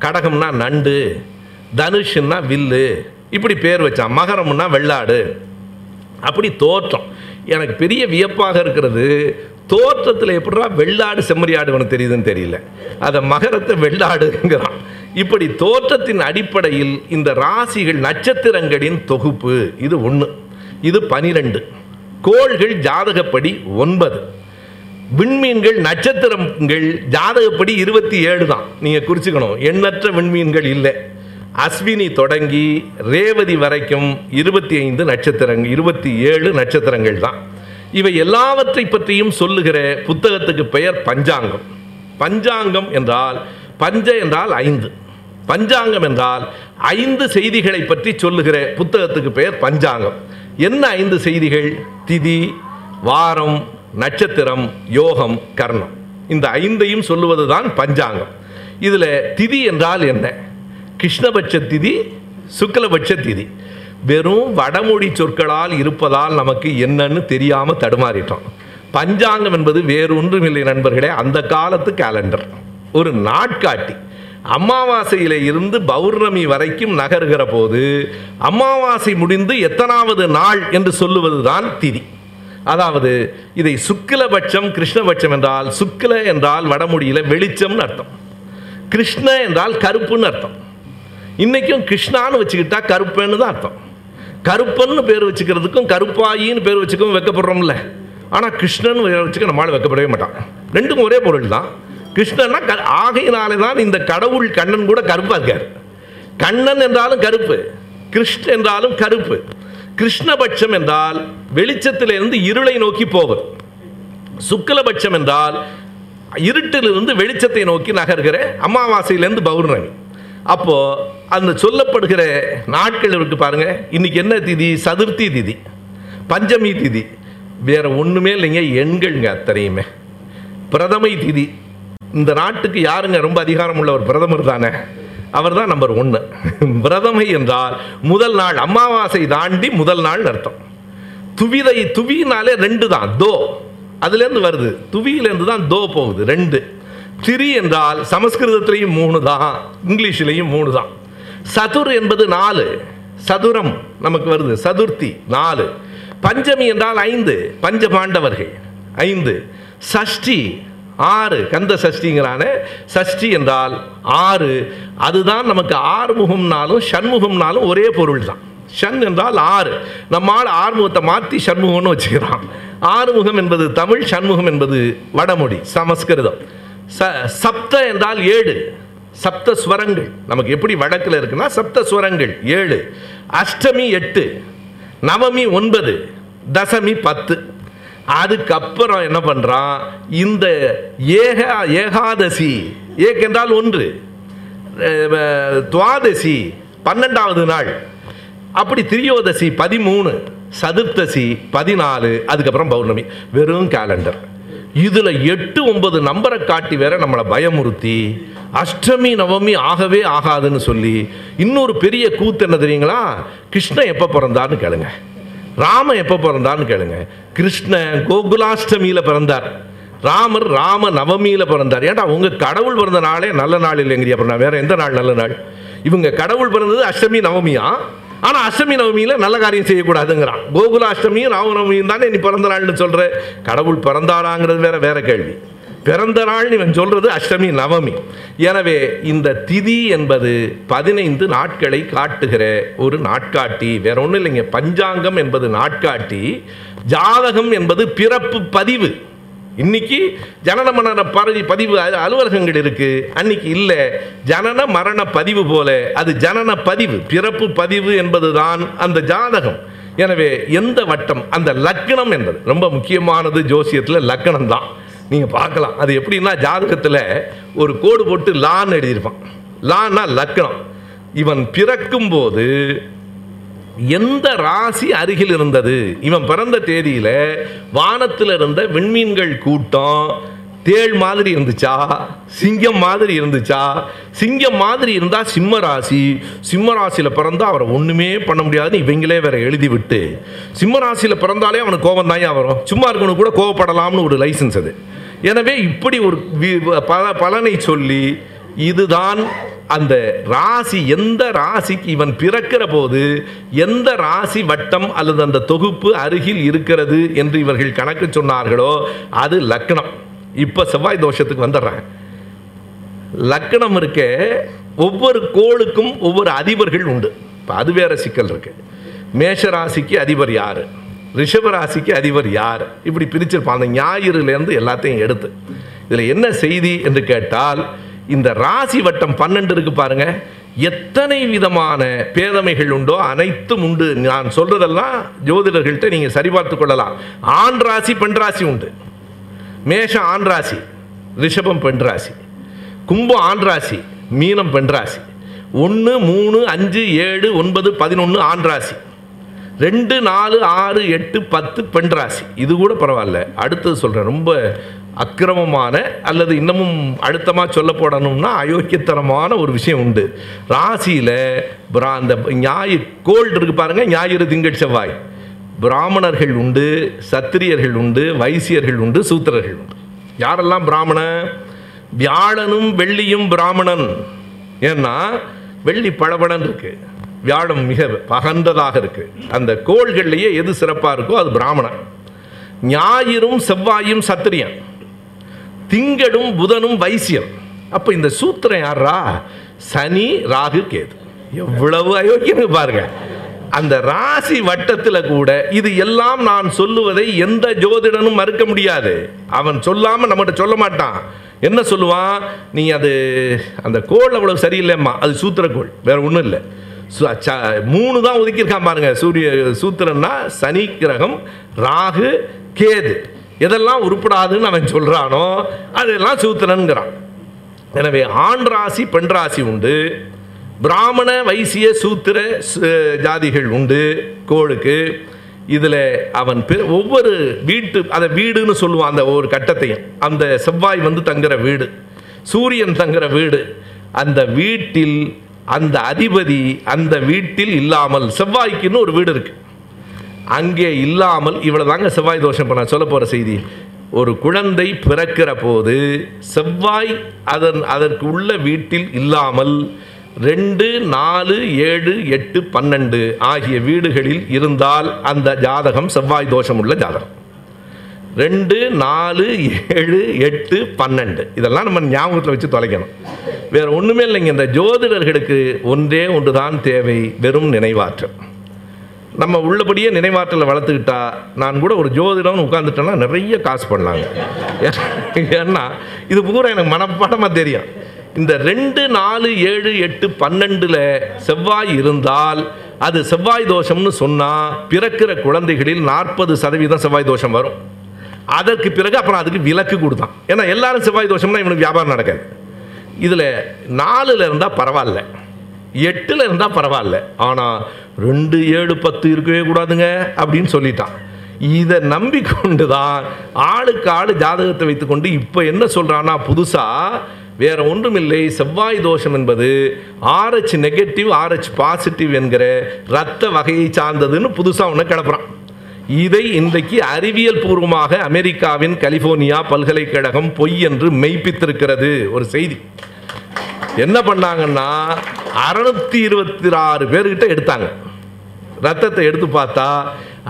கடகம்னா நண்டு தனுஷுன்னா வில்லு இப்படி பேர் வச்சான். மகரம்னா வெள்ளாடு. அப்படி தோற்றம். எனக்கு பெரிய வியப்பாக இருக்கிறது தோற்றத்தில் எப்படா வெள்ளாடு செம்மறியாடு உனக்கு தெரியுதுன்னு தெரியல. அதை மகரத்தை வெள்ளாடுங்கிறான். இப்படி தோற்றத்தின் அடிப்படையில் இந்த ராசிகள் நட்சத்திரங்களின் தொகுப்பு இது ஒன்று இது பனிரெண்டு. கோள்கள் ஜாதகப்படி ஒன்பது. விண்மீன்கள் நட்சத்திரங்கள் ஜாதகப்படி இருபத்தி ஏழு தான். நீங்கள் குறிச்சுக்கணும். எண்ணற்ற விண்மீன்கள் இல்லை. அஸ்வினி தொடங்கி ரேவதி வரைக்கும் இருபத்தி ஐந்து நட்சத்திரங்கள் இருபத்தி ஏழு நட்சத்திரங்கள் தான். இவை எல்லாவற்றை பற்றியும் சொல்லுகிற புத்தகத்துக்கு பெயர் பஞ்சாங்கம். பஞ்சாங்கம் என்றால் பஞ்ச என்றால் ஐந்து. பஞ்சாங்கம் என்றால் ஐந்து செய்திகளை பற்றி சொல்லுகிற புத்தகத்துக்கு பெயர் பஞ்சாங்கம். என்ன ஐந்து செய்திகள்? திதி வாரம் நட்சத்திரம் யோகம் கர்ணம். இந்த ஐந்தையும் சொல்லுவது தான் பஞ்சாங்கம். இதில் திதி என்றால் என்ன? கிருஷ்ணபட்ச திதி சுக்லபட்ச திதி. வெறும் வடமொழி சொற்களால் இருப்பதால் நமக்கு என்னன்னு தெரியாமல் தடுமாறிட்டோம். பஞ்சாங்கம் என்பது வேறொன்றும் இல்லை நண்பர்களே அந்த காலத்து கேலண்டர் ஒரு நாட்காட்டி. அமாவாசையில் இருந்து பௌர்ணமி வரைக்கும் நகர்கிற போது அமாவாசை முடிந்து எத்தனாவது நாள் என்று சொல்லுவது தான் திதி. அதாவது இதை சுக்கிலபட்சம் கிருஷ்ணபட்சம் என்றால் சுக்கில என்றால் வடமொழியில் வெளிச்சம்னு அர்த்தம். கிருஷ்ண என்றால் கருப்புன்னு அர்த்தம். இன்றைக்கும் கிருஷ்ணான்னு வச்சுக்கிட்டா கருப்புன்னு தான் அர்த்தம். கருப்பன்னு பேர் வச்சுக்கிறதுக்கும் கருப்பாயின்னு பேர் வச்சுக்கவும் வைக்கப்படுறோம்ல. ஆனால் கிருஷ்ணன் வச்சுக்க நம்மளால் வைக்கப்படவே மாட்டான். ரெண்டும் ஒரே பொருள் தான். கிருஷ்ணன்னா க ஆகையினாலே தான் இந்த கடவுள் கண்ணன் கூட கருப்பாக இருக்கார். கண்ணன் என்றாலும் கருப்பு கிருஷ்ண என்றாலும் கருப்பு. கிருஷ்ணபட்சம் என்றால் வெளிச்சத்திலிருந்து இருளை நோக்கி போவது சுக்கலபட்சம் என்றால் இருட்டிலிருந்து வெளிச்சத்தை நோக்கி நகர்கிற அமாவாசையிலேருந்து பௌர்ணமி. அப்போது அந்த சொல்லப்படுகிற நாட்கள் இருக்கு பாருங்க. இன்னைக்கு என்ன திதி? சதுர்த்தி திதி. பஞ்சமி திதி. வேற ஒண்ணுமே இல்லைங்க எண்கள்ங்க அத்தனையுமே. பிரதமை திதி. இந்த நாட்டுக்கு யாருங்க ரொம்ப அதிகாரம் உள்ளவர் பிரதமர் தானே? அவர் தான் நம்பர் ஒன்று பிரதமை என்றால் முதல் நாள் அமாவாசை தாண்டி முதல் நாள் அர்த்தம். துவிதை துவினாலே ரெண்டு தான் தோ. அதுலேருந்து வருது. துவியிலேருந்து தான் தோ போகுது ரெண்டு. திரி என்றால் சமஸ்கிருதத்திலையும் மூணு தான் இங்கிலீஷ்லேயும் மூணு தான். சதுர் என்பது நாலு. சதுரம் நமக்கு வருது. சதுர்த்தி நாலு. பஞ்சமி என்றால் ஐந்து. பஞ்ச பாண்டவர்கள் ஐந்து. சஷ்டி ஆறு. கந்த சஷ்டிங்கிறான. சஷ்டி என்றால் ஆறு. அதுதான் நமக்கு ஆறுமுகம்னாலும் சண்முகம்னாலும் ஒரே பொருள் தான் ஷண் என்றால் ஆறு. நம்மால் ஆறுமுகத்தை மாற்றி சண்முகம்னு வச்சுக்கிறான். ஆறுமுகம் என்பது தமிழ் சண்முகம் என்பது வடமொழி சமஸ்கிருதம். ச சப்த என்றால் ஏழு. சப்த ஸ்வரங்கள் நமக்கு எப்படி வடக்கில் இருக்குன்னா சப்த ஸ்வரங்கள் ஏழு. அஷ்டமி எட்டு. நவமி ஒன்பது. தசமி பத்து. அதுக்கப்புறம் என்ன பண்ணுறான் இந்த ஏக ஏகாதசி. ஏக்கென்றால் ஒன்று. துவாதசி. பன்னெண்டாவது நாள். அப்படி திரியோதசி பதிமூணு. சதுர்த்தசி பதினாலு. அதுக்கப்புறம் பௌர்ணமி. வெறும் கேலண்டர் இதில் எட்டு ஒன்பது நம்பரை காட்டி வேற நம்மளை பயமுறுத்தி அஷ்டமி நவமி ஆகவே ஆகாதுன்னு சொல்லி இன்னொரு பெரிய கூத்து என்ன தெரியுங்களா? கிருஷ்ணன் எப்போ பிறந்தான்னு கேளுங்க. ராமன் எப்போ பிறந்தான்னு கேளுங்க. கிருஷ்ணன் கோகுலாஷ்டமியில் பிறந்தார். ராமர் ராம நவமியில் பிறந்தார். ஏன்டா உங்கள் கடவுள் பிறந்த நாளே நல்ல நாள் இல்லைங்கிறியா அப்புறம் நான் வேற எந்த நாள் நல்ல நாள்? இவங்க கடவுள் பிறந்தது அஷ்டமி நவமியா? ஆனால் அஷ்டமி நவமியில் நல்ல காரியம் செய்யக்கூடாதுங்கிறான். கோகுல அஷ்டமியும் ராமநவமியும் தானே நீ பிறந்த நாள்னு சொல்கிற கடவுள் பிறந்தாராங்கிறது வேற வேற கேள்வி. பிறந்த நாள் இவன் சொல்றது அஷ்டமி நவமி. எனவே இந்த திதி என்பது பதினைந்து நாட்களை காட்டுகிற ஒரு நாட்காட்டி. வேற ஒன்றும் இல்லைங்க பஞ்சாங்கம் என்பது நாட்காட்டி. ஜாதகம் என்பது பிறப்பு பதிவு. இன்னைக்கு ஜனன மரண பரதி பதிவு அலுவலகங்கள் இருக்கு. அன்னைக்கு இல்லை. ஜனன மரண பதிவு போல. அது ஜனன பதிவு பிறப்பு பதிவு என்பதுதான் அந்த ஜாதகம். எனவே எந்த வட்டம் அந்த லக்னம் என்பது. ரொம்ப முக்கியமானது ஜோசியத்தில் லக்னம் தான் நீங்கள் பார்க்கலாம். அது எப்படின்னா ஜாதகத்தில் ஒரு கோடு போட்டு லான்னு எழுதியிருப்பான். லான்னா லக்னம். இவன் பிறக்கும் போது எந்த ராசி அருகில் இருந்தது? இவன் பிறந்த தேதியில் வானத்தில் இருந்த விண்மீன்கள் கூட்டம் தேள் மாதிரி இருந்துச்சா? சிங்கம் மாதிரி இருந்துச்சா? சிங்கம் மாதிரி இருந்தால் சிம்ம ராசி. சிம்ம ராசியில் பிறந்தா அவரை ஒன்றுமே பண்ண முடியாதுன்னு இவங்களே வேற எழுதி விட்டு சிம்ம ராசியில் பிறந்தாலே அவனுக்கு கோபம் தான் வரும். சும்மா இருக்கணும் கூட கோவப்படலாம்னு ஒரு லைசன்ஸ் அது. எனவே இப்படி ஒரு பல பலனை சொல்லி இதுதான் அந்த ராசி எந்த ராசிக்கு இவன் பிறக்கிற போது எந்த ராசி வட்டம் அல்லது அந்த தொகுப்பு அருகில் இருக்கிறது என்று இவர்கள் கணக்கு சொன்னார்களோ அது லக்னம். இப்போ செவ்வாய் தோஷத்துக்கு வந்துடுறாங்க. லக்னம் இருக்க ஒவ்வொரு கோளுக்கும் ஒவ்வொரு அதிபர்கள் உண்டு. இப்போ அது வேற சிக்கல் இருக்கு. மேஷ ராசிக்கு அதிபர் யாரு? ரிஷபராசிக்கு அதிபர் யார்? இப்படி பிரிச்சிருப்பான் அந்த ஞாயிறுலேருந்து எல்லாத்தையும் எடுத்து. இதில் என்ன செய்தி என்று கேட்டால் இந்த ராசி வட்டம் பன்னெண்டு இருக்கு பாருங்க. எத்தனை விதமான பேதமைகள் உண்டோ அனைத்தும் உண்டு. நான் சொல்றதெல்லாம் ஜோதிடர்கள்ட்ட நீங்கள் சரிபார்த்து கொள்ளலாம். ஆண் ராசி பெண் ராசி உண்டு. மேஷம் ஆண் ராசி ரிஷபம் பெண் ராசி கும்பம் ஆண் ராசி மீனம் பெண் ராசி. ஒன்று மூணு அஞ்சு ஏழு ஒன்பது பதினொன்று ஆண் ராசி. ரெண்டு நாலு ஆறு எட்டு பத்து பெண் ராசி. இது கூட பரவாயில்ல. அடுத்தது சொல்கிறேன் ரொம்ப அக்கிரமமான அல்லது இன்னமும் அழுத்தமாக சொல்ல போடணும்னா அயோக்கியத்தனமான ஒரு விஷயம் உண்டு. ராசியில் அந்த ஞாயிறு கோல்டு இருக்கு பாருங்கள் ஞாயிறு திங்கள் செவ்வாய். பிராமணர்கள் உண்டு சத்திரியர்கள் உண்டு வைசியர்கள் உண்டு சூத்திரர்கள் உண்டு. யாரெல்லாம் பிராமணன் வியாழனும் வெள்ளியும் பிராமணன். ஏன்னா வெள்ளி பழபடன் இருக்குது வியாழம் மிக பகந்ததாக இருக்கு. அந்த கோள்கள்லேயே எது சிறப்பாக இருக்கோ அது பிராமணன். ஞாயிறும் செவ்வாயும் சத்திரியன். திங்களும் புதனும் வைசியம். அப்போ இந்த சூத்திரம் யாரா சனி ராகு கேது. எவ்வளவு அயோக்கியம் பாருங்க. அந்த ராசி வட்டத்தில் கூட இது எல்லாம் நான் சொல்லுவதை எந்த ஜோதிடனும் மறுக்க முடியாது. அவன் சொல்லாமல் நம்மகிட்ட சொல்ல மாட்டான். என்ன சொல்லுவான்? நீ அது அந்த கோள் அவ்வளவு சரியில்லைம்மா. அது சூத்திர கோள் வேற ஒன்றும் இல்லை. மூணு தான் ஒதுக்கியிருக்கான் பாருங்க. சூரிய சூத்திரன்னா சனி கிரகம் ராகு கேது. எதெல்லாம் உருப்படாதுன்னு அவன் சொல்கிறானோ அதெல்லாம் சூத்திரனுங்கிறான் எனவே ஆண் ராசி பெண் ராசி உண்டு. பிராமண வைசிய சூத்திர சு- ஜாதிகள் உண்டு கோளுக்கு. இதில் அவன் பெ- ஒவ்வொரு வீட்டு அதை வீடுன்னு சொல்லுவான் அந்த ஒவ்வொரு கட்டத்தையும். அந்த செவ்வாய் வந்து தங்குற வீடு சூரியன் தங்குற வீடு. அந்த வீட்டில் அந்த அதிபதி அந்த வீட்டில் இல்லாமல் செவ்வாய்க்குன்னு ஒரு வீடு இருக்கு. அங்கே இல்லாமல் இவ்வளோதாங்க செவ்வாய் தோஷம் இப்போ நான் சொல்ல போகிற செய்தி. ஒரு குழந்தை பிறக்கிற போது செவ்வாய் அதன் அதற்கு உள்ள வீட்டில் இல்லாமல் ரெண்டு நாலு ஏழு எட்டு பன்னெண்டு ஆகிய வீடுகளில் இருந்தால் அந்த ஜாதகம் செவ்வாய் தோஷம் உள்ள ஜாதகம். ரெண்டு நாலு ஏழு எட்டு பன்னெண்டு. இதெல்லாம் நம்ம ஞாபகத்தில் வச்சு தொலைக்கணும். வேறு ஒன்றுமே இல்லைங்க. இந்த ஜோதிடர்களுக்கு ஒன்றே ஒன்று தான் தேவை வெறும் நினைவாற்றல். நம்ம உள்ளபடியே நினைவாற்றலை வளர்த்துக்கிட்டா நான் கூட ஒரு ஜோதிடம்னு உட்காந்துட்டேன்னா நிறைய காசு பண்ணலாங்க. ஏன்னா இது பூரா எனக்கு மனப்பாடமாக தெரியும். இந்த ரெண்டு நாலு ஏழு எட்டு பன்னெண்டில் செவ்வாய் இருந்தால் அது செவ்வாய் தோஷம்னு சொன்னால் பிறக்கிற குழந்தைகளில் நாற்பது சதவீதம் செவ்வாய் தோஷம் வரும். அதற்கு பிறகு அப்புறம் அதுக்கு விலக்கு கொடுத்தான். ஏன்னா எல்லாரும் செவ்வாய் தோஷம்னா இவனுக்கு வியாபாரம் நடக்காது. இதில் நாலில் இருந்தால் பரவாயில்ல. எட்டில் இருந்தால் பரவாயில்ல. ஆனால் ரெண்டு ஏழு பத்து இருக்கவே கூடாதுங்க அப்படின்னு சொல்லிட்டான். இதை நம்பிக்கொண்டு தான் ஆளுக்கு ஆள் ஜாதகத்தை வைத்துக்கொண்டு இப்போ என்ன சொல்கிறான்னா புதுசாக வேற ஒன்றுமில்லை. செவ்வாய் தோஷம் என்பது ஆர்ஹெச் நெகட்டிவ் ஆர்ஹெச் பாசிட்டிவ் என்கிற இரத்த வகையை சார்ந்ததுன்னு புதுசாக ஒன்று கிளப்புறான். இதை இன்றைக்கு அறிவியல் பூர்வமாக அமெரிக்காவின் கலிபோர்னியா பல்கலைக்கழகம் பொய் என்று மெய்ப்பித்திருக்கிறது. ஒரு செய்தி. என்ன பண்ணாங்கன்னா அறுநூத்தி இருபத்தி ஆறு பேர்கிட்ட எடுத்தாங்க. ரத்தத்தை எடுத்து பார்த்தா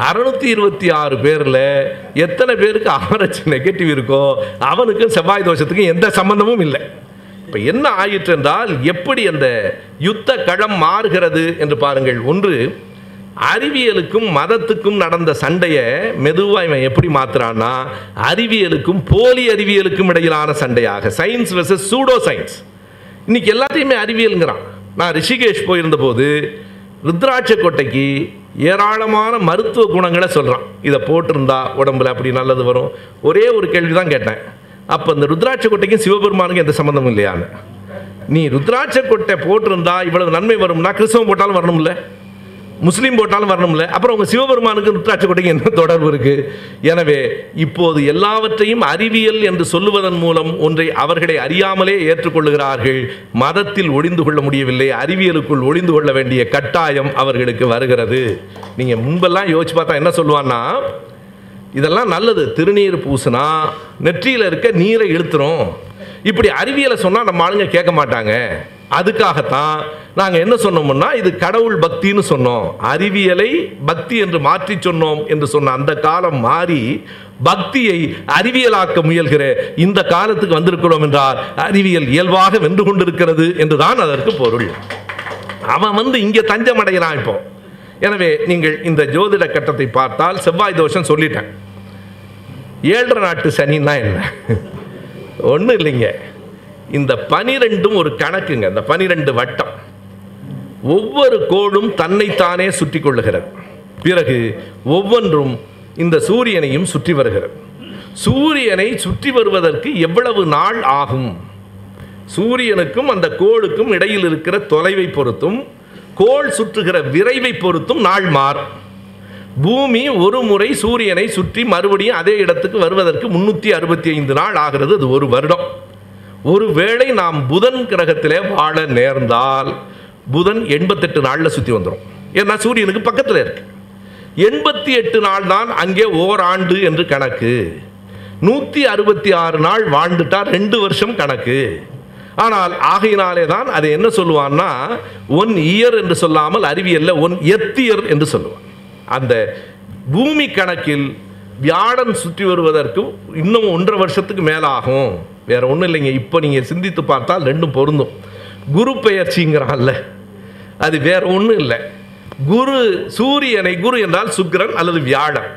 அறுநூத்தி இருபத்தி ஆறு பேரில் எத்தனை பேருக்கு ஆர்ஹெச் நெகட்டிவ் இருக்கோ அவனுக்கு செவ்வாய் தோஷத்துக்கும் எந்த சம்பந்தமும் இல்லை. இப்போ என்ன ஆயிற்று என்றால் எப்படி அந்த யுத்த களம் மாறுகிறது என்று பாருங்கள். ஒன்று அறிவியலுக்கும் மதத்துக்கும் நடந்த சண்டையை மெதுவாக இவன் எப்படி மாத்துறான்னா அறிவியலுக்கும் போலி அறிவியலுக்கும் இடையிலான சண்டையாக. சயின்ஸ் வெர்சஸ் சூடோ சயின்ஸ் இன்னைக்கு எல்லாத்தையுமே அறிவியலுங்கிறான். நான் ரிஷிகேஷ் போயிருந்தபோது ருத்ராட்ச கோட்டைக்கு ஏராளமான மருத்துவ குணங்களை சொல்கிறான் இதை போட்டிருந்தா உடம்புல அப்படி நல்லது வரும்? ஒரே ஒரு கேள்வி தான் கேட்டேன். அப்போ இந்த ருத்ராட்ச கோட்டைக்கும் சிவபெருமானுக்கும் எந்த சம்மந்தமும் இல்லையான்னு. நீ ருத்ராட்ச கொட்டை போட்டிருந்தா இவ்வளவு நன்மை வரும்னா கிறிஸ்தவம் போட்டாலும் வரணும்ல? முஸ்லீம் போட்டாலும் வரணும்ல. அப்புறம் உங்கள் சிவபெருமானுக்கு ருத்ராட்ச கொட்டைக்கு என்ன தொடர்பு இருக்கு? எனவே இப்போது எல்லாவற்றையும் அறிவியல் என்று சொல்லுவதன் மூலம் ஒன்றை அவர்களை அறியாமலே ஏற்றுக்கொள்ளுகிறார்கள். மதத்தில் ஒளிந்து கொள்ள முடியவில்லை. அறிவியலுக்குள் ஒளிந்து கொள்ள வேண்டிய கட்டாயம் அவர்களுக்கு வருகிறது. நீங்கள் முன்பெல்லாம் யோசிச்சு பார்த்தா என்ன சொல்லுவான்னா இதெல்லாம் நல்லது. திருநீர் பூசினா நெற்றியில் இருக்க நீரை இழுத்துரும். இப்படி அறிவியலை சொன்னால் நம்ம ஆளுங்க கேட்க மாட்டாங்க. அதுக்காகத்தான் நாங்கள் என்ன சொன்னோம்னா இது கடவுள் பக்தின்னு சொன்னோம். அறிவியலை பக்தி என்று மாற்றி சொன்னோம் என்று சொன்ன அந்த காலம் மாறி பக்தியை அறிவியலாக்க முயல்கிற இந்த காலத்துக்கு வந்திருக்கிறோம் என்றால் அறிவியல் இயல்பாக வென்று கொண்டிருக்கிறது என்றுதான் அதற்கு பொருள். அவன் வந்து இங்கே தஞ்சம் அடைகிறான் இப்போ. எனவே நீங்கள் இந்த ஜோதிட கட்டத்தை பார்த்தால் செவ்வாய் தோஷம் சொல்லிட்டேன். ஏழரை நாட்டு சனின்னா என்ன? ஒன்றும் இல்லைங்க. இந்த பனிரெண்டும் ஒரு கணக்குங்க. இந்த பனிரெண்டு வட்டம். ஒவ்வொரு கோடும் தன்னைத்தானே சுற்றி கொள்ளுகிறது. பிறகு ஒவ்வொன்றும் இந்த சூரியனையும் சுற்றி வருகிறது. சூரியனை சுற்றி வருவதற்கு எவ்வளவு நாள் ஆகும்? சூரியனுக்கும் அந்த கோளுக்கும் இடையில் இருக்கிற தொலைவை பொறுத்தும் கோள் சுற்றுகிற விரைவை பொறுத்தும் நாள் மாறும். பூமி ஒரு முறை சூரியனை சுற்றி மறுபடியும் அதே இடத்துக்கு வருவதற்கு முன்னூற்றி அறுபத்தி ஐந்து நாள் ஆகிறது. அது ஒரு வருடம். ஒருவேளை நாம் புதன் கிரகத்திலே வாழ நேர்ந்தால் புதன் எண்பத்தெட்டு நாளில் சுற்றி வந்துடும் ஏன்னா சூரியனுக்கு பக்கத்தில் இருக்கு. எண்பத்தி எட்டு நாள் தான் அங்கே ஓராண்டு என்று கணக்கு. நூற்றி அறுபத்தி ஆறு நாள் வாழ்ந்துட்டா ரெண்டு வருஷம் கணக்கு. ஆனால் ஆகையினாலே தான் அதை என்ன சொல்லுவான்னா ஒன் இயர் என்று சொல்லாமல் அறிவியல்ல ஒன் எத்தியர் என்று சொல்லுவான். அந்த பூமி கணக்கில் வியாழன் சுற்றி வருவதற்கு இன்னும் ஒன்றரை வருஷத்துக்கு மேலாகும். வேற ஒன்றும் இல்லைங்க. இப்போ நீங்கள் சிந்தித்து பார்த்தால் ரெண்டும் பொருந்தும். குரு பெயர்ச்சிங்கிறான்ல அது வேற ஒன்றும் இல்லை. குரு சூரியனை குரு என்றால் சுக்கிரன் அல்லது வியாழன்.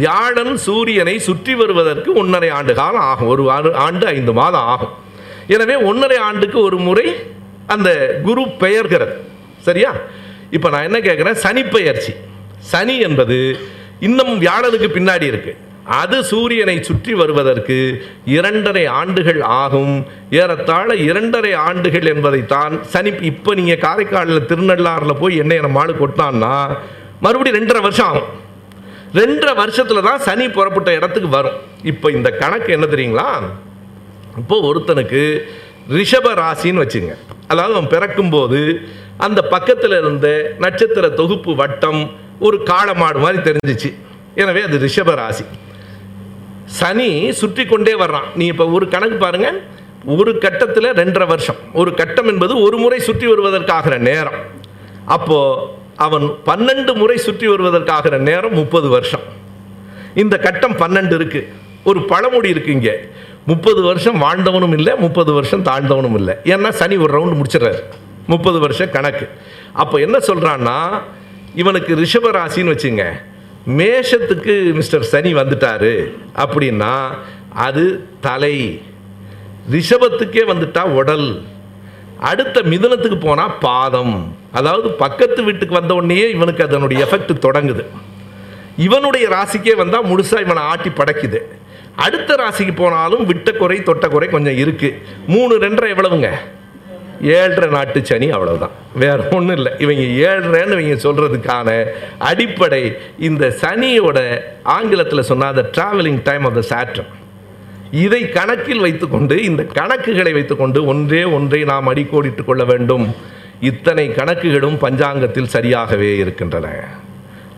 வியாழன் சூரியனை சுற்றி வருவதற்கு ஒன்றரை ஆண்டு காலம் ஆகும். ஒரு ஆண்டு ஆண்டு ஐந்து மாதம் ஆகும். எனவே ஒன்றரை ஆண்டுக்கு ஒரு முறை அந்த குரு பெயர்கிறது. சரியா? இப்போ நான் என்ன கேட்குறேன்? சனி பெயர்ச்சி. சனி என்பது இன்னும் வியாழனுக்கு பின்னாடி இருக்குது அது சூரியனை சுற்றி வருவதற்கு இரண்டரை ஆண்டுகள் ஆகும். ஏறத்தாழ இரண்டரை ஆண்டுகள் என்பதைத்தான் சனி இப்போ நீங்கள் காரைக்காலில் திருநள்ளாறில் போய் என்ன நம்ம மாடு கொட்டான்னா மறுபடியும் ரெண்டரை வருஷம் ஆகும். ரெண்டரை வருஷத்தில் தான் சனி புறப்பட்ட இடத்துக்கு வரும். இப்போ இந்த கணக்கு என்ன தெரியுங்களா? இப்போ ஒருத்தனுக்கு ரிஷப ராசின்னு வச்சுங்க. அதாவது அவன் பிறக்கும்போது அந்த பக்கத்தில் இருந்த நட்சத்திர தொகுப்பு வட்டம் ஒரு காளமாடு மாதிரி தெரிஞ்சிச்சு. எனவே அது ரிஷப ராசி. சனி சுற்றி கொண்டே வர்றான். நீ இப்போ ஒரு கணக்கு பாருங்க. ஒரு கட்டத்தில் ரெண்டரை வருஷம். ஒரு கட்டம் என்பது ஒரு முறை சுற்றி வருவதற்காகிற நேரம். அப்போ அவன் பன்னெண்டு முறை சுற்றி வருவதற்காகிற நேரம் முப்பது வருஷம். இந்த கட்டம் பன்னெண்டு இருக்கு. ஒரு பழமொழி இருக்கு இங்கே. முப்பது வருஷம் வாழ்ந்தவனும் இல்லை முப்பது வருஷம் தாழ்ந்தவனும் இல்லை. ஏன்னா சனி ஒரு ரவுண்டு முடிச்சிடுறாரு. முப்பது வருஷம் கணக்கு. அப்போ என்ன சொல்கிறான்னா இவனுக்கு ரிஷபராசின்னு வச்சுங்க. மேஷத்துக்கு மிஸ்டர் சனி வந்துட்டாரு அப்படின்னா அது தலை. ரிஷபத்துக்கே வந்துட்டா உடல். அடுத்த மிதனத்துக்கு போனால் பாதம். அதாவது பக்கத்து வீட்டுக்கு வந்த உடனேயே இவனுக்கு அதனுடைய எஃபெக்ட் தொடங்குது. இவனுடைய ராசிக்கே வந்தால் முழுசாக இவனை ஆட்டி படைக்குது. அடுத்த ராசிக்கு போனாலும் விட்ட குறை தொட்ட குறை கொஞ்சம் இருக்குது மூணு ரெண்டரை எவ்வளவுங்க? ஏழரை நாட்டு சனி அவ்வளவுதான். வேற ஒன்றும் இல்லை. இவங்க ஏழரைன்னு இவங்க சொல்கிறதுக்கான அடிப்படை இந்த சனியோட ஆங்கிலத்தில் சொன்னால் the travelling time of the Saturn இதை கணக்கில் வைத்துக்கொண்டு இந்த கணக்குகளை வைத்துக்கொண்டு ஒன்றே ஒன்றை நாம் அடிக்கோடிட்டு கொள்ள வேண்டும். இத்தனை கணக்குகளும் பஞ்சாங்கத்தில் சரியாகவே இருக்கின்றன.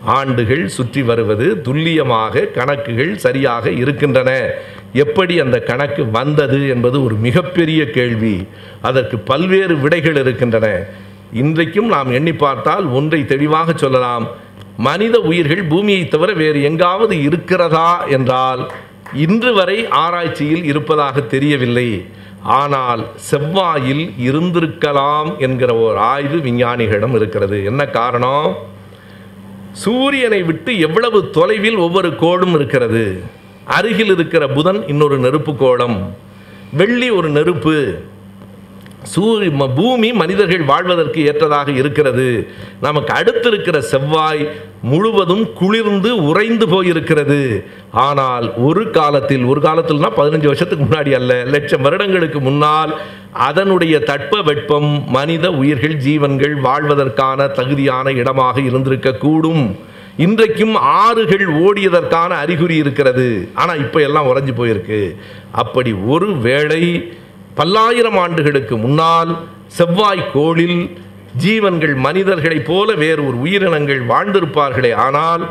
ஆண்டுகள் சுற்றி வருவது துல்லியமாக கணக்குகள் சரியாக இருக்கின்றன. எப்படி அந்த கணக்கு வந்தது என்பது ஒரு மிகப்பெரிய கேள்வி. அதற்கு பல்வேறு விடைகள் இருக்கின்றன. இன்றைக்கும் நாம் எண்ணி பார்த்தால் ஒன்றை தெளிவாக சொல்லலாம். மனித உயிர்கள் பூமியை தவிர வேறு எங்காவது இருக்கிறதா என்றால் இன்று வரை ஆராய்ச்சியில் இருப்பதாக தெரியவில்லை. ஆனால் செவ்வாயில் இருந்திருக்கலாம் என்கிற ஒரு ஆய்வு விஞ்ஞானிகளிடம் இருக்கிறது. என்ன காரணம்? சூரியனை விட்டு எவ்வளவு தொலைவில் ஒவ்வொரு கோடும் இருக்கிறது? அருகில் இருக்கிற புதன் இன்னொரு நெருப்பு கோளம் வெள்ளி ஒரு நெருப்பு. சூரிய ம- பூமி மனிதர்கள் வாழ்வதற்கு ஏற்றதாக இருக்கிறது. நமக்கு அடுத்து இருக்கிற செவ்வாய் முழுவதும் குளிர்ந்து உறைந்து போயிருக்கிறது. ஆனால் ஒரு காலத்தில் ஒரு காலத்தில்னா பதினஞ்சு வருஷத்துக்கு முன்னாடி அல்ல லட்சம் வருடங்களுக்கு முன்னால் அதனுடைய தட்ப வெப்பம் மனித உயிர்கள் ஜீவன்கள் வாழ்வதற்கான தகுதியான இடமாக இருந்திருக்க கூடும் இன்றைக்கும் ஆறுகள் ஓடியதற்கான அறிகுறி இருக்கிறது. ஆனால் இப்போ எல்லாம் உறைஞ்சி போயிருக்கு. அப்படி ஒரு வேளை பல்லாயிரம் ஆண்டுகளுக்கு முன்னால் செவ்வாய் கோளில் ஜீவன்கள் மனிதர்களைப் போல வேறு ஒரு உயிரினங்கள் வாழ்ந்திருப்பார்களே. ஆனால்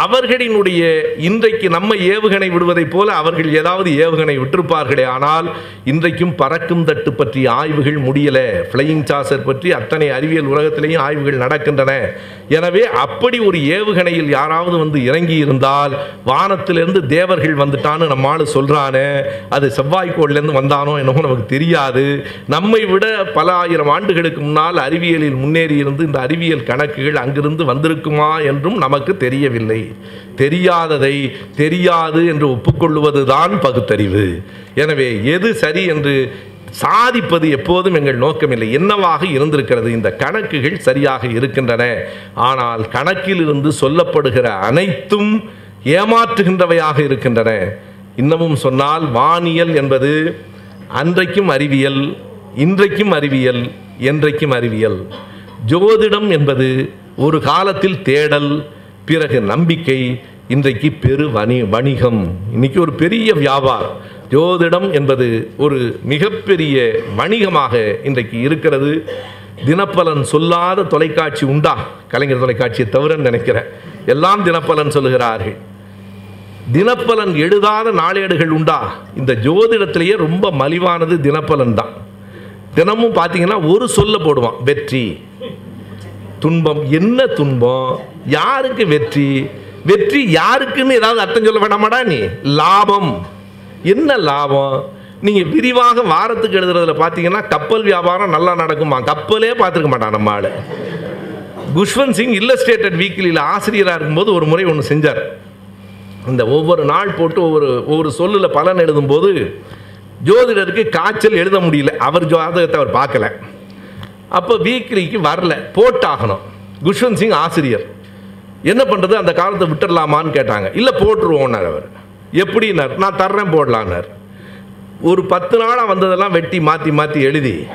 அவர்களினுடைய இன்றைக்கு நம்ம ஏவுகணை விடுவதைப் போல அவர்கள் ஏதாவது ஏவுகணை விட்டிருப்பார்களே ஆனால் இன்றைக்கும் பறக்கும் தட்டு பற்றிய ஆய்வுகள் முடியல. ஃப்ளையிங் சாசர் பற்றி அத்தனை அறிவியல் உலகத்திலேயும் ஆய்வுகள் நடக்கின்றன. எனவே அப்படி ஒரு ஏவுகணையில் யாராவது வந்து இறங்கி இருந்தால் வானத்திலிருந்து தேவர்கள் வந்துட்டான்னு நம்ம சொல்கிறானே அது செவ்வாய்க்கோள்லேருந்து வந்தானோ என்னவோ நமக்கு தெரியாது. நம்மை விட பல ஆயிரம் ஆண்டுகளுக்கு முன்னால் அறிவியலில் முன்னேறி இருந்து இந்த அறிவியல் கணக்குகள் அங்கிருந்து வந்திருக்குமா என்றும் நமக்கு தெரியவில்லை. தெரியாததை தெரியாது என்று ஒப்புக்கொள்வதுதான் பகுத்தறிவு. எனவே எது சரி என்று சாதிப்பது எப்போதும் எங்கள் நோக்கமில்லை. என்னவாக இருந்திருக்கிறது? இந்த கணக்குகள் சரியாக இருக்கின்றன. ஆனால் கணக்கிலிருந்து சொல்லப்படுகிற அனைத்தும் ஏமாற்றுகின்றவையாக இருக்கின்றன. இன்னமும் சொன்னால் வானியல் என்பது அன்றைக்கும் அறிவியல் இன்றைக்கும் அறிவியல் என்றைக்கும் அறிவியல். ஜோதிடம் என்பது ஒரு காலத்தில் தேடல் பிறகு நம்பிக்கை இன்றைக்கு பெரு வணி வணிகம். இன்றைக்கி ஒரு பெரிய வியாபாரம். ஜோதிடம் என்பது ஒரு மிகப்பெரிய வணிகமாக இன்றைக்கு இருக்கிறது. தினப்பலன் சொல்லாத தொலைக்காட்சி உண்டா? கலைஞர் தொலைக்காட்சியை தவிர நினைக்கிறேன் எல்லாம் தினப்பலன் சொல்லுகிறார்கள். தினப்பலன் எழுதாத நாளேடுகள் உண்டா? இந்த ஜோதிடத்திலேயே ரொம்ப மலிவானது தினப்பலன் தான். தினமும் பார்த்தீங்கன்னா ஒரு சொல்ல போடுவான். வெற்றி. துன்பம் என்ன துன்பம்? யாருக்கு வெற்றி? வெற்றி யாருக்குன்னு ஏதாவது அர்த்தம் சொல்ல வேண்டாமாடா நீ? லாபம். என்ன லாபம்? நீங்கள் விரிவாக வாரத்துக்கு எழுதுறதுல பார்த்தீங்கன்னா கப்பல் வியாபாரம் நல்லா நடக்குமா? கப்பலே பார்த்துருக்க மாட்டான் நம்ம ஆள். குஷ்வந்த் சிங் இல்லஸ்டேட்டட் வீக்லியில் ஆசிரியராக இருக்கும்போது ஒரு முறை ஒன்று செஞ்சார். இந்த ஒவ்வொரு நாள் போட்டு ஒவ்வொரு ஒவ்வொரு சொல்லில் பலன் எழுதும்போது ஜோதிடருக்கு காய்ச்சல் எழுத முடியல. அவர் ஜாதகத்தை அவர் பார்க்கல. அப்போ வீக்லிக்கு வரல போட்டாகணும். குஷ்வந்த் சிங் ஆசிரியர். என்ன பண்ணுறது அந்த காலத்தை விட்டுடலாமான்னு கேட்டாங்க. இல்லை போட்டுருவோன்னார் அவர். எப்படின்னார்? நான் தர்றேன் போடலான்னார். ஒரு பத்து நாளாக வந்ததெல்லாம் வெட்டி மாற்றி மாற்றி எழுதி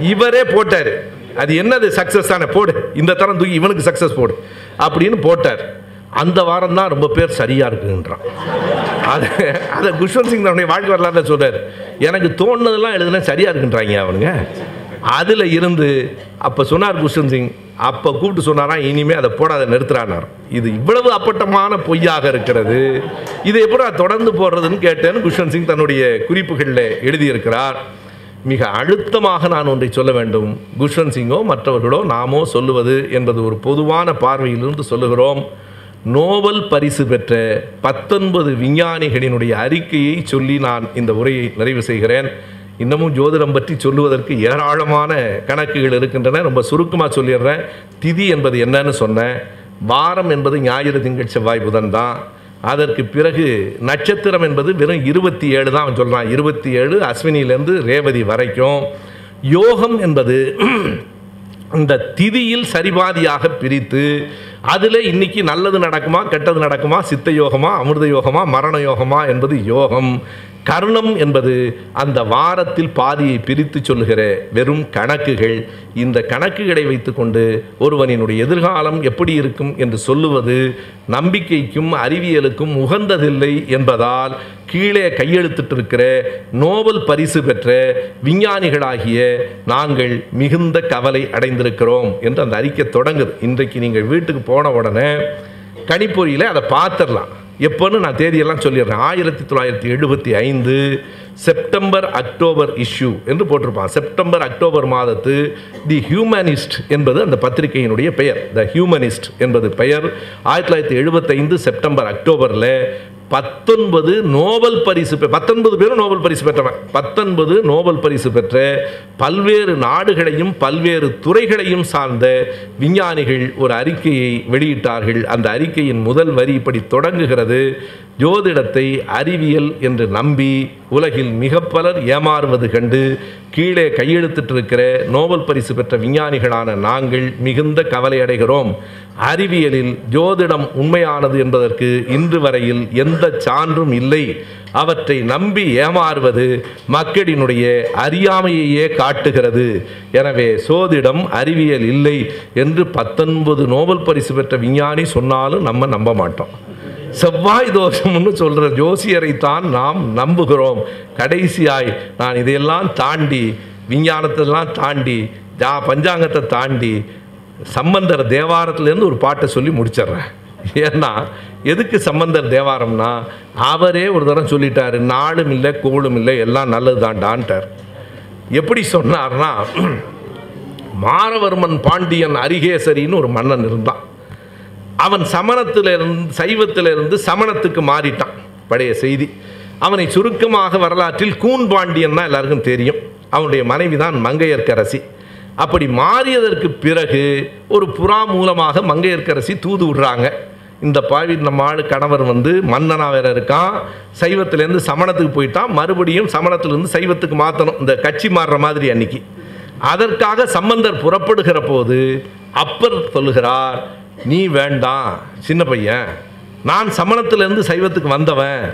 இவரே போட்டார். அது என்னது சக்ஸஸ் தானே? போடு. இந்த தரம் தூக்கி இவனுக்கு சக்ஸஸ் போடு. அப்படின்னு போட்டார். அந்த வாரம் தான் ரொம்ப பேர் சரியாக இருக்குன்றான். அது அதை குஷ்வந்த் சிங் தன்னுடைய வாழ்க்கை வரலாறு சொல்கிறார் எனக்கு தோணுனதெல்லாம் எழுதுனா சரியாக இருக்குன்றாங்க அவனுங்க. அதில் இருந்து அப்போ சொன்னார் குஷ்வந்த் சிங். அப்போ கூப்பிட்டு சொன்னாராம் இனிமேல் அதை போடாத நிறுத்துறானார் இது இவ்வளவு அப்பட்டமான பொய்யாக இருக்கிறது. இதை எப்படி நான் தொடர்ந்து போடுறதுன்னு கேட்டேன்னு குஷ்வந்த் சிங் தன்னுடைய குறிப்புகளில் எழுதியிருக்கிறார். மிக அழுத்தமாக நான் ஒன்றை சொல்ல வேண்டும். குஷ்வந்த் சிங்கோ மற்றவர்களோ நாமோ சொல்லுவது என்பது ஒரு பொதுவான பார்வையிலிருந்து சொல்லுகிறோம். நோபல் பரிசு பெற்ற பத்தொன்பது விஞ்ஞானிகளினுடைய அறிக்கையை சொல்லி நான் இந்த உரையை நிறைவு செய்கிறேன். இன்னமும் ஜோதிடம் பற்றி சொல்லுவதற்கு ஏராளமான கணக்குகள் இருக்கின்றன. ரொம்ப சுருக்கமாக சொல்லிடுறேன். திதி என்பது என்னன்னு சொன்னேன். வாரம் என்பது ஞாயிறு திங்கள் செவ்வாய் புதன் தான். அதற்கு பிறகு நட்சத்திரம் என்பது வெறும் இருபத்தி ஏழு தான் அவன் சொல்கிறான் இருபத்தி ஏழு அஸ்வினியிலேருந்து ரேவதி வரைக்கும். யோகம் என்பது இந்த திதியில் சரிபாதியாக பிரித்து அதில் இன்னைக்கு நல்லது நடக்குமா கெட்டது நடக்குமா சித்த யோகமா அமிர்த யோகமா மரண யோகமா என்பது யோகம். கர்ணம் என்பது அந்த வாரத்தில் பாதியை பிரித்து சொல்லுகிற வெறும் கணக்குகள். இந்த கணக்குகளை வைத்துக்கொண்டு ஒருவனினுடைய எதிர்காலம் எப்படி இருக்கும் என்று சொல்லுவது நம்பிக்கைக்கும் அறிவியலுக்கும் உகந்ததில்லை என்பதால் கீழே கையெழுத்திட்டிருக்கிற நோபல் பரிசு பெற்ற விஞ்ஞானிகளாகிய நாங்கள் மிகுந்த கவலை அடைந்திருக்கிறோம் என்று அந்த அறிக்கை தொடங்குது. இன்றைக்கு நீங்கள் வீட்டுக்கு போன உடனே கணிப்பொறியில் அதை பார்த்துடலாம். எப்போன்னு நான் தேதியெல்லாம் சொல்லிடுறேன். ஆயிரத்தி தொள்ளாயிரத்தி எழுபத்தி ஐந்து செப்டம்பர் அக்டோபர் இஷ்யூ என்று போட்டிருப்பான். செப்டம்பர் அக்டோபர் மாதத்து தி ஹியூமனிஸ்ட் என்பது அந்த பத்திரிகையினுடைய பெயர். த ஹியூமனிஸ்ட் என்பது பெயர். ஆயிரத்தி தொள்ளாயிரத்தி எழுபத்தைந்து செப்டம்பர் அக்டோபரில் பத்தொன்பது நோபல் பரிசு பெ- பத்தொன்பது பேரும் நோபல் பரிசு பெற்றவன். பத்தொன்பது நோபல் பரிசு பெற்ற பல்வேறு நாடுகளையும் பல்வேறு துறைகளையும் சார்ந்த விஞ்ஞானிகள் ஒரு அறிக்கையை வெளியிட்டார்கள். அந்த அறிக்கையின் முதல் வரி இப்படி தொடங்குகிறது. ஜோதிடத்தை அறிவியல் என்று நம்பி உலகில் மிக பலர் ஏமாறுவது கண்டு கீழே கையெழுத்திட்டிருக்கிற நோபல் பரிசு பெற்ற விஞ்ஞானிகளான நாங்கள் மிகுந்த கவலையடைகிறோம் அறிவியலில் ஜோதிடம் உண்மையானது என்பதற்கு இன்று வரையில் எந்த சான்றும் இல்லை. அவற்றை நம்பி ஏமாறுவது மக்களினுடைய அறியாமையையே காட்டுகிறது. எனவே சோதிடம் அறிவியல் இல்லை என்று பத்தொன்பது நோபல் பரிசு பெற்ற விஞ்ஞானி சொன்னாலும் நம்ம நம்ப மாட்டோம். செவ்வாய் தோஷம்னு சொல்கிற ஜோசியரை தான் நாம் நம்புகிறோம். கடைசியாய் நான் இதையெல்லாம் தாண்டி விஞ்ஞானத்தெல்லாம் தாண்டி ஜா பஞ்சாங்கத்தை தாண்டி சம்பந்தர் தேவாரத்துலேருந்து ஒரு பாட்டை சொல்லி முடிச்சிடுறேன். ஏன்னா எதுக்கு சம்பந்தர் தேவாரம்னா அவரே ஒரு தரம் சொல்லிட்டாரு நாளும் இல்லை கோளும் இல்லை எல்லாம் நல்லது தான்டான்ட்டார் எப்படி சொன்னார்னா மாரவர்மன் பாண்டியன் அரிகேசரின்னு ஒரு மன்னன் இருந்தான். அவன் சமணத்திலிருந்து சைவத்திலிருந்து சமணத்துக்கு மாறிட்டான். பழைய செய்தி. அவனை சுருக்கமாக வரலாற்றில் கூன் பாண்டியன் தான் எல்லாருக்கும் தெரியும். அவனுடைய மனைவி தான் மங்கையர்க்கரசி. அப்படி மாறியதற்கு பிறகு ஒரு புறா மூலமாக மங்கையர்க்கரசி தூது விடுறாங்க. இந்த பாவி நம்ம ஆள் கணவர் வந்து மன்னனா வேற இருக்கான். சைவத்திலேருந்து சமணத்துக்கு போயிட்டான். மறுபடியும் சமணத்திலேருந்து சைவத்துக்கு மாற்றணும் இந்த கட்சி மாறுற மாதிரி அன்னைக்கு. அதற்காக சம்பந்தர் புறப்படுகிற போது அப்பர் சொல்லுகிறார் நீ வேண்டாம் சின்ன பையன். நான் சமணத்திலிருந்து சைவத்துக்கு வந்தவன்.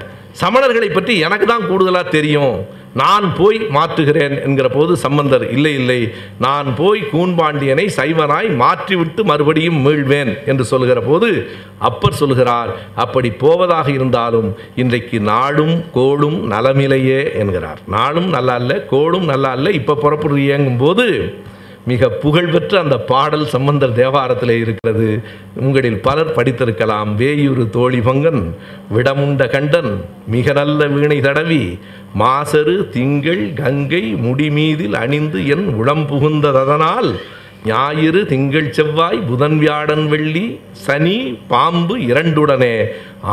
சமணர்களை பற்றி எனக்கு தான் கூடுதலாக தெரியும். நான் போய் மாற்றுகிறேன் என்கிற போது சம்பந்தர் இல்லை இல்லை. நான் போய் கூன்பாண்டியனை சைவனாய் மாற்றிவிட்டு மறுபடியும் மீள்வேன் என்று சொல்கிற போது அப்பர் சொல்கிறார் அப்படி போவதாக இருந்தாலும் இன்றைக்கு நாடும் கோளும் நலமிலையே என்கிறார். நாளும் நல்லா இல்லை கோளும் நல்லா இல்லை இப்போ புறப்படுறியங்கும் போது மிக புகழ்பெற்ற அந்த பாடல் சம்பந்தர் தேவாரத்தில் இருக்கிறது. உங்களில் பலர் படித்திருக்கலாம். வேயூரு தோழி பங்கன் விடமுண்ட கண்டன் மிக நல்ல வீணை தடவி மாசரு திங்கள் கங்கை முடிமீதில் அணிந்து என் உளம் புகுந்ததனால் ஞாயிறு திங்கள் செவ்வாய் புதன் வியாழன் வெள்ளி சனி பாம்பு இரண்டுடனே.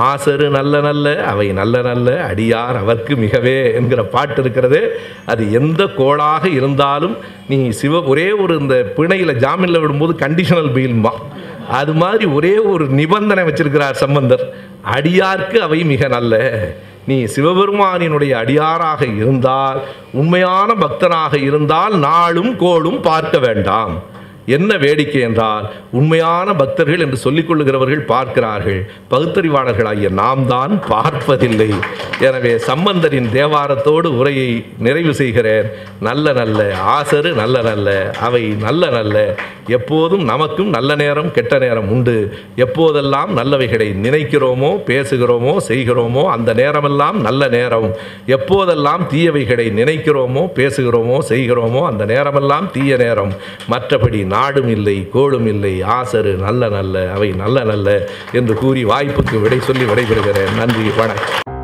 ஆசரு நல்ல நல்ல அவை நல்ல நல்ல அடியார் அவர்க்கு மிகவே என்கிற பாட்டு இருக்கிறது. அது எந்த கோளாக இருந்தாலும் நீ சிவ ஒரே ஒரு இந்த பிணையில் ஜாமீனில் விடும்போது கண்டிஷனல் பெயில்மா அது மாதிரி ஒரே ஒரு நிபந்தனை வச்சிருக்கிறார் சம்பந்தர். அடியார்க்கு அவை மிக நல்ல. நீ சிவபெருமானினுடைய அடியாராக இருந்தால் உண்மையான பக்தனாக இருந்தால் நாளும் கோளும் பார்க்க வேண்டாம். என்ன வேடிக்கை என்றால் உண்மையான பக்தர்கள் என்று சொல்லிக்கொள்ளுகிறவர்கள் பார்க்கிறார்கள். பகுத்தறிவாளர்களாகிய நாம் தான் பார்ப்பதில்லை. எனவே சம்பந்தரின் தேவாரத்தோடு உரையை நிறைவு செய்கிறேன். நல்ல நல்ல ஆசரு நல்ல நல்ல அவை நல்ல நல்ல. எப்போதும் நமக்கும் நல்ல நேரம் கெட்ட நேரம் உண்டு. எப்போதெல்லாம் நல்லவைகளை நினைக்கிறோமோ பேசுகிறோமோ செய்கிறோமோ அந்த நேரமெல்லாம் நல்ல நேரம். எப்போதெல்லாம் தீயவைகளை நினைக்கிறோமோ பேசுகிறோமோ செய்கிறோமோ அந்த நேரமெல்லாம் தீய நேரம். மற்றபடி நாடும் இல்லை கோளும் இல்லை ஆசரு நல்ல நல்ல அவை நல்ல நல்ல என்று கூறி வாய்ப்புக்கு விடை சொல்லி விடைபெறுகிறேன். நன்றி வணக்கம்.